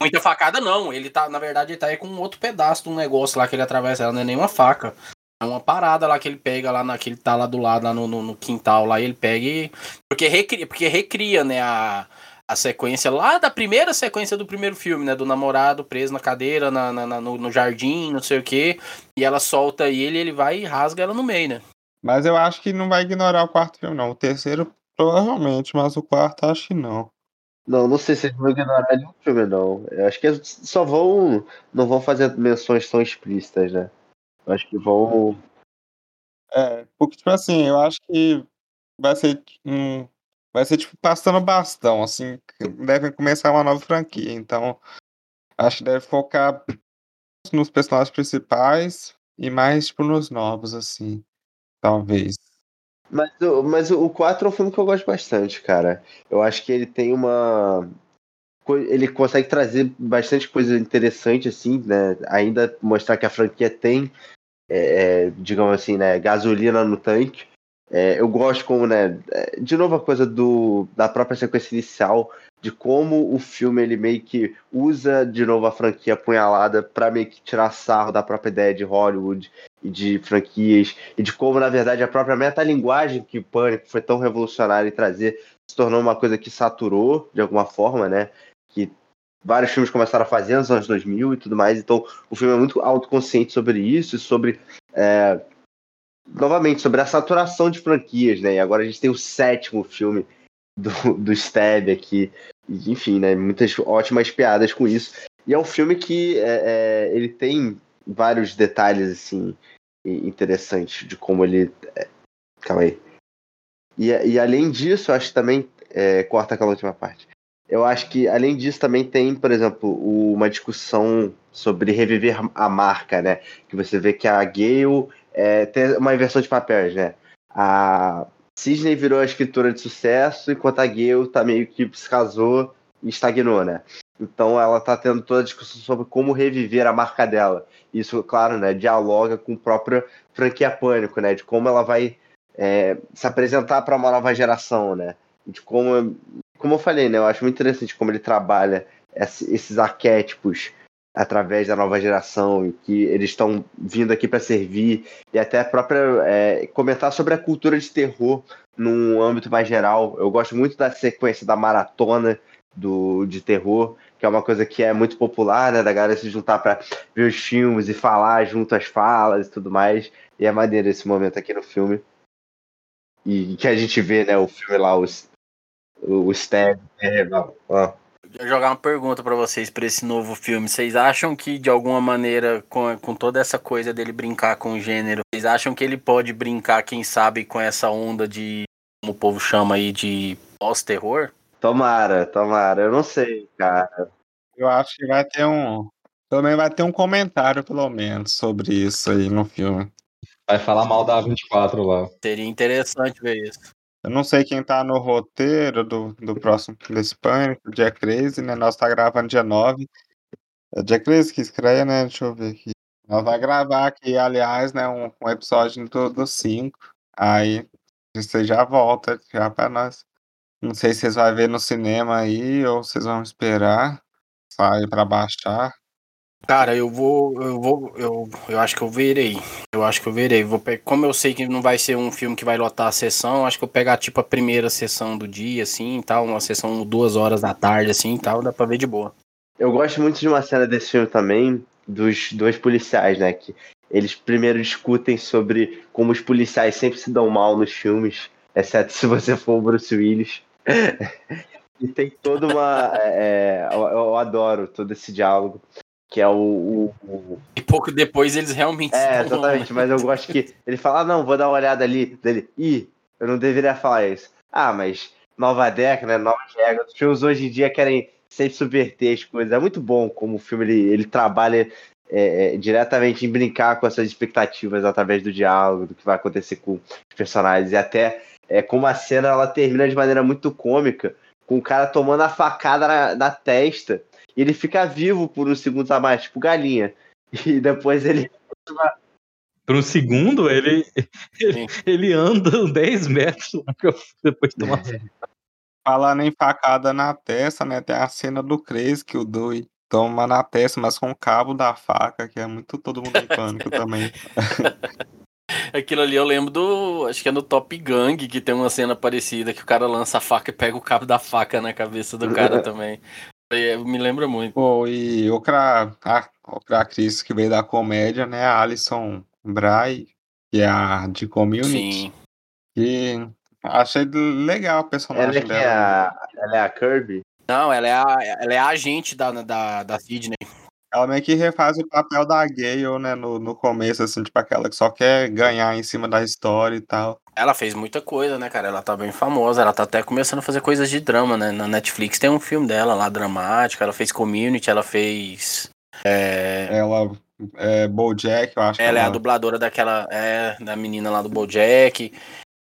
Muita facada não, ele tá, na verdade, ele tá aí com um outro pedaço de um negócio lá que ele atravessa, ela não é nem uma faca. É uma parada lá que ele pega lá naquele tá lá do lado, lá no, no, no quintal lá, ele pega e. Porque recria, porque recria, né, a, a sequência lá da primeira sequência do primeiro filme, né? Do namorado preso na cadeira, na, na no, no, jardim, não sei o quê. E ela solta ele ele vai e rasga ela no meio, né?
Mas eu acho que não vai ignorar o quarto filme, não. O terceiro, provavelmente, mas o quarto acho que não.
Não, não sei se eles vão ignorar nenhum filme, não. Eu acho que eles só vão. Não vão fazer menções tão explícitas, né? Eu acho que vão.
É, porque, tipo assim, eu acho que vai ser um. Vai ser tipo passando bastão, assim, devem começar uma nova franquia. Então, acho que deve focar nos personagens principais e mais, tipo, nos novos, assim. Talvez.
Mas, mas o 4 é um filme que eu gosto bastante, cara. Eu acho que ele tem uma. Ele consegue trazer bastante coisa interessante, assim, né? Ainda mostrar que a franquia tem, é, é digamos assim, né, gasolina no tanque. É, eu gosto como, né, é, de novo a coisa do, da própria sequência inicial, de como o filme ele meio que usa de novo a franquia apunhalada para meio que tirar sarro da própria ideia de Hollywood e de franquias, e de como, na verdade, a própria metalinguagem que o Pânico foi tão revolucionário em trazer se tornou uma coisa que saturou, de alguma forma, né? Que vários filmes começaram a fazer nos anos 2000 e tudo mais, então o filme é muito autoconsciente sobre isso e sobre. É, novamente, sobre a saturação de franquias, né? E agora a gente tem o sétimo filme do, do Stab aqui. enfim, né? Muitas ótimas piadas com isso. E é um filme que é, é, ele tem vários detalhes, assim, interessantes de como ele. É... Calma aí. E, e além disso, acho que também. É, corta aquela última parte. Eu acho que, além disso, também tem, por exemplo, uma discussão sobre reviver a marca, né? Que você vê que a Gale é, tem uma inversão de papéis, né? A Sidney virou a escritora de sucesso, enquanto a Gale tá meio que se casou e estagnou, né? Então ela tá tendo toda a discussão sobre como reviver a marca dela. Isso, claro, né, dialoga com a própria franquia Pânico, né, de como ela vai é, se apresentar para uma nova geração, né? De como, como eu falei, né, eu acho muito interessante como ele trabalha esses arquétipos através da nova geração que eles estão vindo aqui para servir e até a própria é, comentar sobre a cultura de terror num âmbito mais geral. Eu gosto muito da sequência da maratona do de terror que é uma coisa que é muito popular, né? Da galera se juntar para ver os filmes e falar junto às falas e tudo mais. E é maneiro esse momento aqui no filme. E que a gente vê, né, o filme lá, os, o Stab. É, ó.
Vou jogar uma pergunta para vocês para esse novo filme. Vocês acham que, de alguma maneira, com, com toda essa coisa dele brincar com o gênero, vocês acham que ele pode brincar, quem sabe, com essa onda de, como o povo chama aí, de pós-terror?
Tomara, tomara. Eu não sei, cara.
Eu acho que vai ter um. Também vai ter um comentário, pelo menos, sobre isso aí no filme.
Vai falar mal da 24 lá.
Seria interessante ver isso.
Eu não sei quem tá no roteiro do, do próximo desse Pânico, Jack Crazy, né? Nós tá gravando dia 9. É Jack Crazy que estreia, né? Deixa eu ver aqui. Nós vai gravar aqui, aliás, né? Um, um episódio do 5. Aí você já volta já pra nós. Não sei se vocês vão ver no cinema aí ou vocês vão esperar sair para baixar.
Cara, eu vou, eu vou, eu, eu acho que eu verei. Eu acho que eu verei. Vou pe... Como eu sei que não vai ser um filme que vai lotar a sessão, acho que eu pegar tipo a primeira sessão do dia, assim, tal, uma sessão duas horas da tarde, assim, tal, dá pra ver de boa.
Eu gosto muito de uma cena desse filme também dos dois policiais, né? Que eles primeiro discutem sobre como os policiais sempre se dão mal nos filmes, exceto se você for o Bruce Willis. e tem toda uma. É, é, eu, eu, adoro todo esse diálogo. Que é o, o,
E pouco depois eles realmente.
É, exatamente, mas eu gosto que ele fala: ah, não, vou dar uma olhada ali. Dele, ih, eu não deveria falar isso. Ah, mas nova década, né? Novas regras. Os filmes hoje em dia querem sempre subverter as coisas. É muito bom como o filme ele, ele trabalha é, é, diretamente em brincar com essas expectativas através do diálogo, do que vai acontecer com os personagens. E até é, como a cena ela termina de maneira muito cômica, com o cara tomando a facada na, na testa, e ele fica vivo por uns segundos a mais, tipo galinha. E depois ele.
Por um segundo, ele, ele, ele anda 10 metros depois de tomar.
Falando em facada na testa, né? Tem a cena do Crazy que o Dewey toma na testa, mas com o cabo da faca, que é muito todo mundo em pânico também.
Aquilo ali eu lembro do. Acho que é no Top Gang que tem uma cena parecida que o cara lança a faca e pega o cabo da faca na cabeça do cara também. Me lembra muito.
Pô, e outra, a, outra atriz que veio da comédia, né? A Alison Bray, que é a de Community. Sim. E achei legal a personagem
ela é
dela.
É a, ela é a Kirby?
Não, ela é a, ela é a agente da, da, da Sidney.
Ela meio que refaz o papel da Gale, né, no, no começo, assim, tipo aquela que só quer ganhar em cima da história e tal.
Ela fez muita coisa, né, cara? Ela tá bem famosa. Ela tá até começando a fazer coisas de drama, né? Na Netflix tem um filme dela lá, dramático. Ela fez Community, ela fez. É...
Ela é Bojack, eu acho.
Ela é a dubladora daquela. É, da menina lá do Bojack.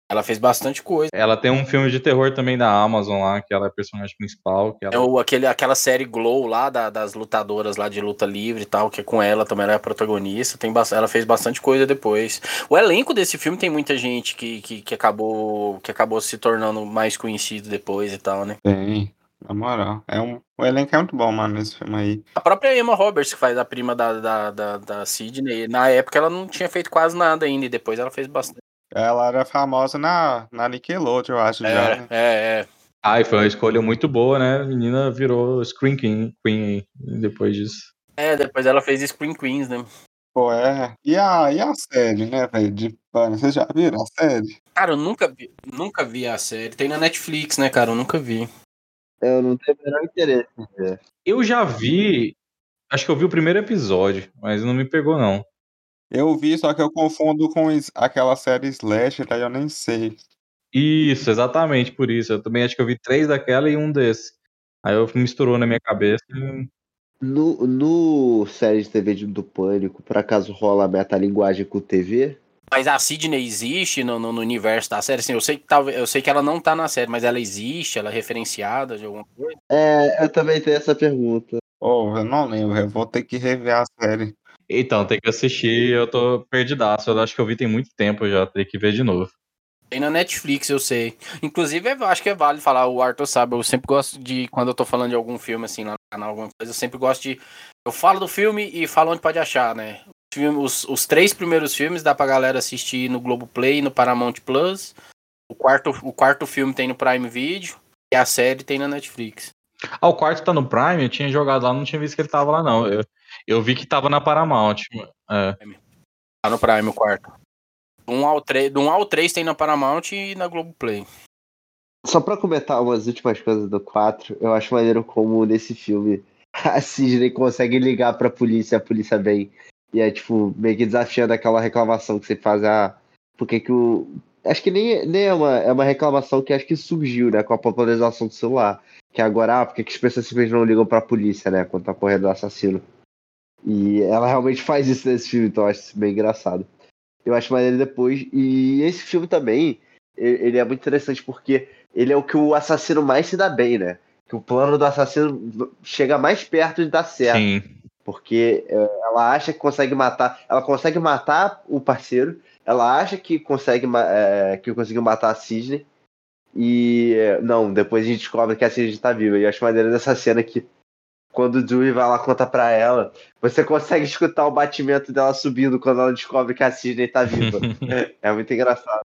Ela fez bastante coisa.
Ela tem um filme de terror também da Amazon lá, que ela é a personagem principal. Que ela...
É o, aquele, aquela série Glow lá, da, das lutadoras lá de luta livre e tal, que é com ela também, ela é a protagonista. Tem ela fez bastante coisa depois. O elenco desse filme tem muita gente que, que, que, acabou, que acabou se tornando mais conhecido depois e tal, né?
Tem. Na moral, é um, o elenco é muito bom, mano, nesse filme aí.
A própria Emma Roberts, que faz a prima da, da, da, da Sidney, na época ela não tinha feito quase nada ainda, e depois ela fez bastante.
Ela era famosa na, na Nickelodeon, eu acho,
é,
já. Né?
É, é.
E foi uma escolha muito boa, né? A menina virou Screen Queen, Queen depois disso.
É, depois ela fez Screen Queens, né?
Pô, é. E a, e a série, né, velho? De pano. Vocês já viram a série?
Cara, eu nunca vi, nunca vi a série. Tem na Netflix, né, cara? Eu nunca vi.
Eu não tenho o menor interesse em ver.
Eu já vi. Acho que eu vi o primeiro episódio, mas não me pegou, não.
Eu vi, só que eu confundo com aquela série Slash, daí eu nem sei.
Isso, exatamente por isso. Eu também acho que eu vi três daquela e um desse. Aí eu misturou na minha cabeça.
No, no série de TV do Pânico, por acaso rola a metalinguagem com TV?
Mas a Sidney existe no, no, no, universo da série? Assim, eu, sei que talvez, eu sei que ela não tá na série, mas ela existe, ela é referenciada de alguma coisa?
É, eu também tenho essa pergunta.
Oh, eu não lembro, eu vou ter que rever a série.
Então, tem que assistir, eu tô perdidaço. Eu acho que eu vi tem muito tempo já, tem que ver de novo.
Tem na Netflix, eu sei. Inclusive, eu acho que é válido falar, o Arthur sabe, eu sempre gosto de, quando eu tô falando de algum filme, assim, lá no canal, alguma coisa, eu sempre gosto de. Eu falo do filme e falo onde pode achar, né? Os, os três primeiros filmes dá pra galera assistir no Globoplay e no Paramount Plus. O quarto, o quarto filme tem no Prime Video. E a série tem na Netflix.
Ah, o quarto tá no Prime? Eu tinha jogado lá, não tinha visto que ele tava lá, não. Eu, eu vi que tava na Paramount. É.
Tá no Prime o quarto. Do 1 ao 3, do 1 ao 3 tem na Paramount e na Globoplay.
Só pra comentar umas últimas coisas do 4, eu acho maneiro como nesse filme a Sidney consegue ligar pra polícia, a polícia vem. E é tipo, meio que desafiando aquela reclamação que você faz, ah, por que que o. Acho que nem, nem é, uma, é uma reclamação que acho que surgiu, né, com a popularização do celular. Que agora, ah, por que, que as pessoas simplesmente não ligam pra polícia, né, quando tá correndo o assassino. E ela realmente faz isso nesse filme, então eu acho isso bem engraçado. Eu acho maneiro depois. E esse filme também, ele é muito interessante porque ele é o que o assassino mais se dá bem, né? Que o plano do assassino chega mais perto de dar certo. Sim. Porque é, ela acha que consegue matar. Ela consegue matar o parceiro. Ela acha que consegue é, que conseguiu matar a Sidney. E não, depois a gente descobre que a Sidney tá viva. E eu acho maneiro dessa cena que quando o Dewey vai lá contar pra ela, você consegue escutar o batimento dela subindo quando ela descobre que a Sidney tá viva. é muito engraçado.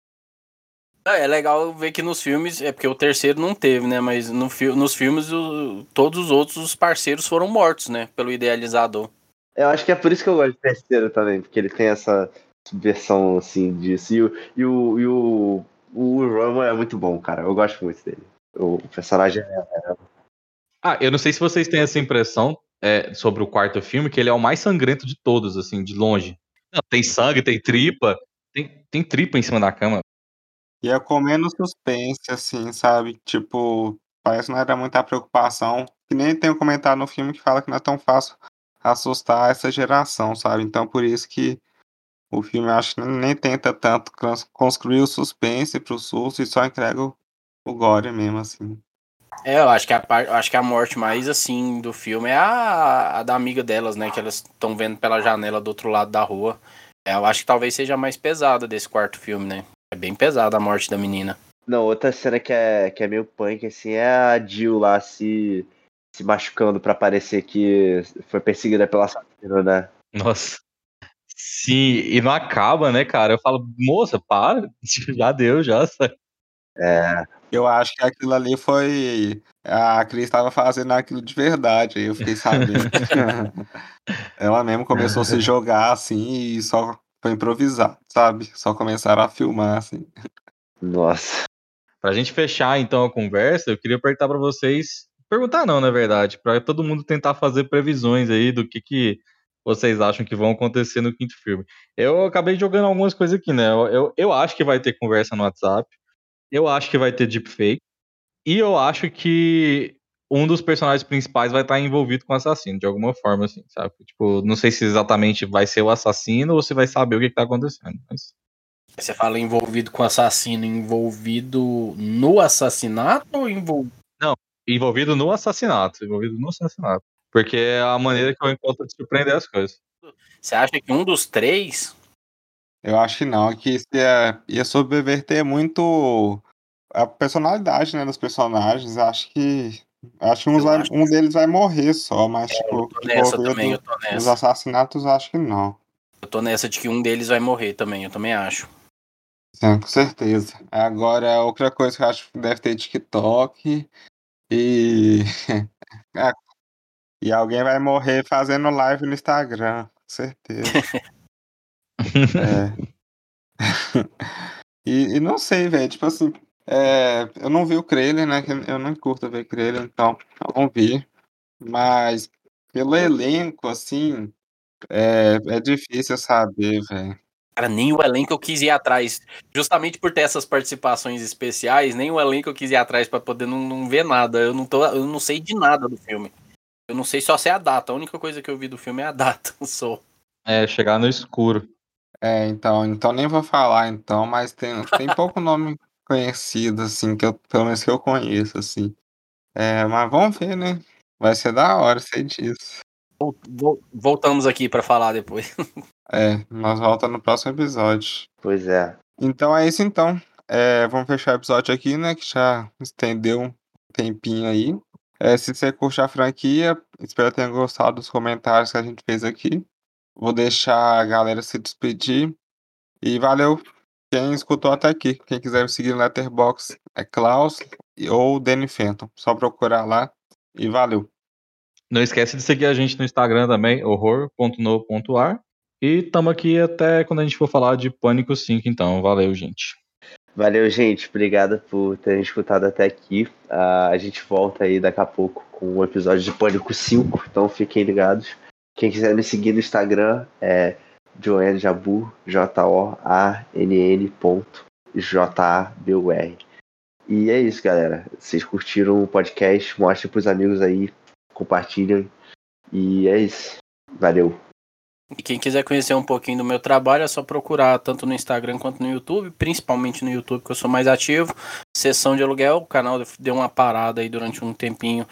É, legal ver que nos filmes, é porque o terceiro não teve, né? Mas no, nos filmes, o, todos os outros os parceiros foram mortos, né? Pelo idealizador.
Eu acho que é por isso que eu gosto do terceiro também, porque ele tem essa versão assim disso. E o, e o, e o, o Roman é muito bom, cara. Eu gosto muito dele. O personagem é, é
ah, eu não sei se vocês têm essa impressão é, sobre o quarto filme, que ele é o mais sangrento de todos, assim, de longe. Não, tem sangue, tem tripa, tem, tem tripa em cima da cama.
E é comendo suspense, assim, sabe? Tipo, parece que não era muita preocupação. Que nem tem um comentário no filme que fala que não é tão fácil assustar essa geração, sabe? Então por isso que o filme acho que nem tenta tanto construir o suspense pro susto e só entrega o, o gore mesmo, assim.
É, eu acho que a, eu acho que a morte mais assim do filme é a, a da amiga delas, né? Que elas estão vendo pela janela do outro lado da rua. É, eu acho que talvez seja a mais pesada desse quarto filme, né? É bem pesada a morte da menina.
Não, outra cena que é, que é meio punk, assim, é a Jill lá se, se machucando para parecer que foi perseguida pela assassino, né?
Nossa. Sim, e não acaba, né, cara? Eu falo, moça, para, já deu, já.
É,
eu acho que aquilo ali foi. A Cris estava fazendo aquilo de verdade, aí eu fiquei sabendo. Ela mesmo começou a se jogar assim e só foi improvisar, sabe? Só começaram a filmar assim.
Nossa.
Pra gente fechar então a conversa, eu queria perguntar para vocês perguntar não, na verdade, para todo mundo tentar fazer previsões aí do que, que vocês acham que vão acontecer no quinto filme. Eu acabei jogando algumas coisas aqui, né? Eu, eu, eu acho que vai ter conversa no WhatsApp, eu acho que vai ter deepfake, e eu acho que um dos personagens principais vai estar envolvido com o assassino, de alguma forma, assim, sabe? Tipo, não sei se exatamente vai ser o assassino ou se vai saber o que, está acontecendo. Mas...
Você fala envolvido com o assassino, envolvido no assassinato ou envolvido?
Não, envolvido no assassinato. Envolvido no assassinato. Porque é a maneira que eu encontro de surpreender as coisas.
Você acha que um dos três?
Eu acho que não, que isso ia, ia subverter muito a personalidade né, dos personagens. Acho que Acho que vai, acho um deles vai morrer só, mas é, tipo,
eu tô nessa também, eu tô nessa.
Os assassinatos acho que não.
Eu tô nessa de que um deles vai morrer também, eu também acho.
Sim, com certeza. Agora, outra coisa que eu acho que deve ter TikTok e. E alguém vai morrer fazendo live no Instagram, com certeza. é. e, e não sei, velho, tipo assim, é, eu não vi o trailer, né? Eu não curto ver trailer, então eu não vi. Mas pelo elenco, assim, é, é difícil saber, velho.
Cara, nem o elenco eu quis ir atrás. Justamente por ter essas participações especiais, nem o elenco eu quis ir atrás para poder não, não, ver nada. Eu não, tô, eu não sei de nada do filme. Eu não sei só se é a data. A única coisa que eu vi do filme é a data, só.
É, chegar no escuro.
É, então, então nem vou falar então, mas tem, tem pouco nome conhecido, assim, que eu, pelo menos que eu conheço, assim. É, mas vamos ver, né? Vai ser da hora, sei disso.
Voltamos aqui para falar depois.
é, nós voltamos no próximo episódio.
Pois é.
Então é isso então. É, vamos fechar o episódio aqui, né? Que já estendeu um tempinho aí. É, se você curte a franquia, espero que tenha gostado dos comentários que a gente fez aqui. Vou deixar a galera se despedir. E valeu quem escutou até aqui. Quem quiser me seguir no Letterboxd é Klaus ou Danny Fenton. Só procurar lá e valeu.
Não esquece de seguir a gente no Instagram também, horror.no.ar. E estamos aqui até quando a gente for falar de Pânico 5, então. Valeu, gente.
Valeu, gente. Obrigado por terem escutado até aqui. Uh, a gente volta aí daqui a pouco com o episódio de Pânico 5, então fiquem ligados. Quem quiser me seguir no Instagram é Joanne Jabur, J-O-A-N-N ponto J-A-B-U-R. E é isso, galera. Vocês curtiram o podcast? Mostrem pros amigos aí, compartilhem. E é isso. Valeu.
E quem quiser conhecer um pouquinho do meu trabalho é só procurar tanto no Instagram quanto no YouTube, principalmente no YouTube que eu sou mais ativo. Sessão de aluguel, o canal deu uma parada aí durante um tempinho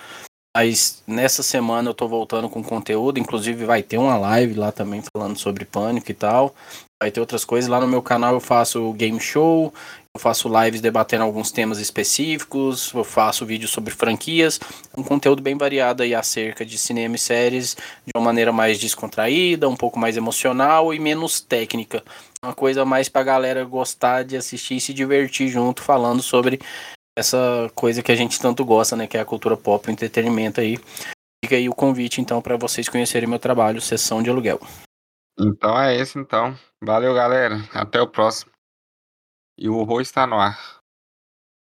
mas nessa semana eu tô voltando com conteúdo, inclusive vai ter uma live lá também falando sobre pânico e tal. Vai ter outras coisas. Lá no meu canal eu faço game show, eu faço lives debatendo alguns temas específicos, eu faço vídeos sobre franquias, um conteúdo bem variado aí acerca de cinema e séries, de uma maneira mais descontraída, um pouco mais emocional e menos técnica. Uma coisa mais pra galera gostar de assistir e se divertir junto falando sobre essa coisa que a gente tanto gosta, né, que é a cultura pop, o entretenimento aí. Fica aí o convite então para vocês conhecerem meu trabalho, Sessão de Aluguel.
Então é isso então. Valeu, galera. Até o próximo. E o horror está no ar.